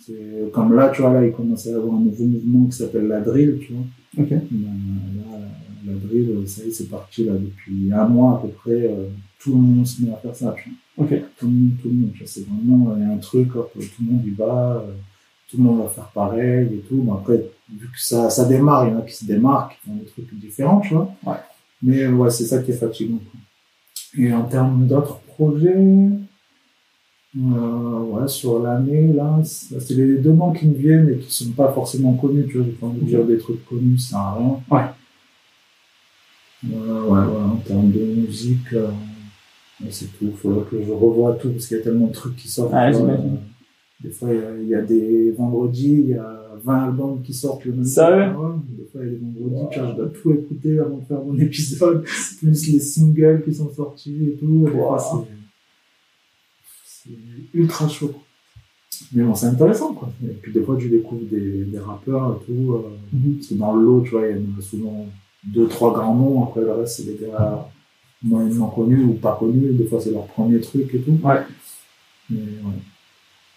C'est comme là, tu vois, là, il commence à avoir un nouveau mouvement qui s'appelle la drill, tu vois. Ok. Ben, là, la drill, ça y est, c'est parti là depuis un mois à peu près. Tout le monde se met à faire ça. Tu vois. Ok. Tout le monde, tout le monde. C'est vraiment il y a un truc, hop, tout le monde y va, euh, tout le monde va faire pareil et tout. Bon, après, vu que ça, ça démarre, il y en a qui se démarquent, qui font des trucs différents, tu vois. Ouais. Mais euh, ouais, c'est ça qui est fatigant. Et en termes d'autres projets, euh, ouais, sur l'année, là, c'est les deux noms qui me viennent et qui sont pas forcément connus, tu vois, j'ai pas envie de dire des trucs connus, ça sert à rien. Ouais. Euh, ouais, ouais, en termes de musique, euh, c'est tout. Il faudrait que je revoie tout parce qu'il y a tellement de trucs qui sortent. Ouais, tu vois, j'imagine. euh, des fois, il y a- il y, a des vendredis, il y a 20 albums qui sortent le même Sérieux jour. Ouais, Des fois, il y a des vendredis, tu vois, je dois tout écouter avant de faire mon épisode, plus les singles qui sont sortis et tout. Des fois, Wow. c'est- c'est ultra chaud. Mais bon, c'est intéressant, quoi. Et puis des fois, tu découvres des, des rappeurs et tout. euh, Mhm. Parce que dans le lot, tu vois, il y a souvent deux, trois grands noms. Après, le reste, c'est des gars moyennement connus ou pas connus. Des fois, c'est leur premier truc et tout. Ouais. Mais ouais.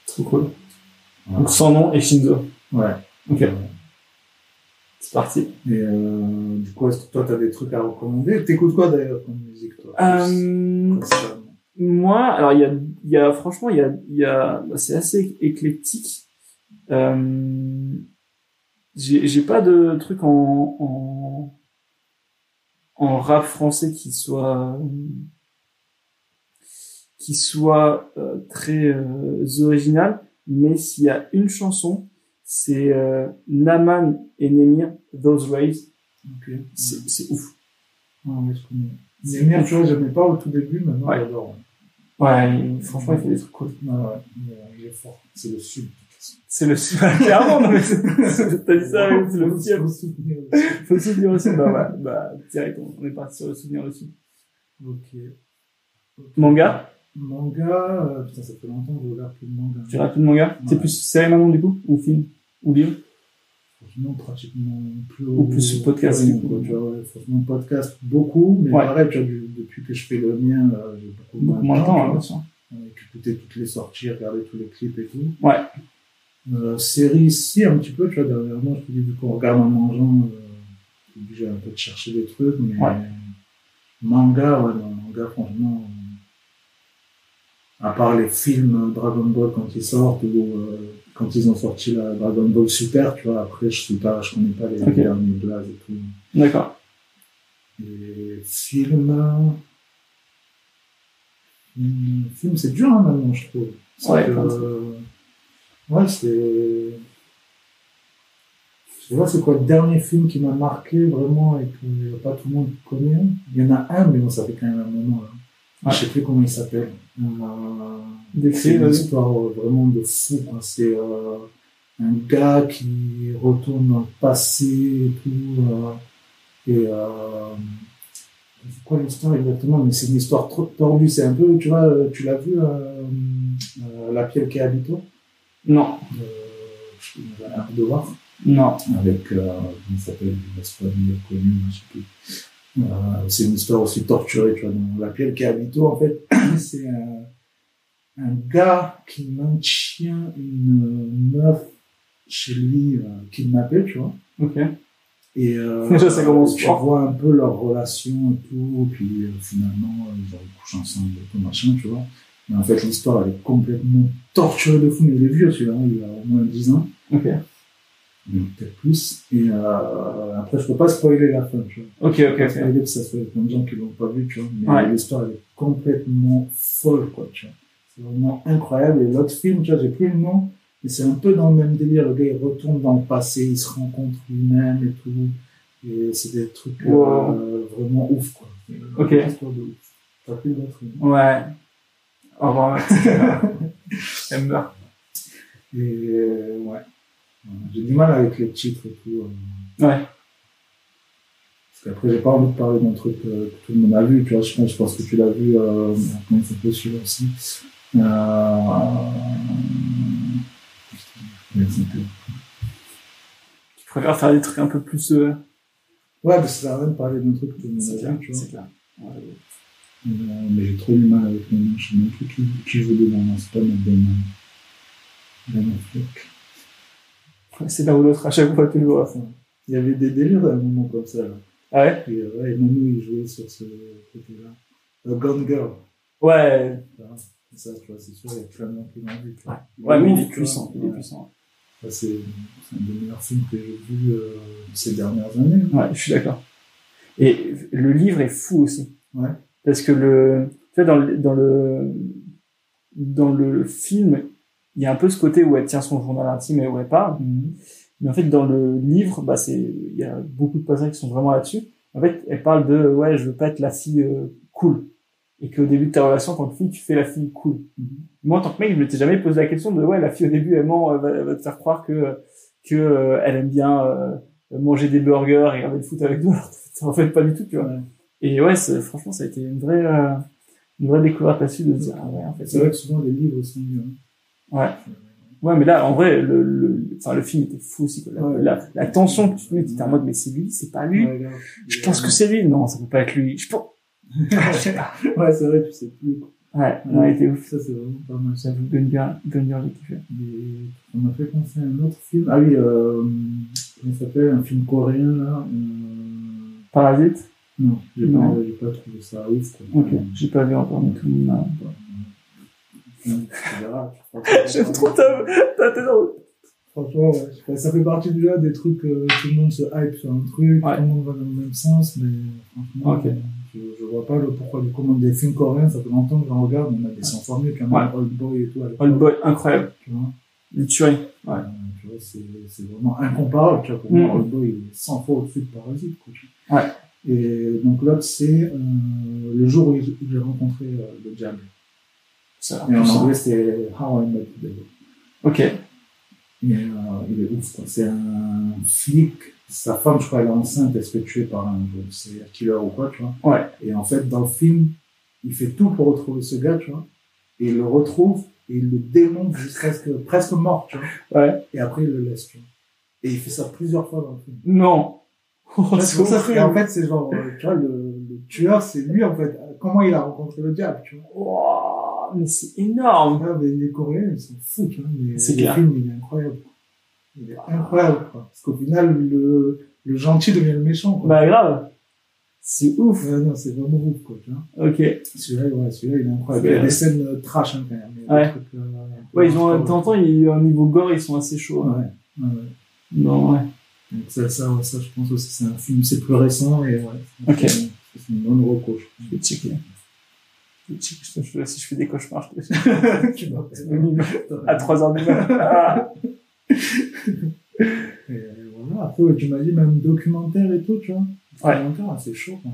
Trop cool. Donc sans nom et Shinzo. Ouais. Ok, Ouais. c'est parti. Et euh, du coup, est-ce que toi, t'as des trucs à recommander? T'écoutes quoi d'ailleurs comme musique, toi? Euh, moi, alors il y a, il y a franchement, il y a, il y a, bah, c'est assez éclectique. Euh, j'ai, j'ai pas de truc en, en, en rap français qui soit, qui soit euh, très euh, original. Mais s'il y a une chanson, c'est euh, Naman et Nemir, Those Rays. Ok. C'est, c'est ouf. Ouais, je. Némir, tu vois, j'aimais pas au tout début, maintenant Ouais. j'adore. Ouais, franchement, il fait des trucs cool. Ouais, ouais, il est- il est fort. C'est le sud. C'est le clairement, non, mais c'est- c'est- t'as dit ça, c'est le Faut- fiel. faut souvenir. Faut le souvenir aussi. Bah, ouais, bah, direct, on est parti sur le souvenir aussi. Ok. Ok. Manga? Manga, euh, putain, ça fait longtemps que je regarde plus de manga. Tu regardes plus de manga? C'est Ouais. plus série maintenant, du coup? Ou film? Ou livre? Franchement, pratiquement plus. Ou plus podcast, rien, du coup. tu vois, ouais, franchement, podcast, beaucoup, mais Ouais. pareil, tu vois, depuis que je fais le mien, j'ai beaucoup, Beaucoup moins de temps, hein, bien sûr. écouter toutes les sorties, regarder tous les clips et tout. Ouais. Euh, série, si, un petit peu, tu vois, dernièrement, je te dis, vu qu'on regarde en mangeant, euh, obligé un peu de chercher des trucs, mais Ouais. manga, ouais, non, manga, franchement, euh, à part les films Dragon Ball quand ils sortent, ou euh, quand ils ont sorti la Dragon Ball Super, tu vois, après, je suis pas, je connais pas les derniers blagues et tout. D'accord. Et film, Hmm, film, c'est dur, hein, maintenant, je trouve. Ouais, euh, ouais, c'est, je sais pas c'est quoi le dernier film qui m'a marqué vraiment et que pas tout le monde connaît? Il y en a un, mais bon, ça fait quand même un moment, là. Ouais. Je sais plus comment il s'appelle. Euh, c'est une histoire euh, vraiment de fou. quoi. C'est euh, un gars qui retourne dans le passé et tout. euh, et euh, c'est quoi l'histoire exactement? Mais c'est une histoire trop tordue. C'est un peu, tu vois, tu l'as vu, La Piel qui habito Non. euh, de voir Non. avec, euh, comment s'appelle, une espagnol connu, je sais plus. Euh, c'est une histoire aussi torturée, tu vois, dans La Piel qui habito, en fait, c'est un, un gars qui maintient une meuf chez lui, euh, kidnappée, tu vois. Ok. Et euh, ça commence tu vois un peu leur relation et tout, puis euh, finalement, euh, ils couchent ensemble et tout, machin, tu vois. Mais en fait, l'histoire, elle est complètement torturée de fou, mais il est vieux, celui-là, il a au moins 10 ans Ok. peut-être plus. Et euh, après, je peux pas spoiler la fin, tu vois. Ok, Je peux ok, pas ok. spoiler parce que ça fait plein de gens qui l'ont pas vu, tu vois. Mais Ouais. l'histoire, elle est complètement folle, quoi, tu vois. C'est vraiment incroyable. Et l'autre film, tu vois, j'ai plus le nom, mais c'est un peu dans le même délire. Le gars, il retourne dans le passé, il se rencontre lui-même et tout. Et c'est des trucs euh, vraiment ouf, quoi. Ok. T'as plus d'autres films. Ouais. Revoir. Elle meurt. Et euh, ouais. J'ai du mal avec les titres et tout. euh. Ouais. Parce qu'après, j'ai pas envie de parler d'un truc euh, que tout le monde a vu, tu vois, je pense, je pense que tu l'as vu, euh, comment il celui-là aussi. Euh... Tu préfères faire des trucs un peu plus, euh... Ouais, mais ça sert à rien de parler d'un truc que tout le monde a vu, tu vois. C'est clair. Ouais. Euh, mais j'ai trop du mal avec les noms, je sais même plus qui, qui dedans, non, c'est pas notre Ben, ben Affleck. C'est l'un ou l'autre à chaque fois, toujours. à fond. Il y avait des délires à un moment comme ça, là. Ah ouais? Et, euh, ouais, Manu, il jouait sur ce côté-là. Euh, Gone Girl. Ouais. Ça, tu vois, c'est sûr, il y a plein de gens qui l'ont vu. tu Ouais. vois. Ouais, mais il est tu puissant. vois. Il est Ouais. puissant. C'est c'est un des meilleurs films que j'ai vu euh, ces dernières années. Ouais, je suis d'accord. Et le livre est fou aussi. Ouais. Parce que le, tu vois, dans le, dans le, dans le film, il y a un peu ce côté où elle tient son journal intime et où elle parle. Mais en fait, dans le livre, bah, c'est, il y a beaucoup de passages qui sont vraiment là-dessus. En fait, elle parle de, ouais, je veux pas être la fille euh, cool. Et qu'au début de ta relation, en tant que fille, tu fais la fille cool. Moi, en tant que mec, je m'étais jamais posé la question de, ouais, la fille au début, elle ment, elle va, elle va te faire croire que, que euh, elle aime bien euh, manger des burgers et regarder le foot avec nous. En fait, pas du tout, tu vois. Et ouais, franchement, ça a été une vraie, euh, une vraie découverte là-dessus de se dire, ah ouais, en fait, C'est vrai que souvent les livres sont mieux. hein. Ouais. Ouais, mais là, en vrai, le, le, enfin, le film était fou aussi. La, Ouais. la, la tension que tu te mets, t'es en mode, mais c'est lui, c'est pas lui. Ouais. Je pense que c'est lui. Non, ça peut pas être lui. Je pense. Ah, je sais pas. Ouais, c'est vrai, tu sais plus. Ouais, non, il était ouf. Ça, c'est vraiment pas mal. J'avoue, Gungar, Gungar, j'ai kiffé. Et on m'a fait penser à un autre film. Ah oui, euh, comment ça s'appelle? Un film coréen, là. Euh... Parasite? Non, j'ai pas, pas trouvé ça ouf. Quoi. Ok, j'ai pas vu encore, mais tout le monde Ouais, J'aime trop ta, ta tête dans Franchement, ouais. Ça fait partie déjà des trucs, euh, tout le monde se hype sur un truc, Ouais. tout le monde va dans le même sens, mais franchement, Ok. euh, je, je vois pas le pourquoi du comment des films coréens, ça fait longtemps que j'en regarde, on a des 100 fois mieux qu'un Ouais. Old Boy et tout. Old Boy, incroyable. Tu vois, Le tuerie. Ouais. Euh, tu vois c'est, c'est vraiment incomparable. Tu vois, pour moi, Mm. Old Boy il est 100 fois au-dessus de Parasite. Quoi. Ouais. Et donc l'autre, c'est euh, le jour où j'ai rencontré euh, le diable. Ça Et en anglais, c'est How I Met the Devil. Ok. Mais euh, il est ouf, quoi. C'est un flic. Sa femme, je crois, elle est enceinte, elle se fait tuer par un serial killer ou quoi, tu vois. Ouais. Et en fait, dans le film, il fait tout pour retrouver ce gars, tu vois. Et il le retrouve, et il le démonte jusqu'à ce que, presque mort, tu vois. Ouais. Et après, il le laisse, tu vois. Et il fait ça plusieurs fois dans le film. Non. Oh, Ouais, c'est. Et en fait, c'est genre, euh, tu vois, le, le tueur, c'est lui, en fait. Comment il a rencontré le diable, tu vois? Wow, mais c'est énorme. Ah, mais les Coréens, ils sont fous, tu vois. C'est le clair. film, il est incroyable. Il est incroyable, quoi. Parce qu'au final, le, le gentil devient le méchant, quoi. Bah, grave. C'est ouf. Ouais, non, c'est vraiment ouf, quoi, tu vois. Ok. Celui-là, ouais, celui-là, il est incroyable. Il y a des scènes euh, trash, hein, quand même. Il y a Ouais. des trucs, euh, Ouais, ils ont, ouais. ils, au niveau gore, ils sont assez chauds. Ouais, hein. ouais, ouais. Non, ouais. Donc, ça, ça, ça, je pense aussi, c'est un film, c'est plus récent, et ouais. Ok. C'est une bonne reco, je vais checker. Je vais checker. Si je fais des cauchemars, je te tu à 3 heures du matin. Ah. Et voilà. Après, ouais, tu m'as dit même documentaire et tout, tu vois. Ouais. Documentaire, c'est chaud, quoi.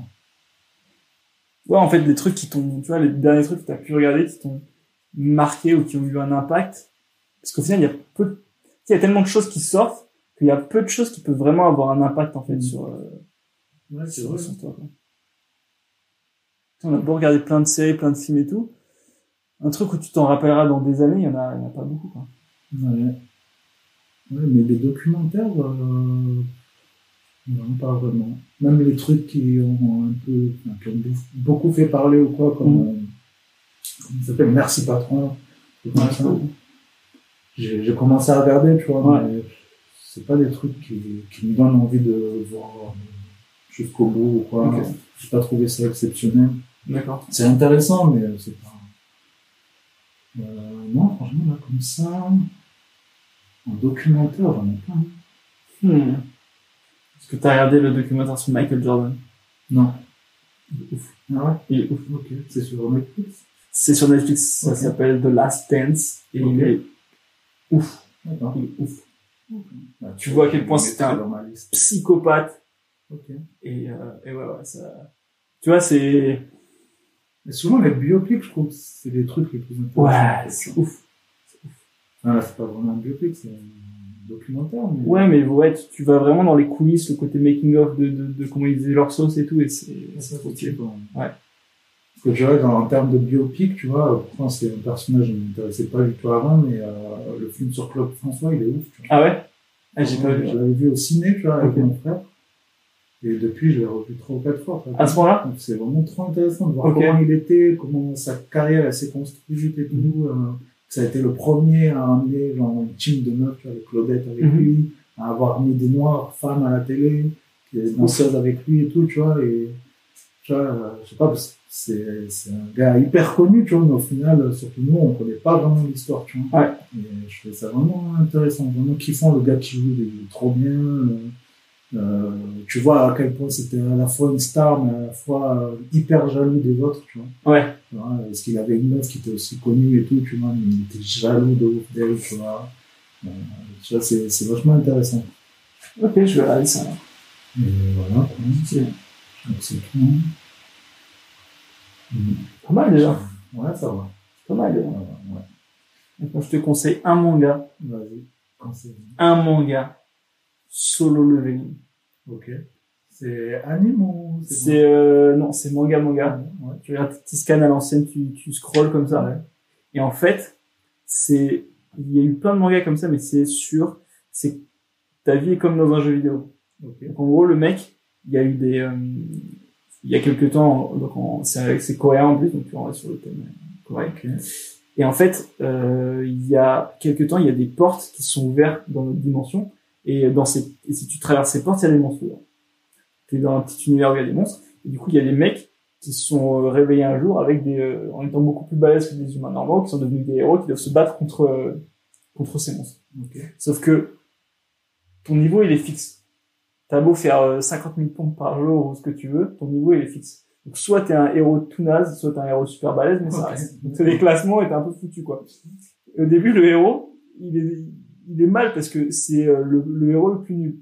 Ouais, en fait, des trucs qui t'ont, tu vois, les derniers trucs que t'as pu regarder qui t'ont marqué ou qui ont eu un impact. Parce qu'au final, il y a peu, il y a tellement de choses qui sortent qu'il y a peu de choses qui peuvent vraiment avoir un impact, en fait, Mm. sur, euh, Ouais, c'est sur, vrai. sur toi, quoi. On a beau regarder plein de séries, plein de films et tout. Un truc où tu t'en rappelleras dans des années, il y en a, il y en a pas beaucoup, quoi. Ouais. Ouais, mais les documentaires, euh, non, pas vraiment. Même les trucs qui ont un peu, enfin, qui ont beau- beaucoup fait parler ou quoi, comme, Mm. euh, ça s'appelle, Merci Patron. J'ai j'ai commencé à regarder, tu vois, Ouais. mais c'est pas des trucs qui, qui me donnent envie de voir jusqu'au bout ou quoi. J'ai pas trouvé ça exceptionnel. D'accord. C'est intéressant, mais c'est pas. Euh, non, franchement, là, comme ça, en documentaire, j'en ai pas. hein. Hmm. Est-ce que t'as regardé le documentaire sur Michael Jordan? Non. Ouf. Ah ouais? Il est ouf. Ok. C'est sur Netflix? C'est sur Netflix, ça s'appelle The Last Dance, et il est ouf. D'accord. Il est ouf. Bah, Tu vois à quel point c'était un-. Psychopathe. Ok. Et, euh, et ouais, ouais, ça. Tu vois, c'est. Souvent, les biopics, je trouve c'est les trucs les plus intéressants. Ouais, c'est ouf. Ah, là, c'est pas vraiment un biopic, c'est un documentaire. Mais... Ouais, mais ouais, tu, tu vas vraiment dans les coulisses, le côté making-of de, de, de comment ils faisaient leur sauce et tout, et c'est. C'est trop bon. Ouais. Que vois, dans, en termes de biopic, tu vois, pourtant c'est un personnage qui ne m'intéressait pas du tout avant, mais euh, le film sur Claude François, il est ouf. Tu vois. Ah ouais? Ah, j'ai pas vu. Je l'avais vu au ciné, tu vois, avec mon frère. Et depuis, je l'ai revu trois ou quatre fois. À ce moment-là? Donc, c'est vraiment trop intéressant de voir comment il était, comment sa carrière elle s'est construite et tout. euh, ça a été le premier à amener genre, une team de meufs, avec Claudette avec Mhm. lui, à avoir mis des noirs femmes à la télé, des danseuses avec lui et tout, tu vois. Et tu vois, euh, je sais pas, parce que c'est c'est un gars hyper connu, tu vois, mais au final, surtout nous, on connaît pas vraiment l'histoire, tu vois. Ouais. Et je trouvais ça vraiment intéressant, vraiment kiffant, le gars qui joue, il est trop bien. euh, euh, tu vois à quel point c'était à la fois une star, mais à la fois euh, hyper jaloux des autres, tu vois. Ouais. Tu vois, Parce qu'il avait une meuf qui était aussi connue et tout, tu vois, mais il était jaloux de ouf d'elle, tu vois. Euh, tu vois, c'est c'est vachement intéressant. Ok, je vais regarder ça. Et voilà, quoi. C'est tout. Mhm. pas mal déjà. Ouais, ça va. Pas mal déjà. Ouais. Maintenant, je te conseille un manga. Vas-y, conseille. Un manga. Solo leveling. Ok. C'est anime ou C'est, euh, non, c'est manga manga. Ouais. Tu regardes tes scans à l'ancienne, tu, tu scrolls comme ça. Ouais. Et en fait, c'est Il y a eu plein de mangas comme ça, mais c'est sûr, c'est ta vie est comme dans un jeu vidéo. Ok. Donc en gros, le mec, il y a eu des, euh, il y a quelques temps, donc c'est c'est coréen en plus, donc on reste sur le thème coréen. Et en fait, euh, il y a quelques temps, il y a des portes qui sont ouvertes dans notre dimension, et dans ces, et si tu traverses ces portes, il y a des monstres. T'es dans un petit univers où il y a des monstres, et du coup, il y a des mecs qui se sont euh, réveillés un jour avec des, euh, en étant beaucoup plus balèzes que des humains normaux, qui sont devenus des héros, qui doivent se battre contre, euh, contre ces monstres. Ok. Sauf que ton niveau, il est fixe. T'as beau faire euh, 50 000 pompes par jour ou ce que tu veux, ton niveau, il est fixe. Donc, soit t'es un héros tout naze, soit t'es un héros super balèze, mais ça reste. Donc, des classements t'es un peu foutu, quoi. Au début, le héros, il est, il est mal parce que c'est euh, le, le héros le plus nul.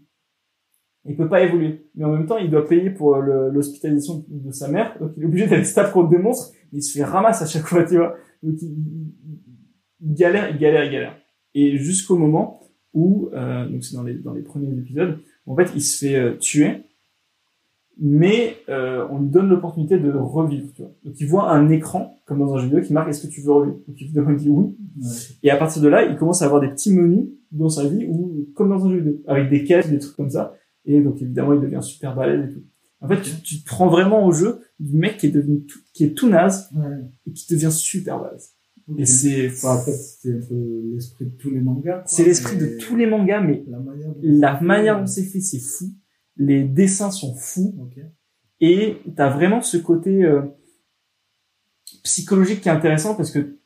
Il peut pas évoluer. Mais en même temps, il doit payer pour euh, l'hospitalisation de sa mère. Donc, il est obligé se taper contre des monstres. Mais il se fait ramasse à chaque fois, tu vois. Donc, il, il- il galère, il galère, il galère. Et jusqu'au moment où, euh, donc c'est dans les, dans les premiers épisodes, en fait, il se fait euh, tuer, mais euh, on lui donne l'opportunité de revivre, tu vois. Donc il voit un écran, comme dans un jeu vidéo, qui marque est-ce que tu veux revivre? Donc il dit oui. Ouais. Et à partir de là, il commence à avoir des petits menus dans sa vie, où, comme dans un jeu vidéo, avec des quêtes, des trucs comme ça. Et donc évidemment, il devient super balèze et tout. En fait, tu, tu te prends vraiment au jeu du mec qui est devenu tout, qui est tout naze Ouais. et qui devient super balèze. Et c'est, Enfin, après, c'est un peu l'esprit de tous les mangas. c'est l'esprit de tous les mangas, mais La manière dont la c'est fait, manière dont c'est fait, c'est fou. Les dessins sont fous. Ok. Et t'as vraiment ce côté euh, psychologique qui est intéressant parce que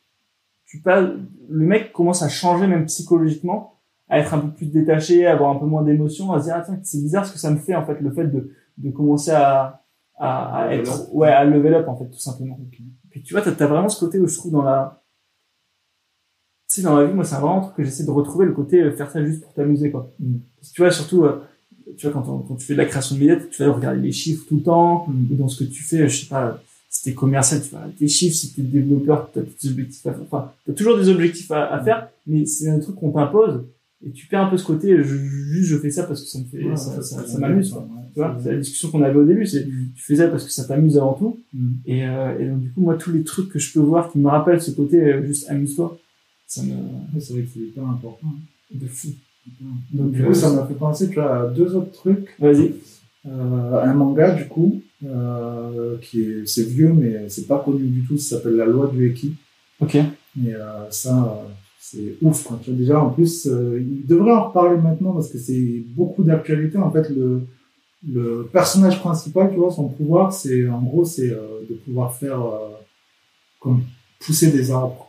tu pas le mec commence à changer même psychologiquement, à être un peu plus détaché, à avoir un peu moins d'émotions, à se dire attends c'est bizarre ce que ça me fait en fait le fait de de commencer à à, être ouais à level up en fait tout simplement. Ok. Puis tu vois t'as as vraiment ce côté où je trouve dans la tu sais dans la vie moi c'est vraiment un truc que j'essaie de retrouver le côté euh, faire ça juste pour t'amuser quoi. Mm. Parce que tu vois surtout euh, tu vois quand, on- quand tu fais de la création de billets tu vas regarder les chiffres tout le temps Mm. ou dans ce que tu fais, je sais pas, si t'es commercial, tu vas regarder tes chiffres, si t'es développeur, t'as des objectifs à faire. Enfin, t'as toujours des objectifs à, à faire, mais c'est un truc qu'on t'impose, et tu perds un peu ce côté, je, juste je fais ça parce que ça me fait, Ouais, ça, ouais, ça, c'est ça m'amuse, quoi. ouais. Tu vois, c'est la discussion qu'on avait au début, c'est, Mm. tu fais ça parce que ça t'amuse avant tout, Mm. et, euh, et donc du coup, moi, tous les trucs que je peux voir qui me rappellent ce côté, euh, juste amuse-toi, ça me, Ouais, C'est vrai que c'est hyper important. de fou. Donc, du euh, coup, ça m'a fait penser, tu vois, à deux autres trucs. Vas-y. Euh, un manga, du coup, euh, qui est, c'est vieux, mais c'est pas connu du tout. Ça s'appelle La Loi du Eki. Ok. Et euh, ça, euh, c'est ouf. Quoi. Tu vois, déjà, en plus, euh, il devrait en reparler maintenant parce que c'est beaucoup d'actualité. En fait, le, le personnage principal, tu vois, son pouvoir, c'est en gros, c'est euh, de pouvoir faire euh, comme pousser des arbres.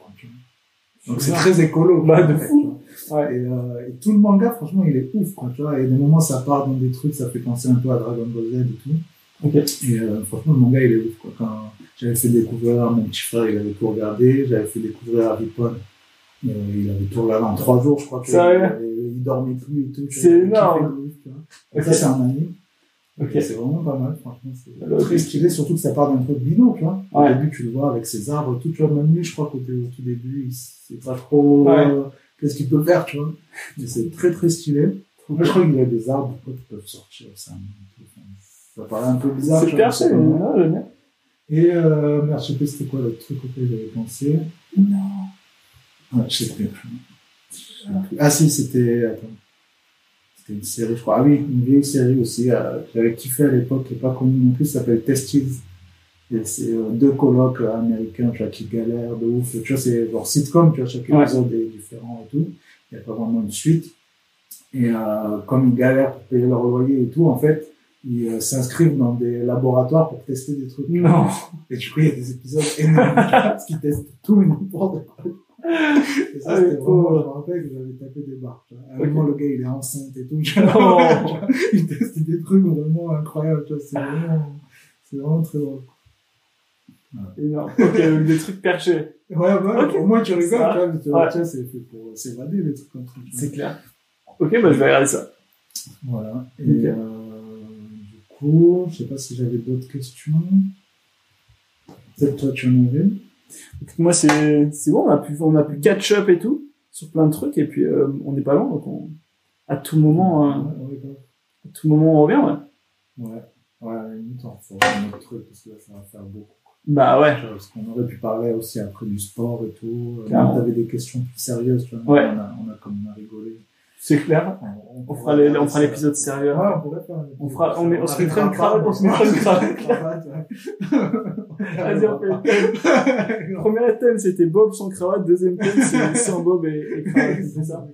Donc c'est très écolo. Bah, de fou. Ouais. Et, euh, et tout le manga, franchement, il est ouf, quoi, tu vois. Et des moments, ça part dans des trucs, ça fait penser un peu à Dragon Ball Z et tout. Ok. Et euh, franchement, le manga, il est ouf, quoi. Quand j'avais fait découvrir à mon petit frère, il avait tout regardé. J'avais fait découvrir à Ripon. Euh, il avait tout regardé en trois jours, je crois. que il, dormait plus et tout. C'est énorme. Et. Ça, c'est un anime. Ok. Et C'est vraiment pas mal, franchement. C'est très stylé, surtout que ça part d'un truc bino, tu vois. Ouais. Au début, tu le vois avec ses arbres, tout, tu vois. Même lui, je crois qu'au au tout début, il sait pas trop Ouais. euh, qu'est-ce qu'il peut faire, tu vois. Mais c'est très, très stylé. Moi, je crois qu'il y a des arbres quoi, qui peuvent sortir. Ça, ça paraît un peu bizarre. C'est perché, j'aime bien. Et, euh, merde, je sais pas c'était quoi le truc auquel j'avais pensé. Non. Ouais, je sais plus. Je sais plus. Ah si, c'était, attends. C'était une série, je crois. Ah oui, une vieille série aussi, euh, que j'avais kiffé à l'époque, qui n'est pas connue non plus, ça s'appelle Testies. C'est euh, deux colocs euh, américains, tu vois, qui galèrent de ouf. Tu vois, c'est genre sitcom, tu vois, chaque Ouais. épisode est différent et tout. Il n'y a pas vraiment une suite. Et euh, comme ils galèrent pour payer leur loyer et tout, en fait, ils euh, s'inscrivent dans des laboratoires pour tester des trucs. Non. Et du coup, il y a des épisodes énormes qu'ils testent tout et n'importe quoi. Et ça, Ah, c'était vraiment, je me rappelle que j'avais tapé des barres. À un Ok. moment, le gars, il est enceinte et tout. Non. il teste des trucs vraiment incroyables. C'est vraiment, c'est vraiment très drôle. Énorme. Ok, donc des trucs perchés. Ouais, ouais, Ok. au moins, tu rigoles, vois, mais tu vois, Ouais. c'est fait pour s'évader, les trucs comme ça. C'est clair. Ok, bah je vais regarder ça. Voilà. Et, euh, du coup, je sais pas si j'avais d'autres questions. Peut-être toi, tu en avais. Moi, c'est c'est bon, on a pu, on a pu catch up et tout sur plein de trucs, et puis euh, on n'est pas loin, donc on, à tout moment, euh, à tout moment on revient. Ouais. Ouais, ouais, à la limite, on fera un autre truc parce que là, ça va faire beaucoup. Bah ouais. Parce qu'on aurait pu parler aussi après du sport et tout. Euh, Clairement. T'avais des questions plus sérieuses, tu vois. Ouais. On a, on a comme on a rigolé. C'est clair. On fera les- on fera l'épisode sérieux. Ouais, on pourrait faire. On fera- on se mettra une cravate, on se mettra une cravate. Vas-y, on fait. Premier thème, c'était Bob sans cravate. Deuxième thème, c'est sans Bob et, et cravate. C'est ça?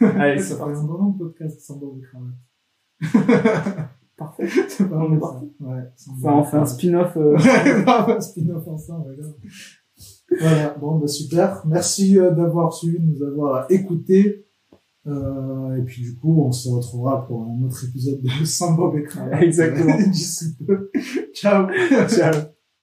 Allez, c'est parti. un de podcast sans bob et cravate. Parfait. C'est pas On est parti. Ouais, Enfin, bob on fait un spin-off. euh, Ouais, un spin-off ensemble, regarde. Voilà, bon, bah, super. Merci euh, d'avoir suivi, de nous avoir écoutés. Euh, et puis, du coup, on se retrouvera pour un autre épisode de Sans Bob et Cravate. Exactement. D'ici peu. Ciao. Ciao.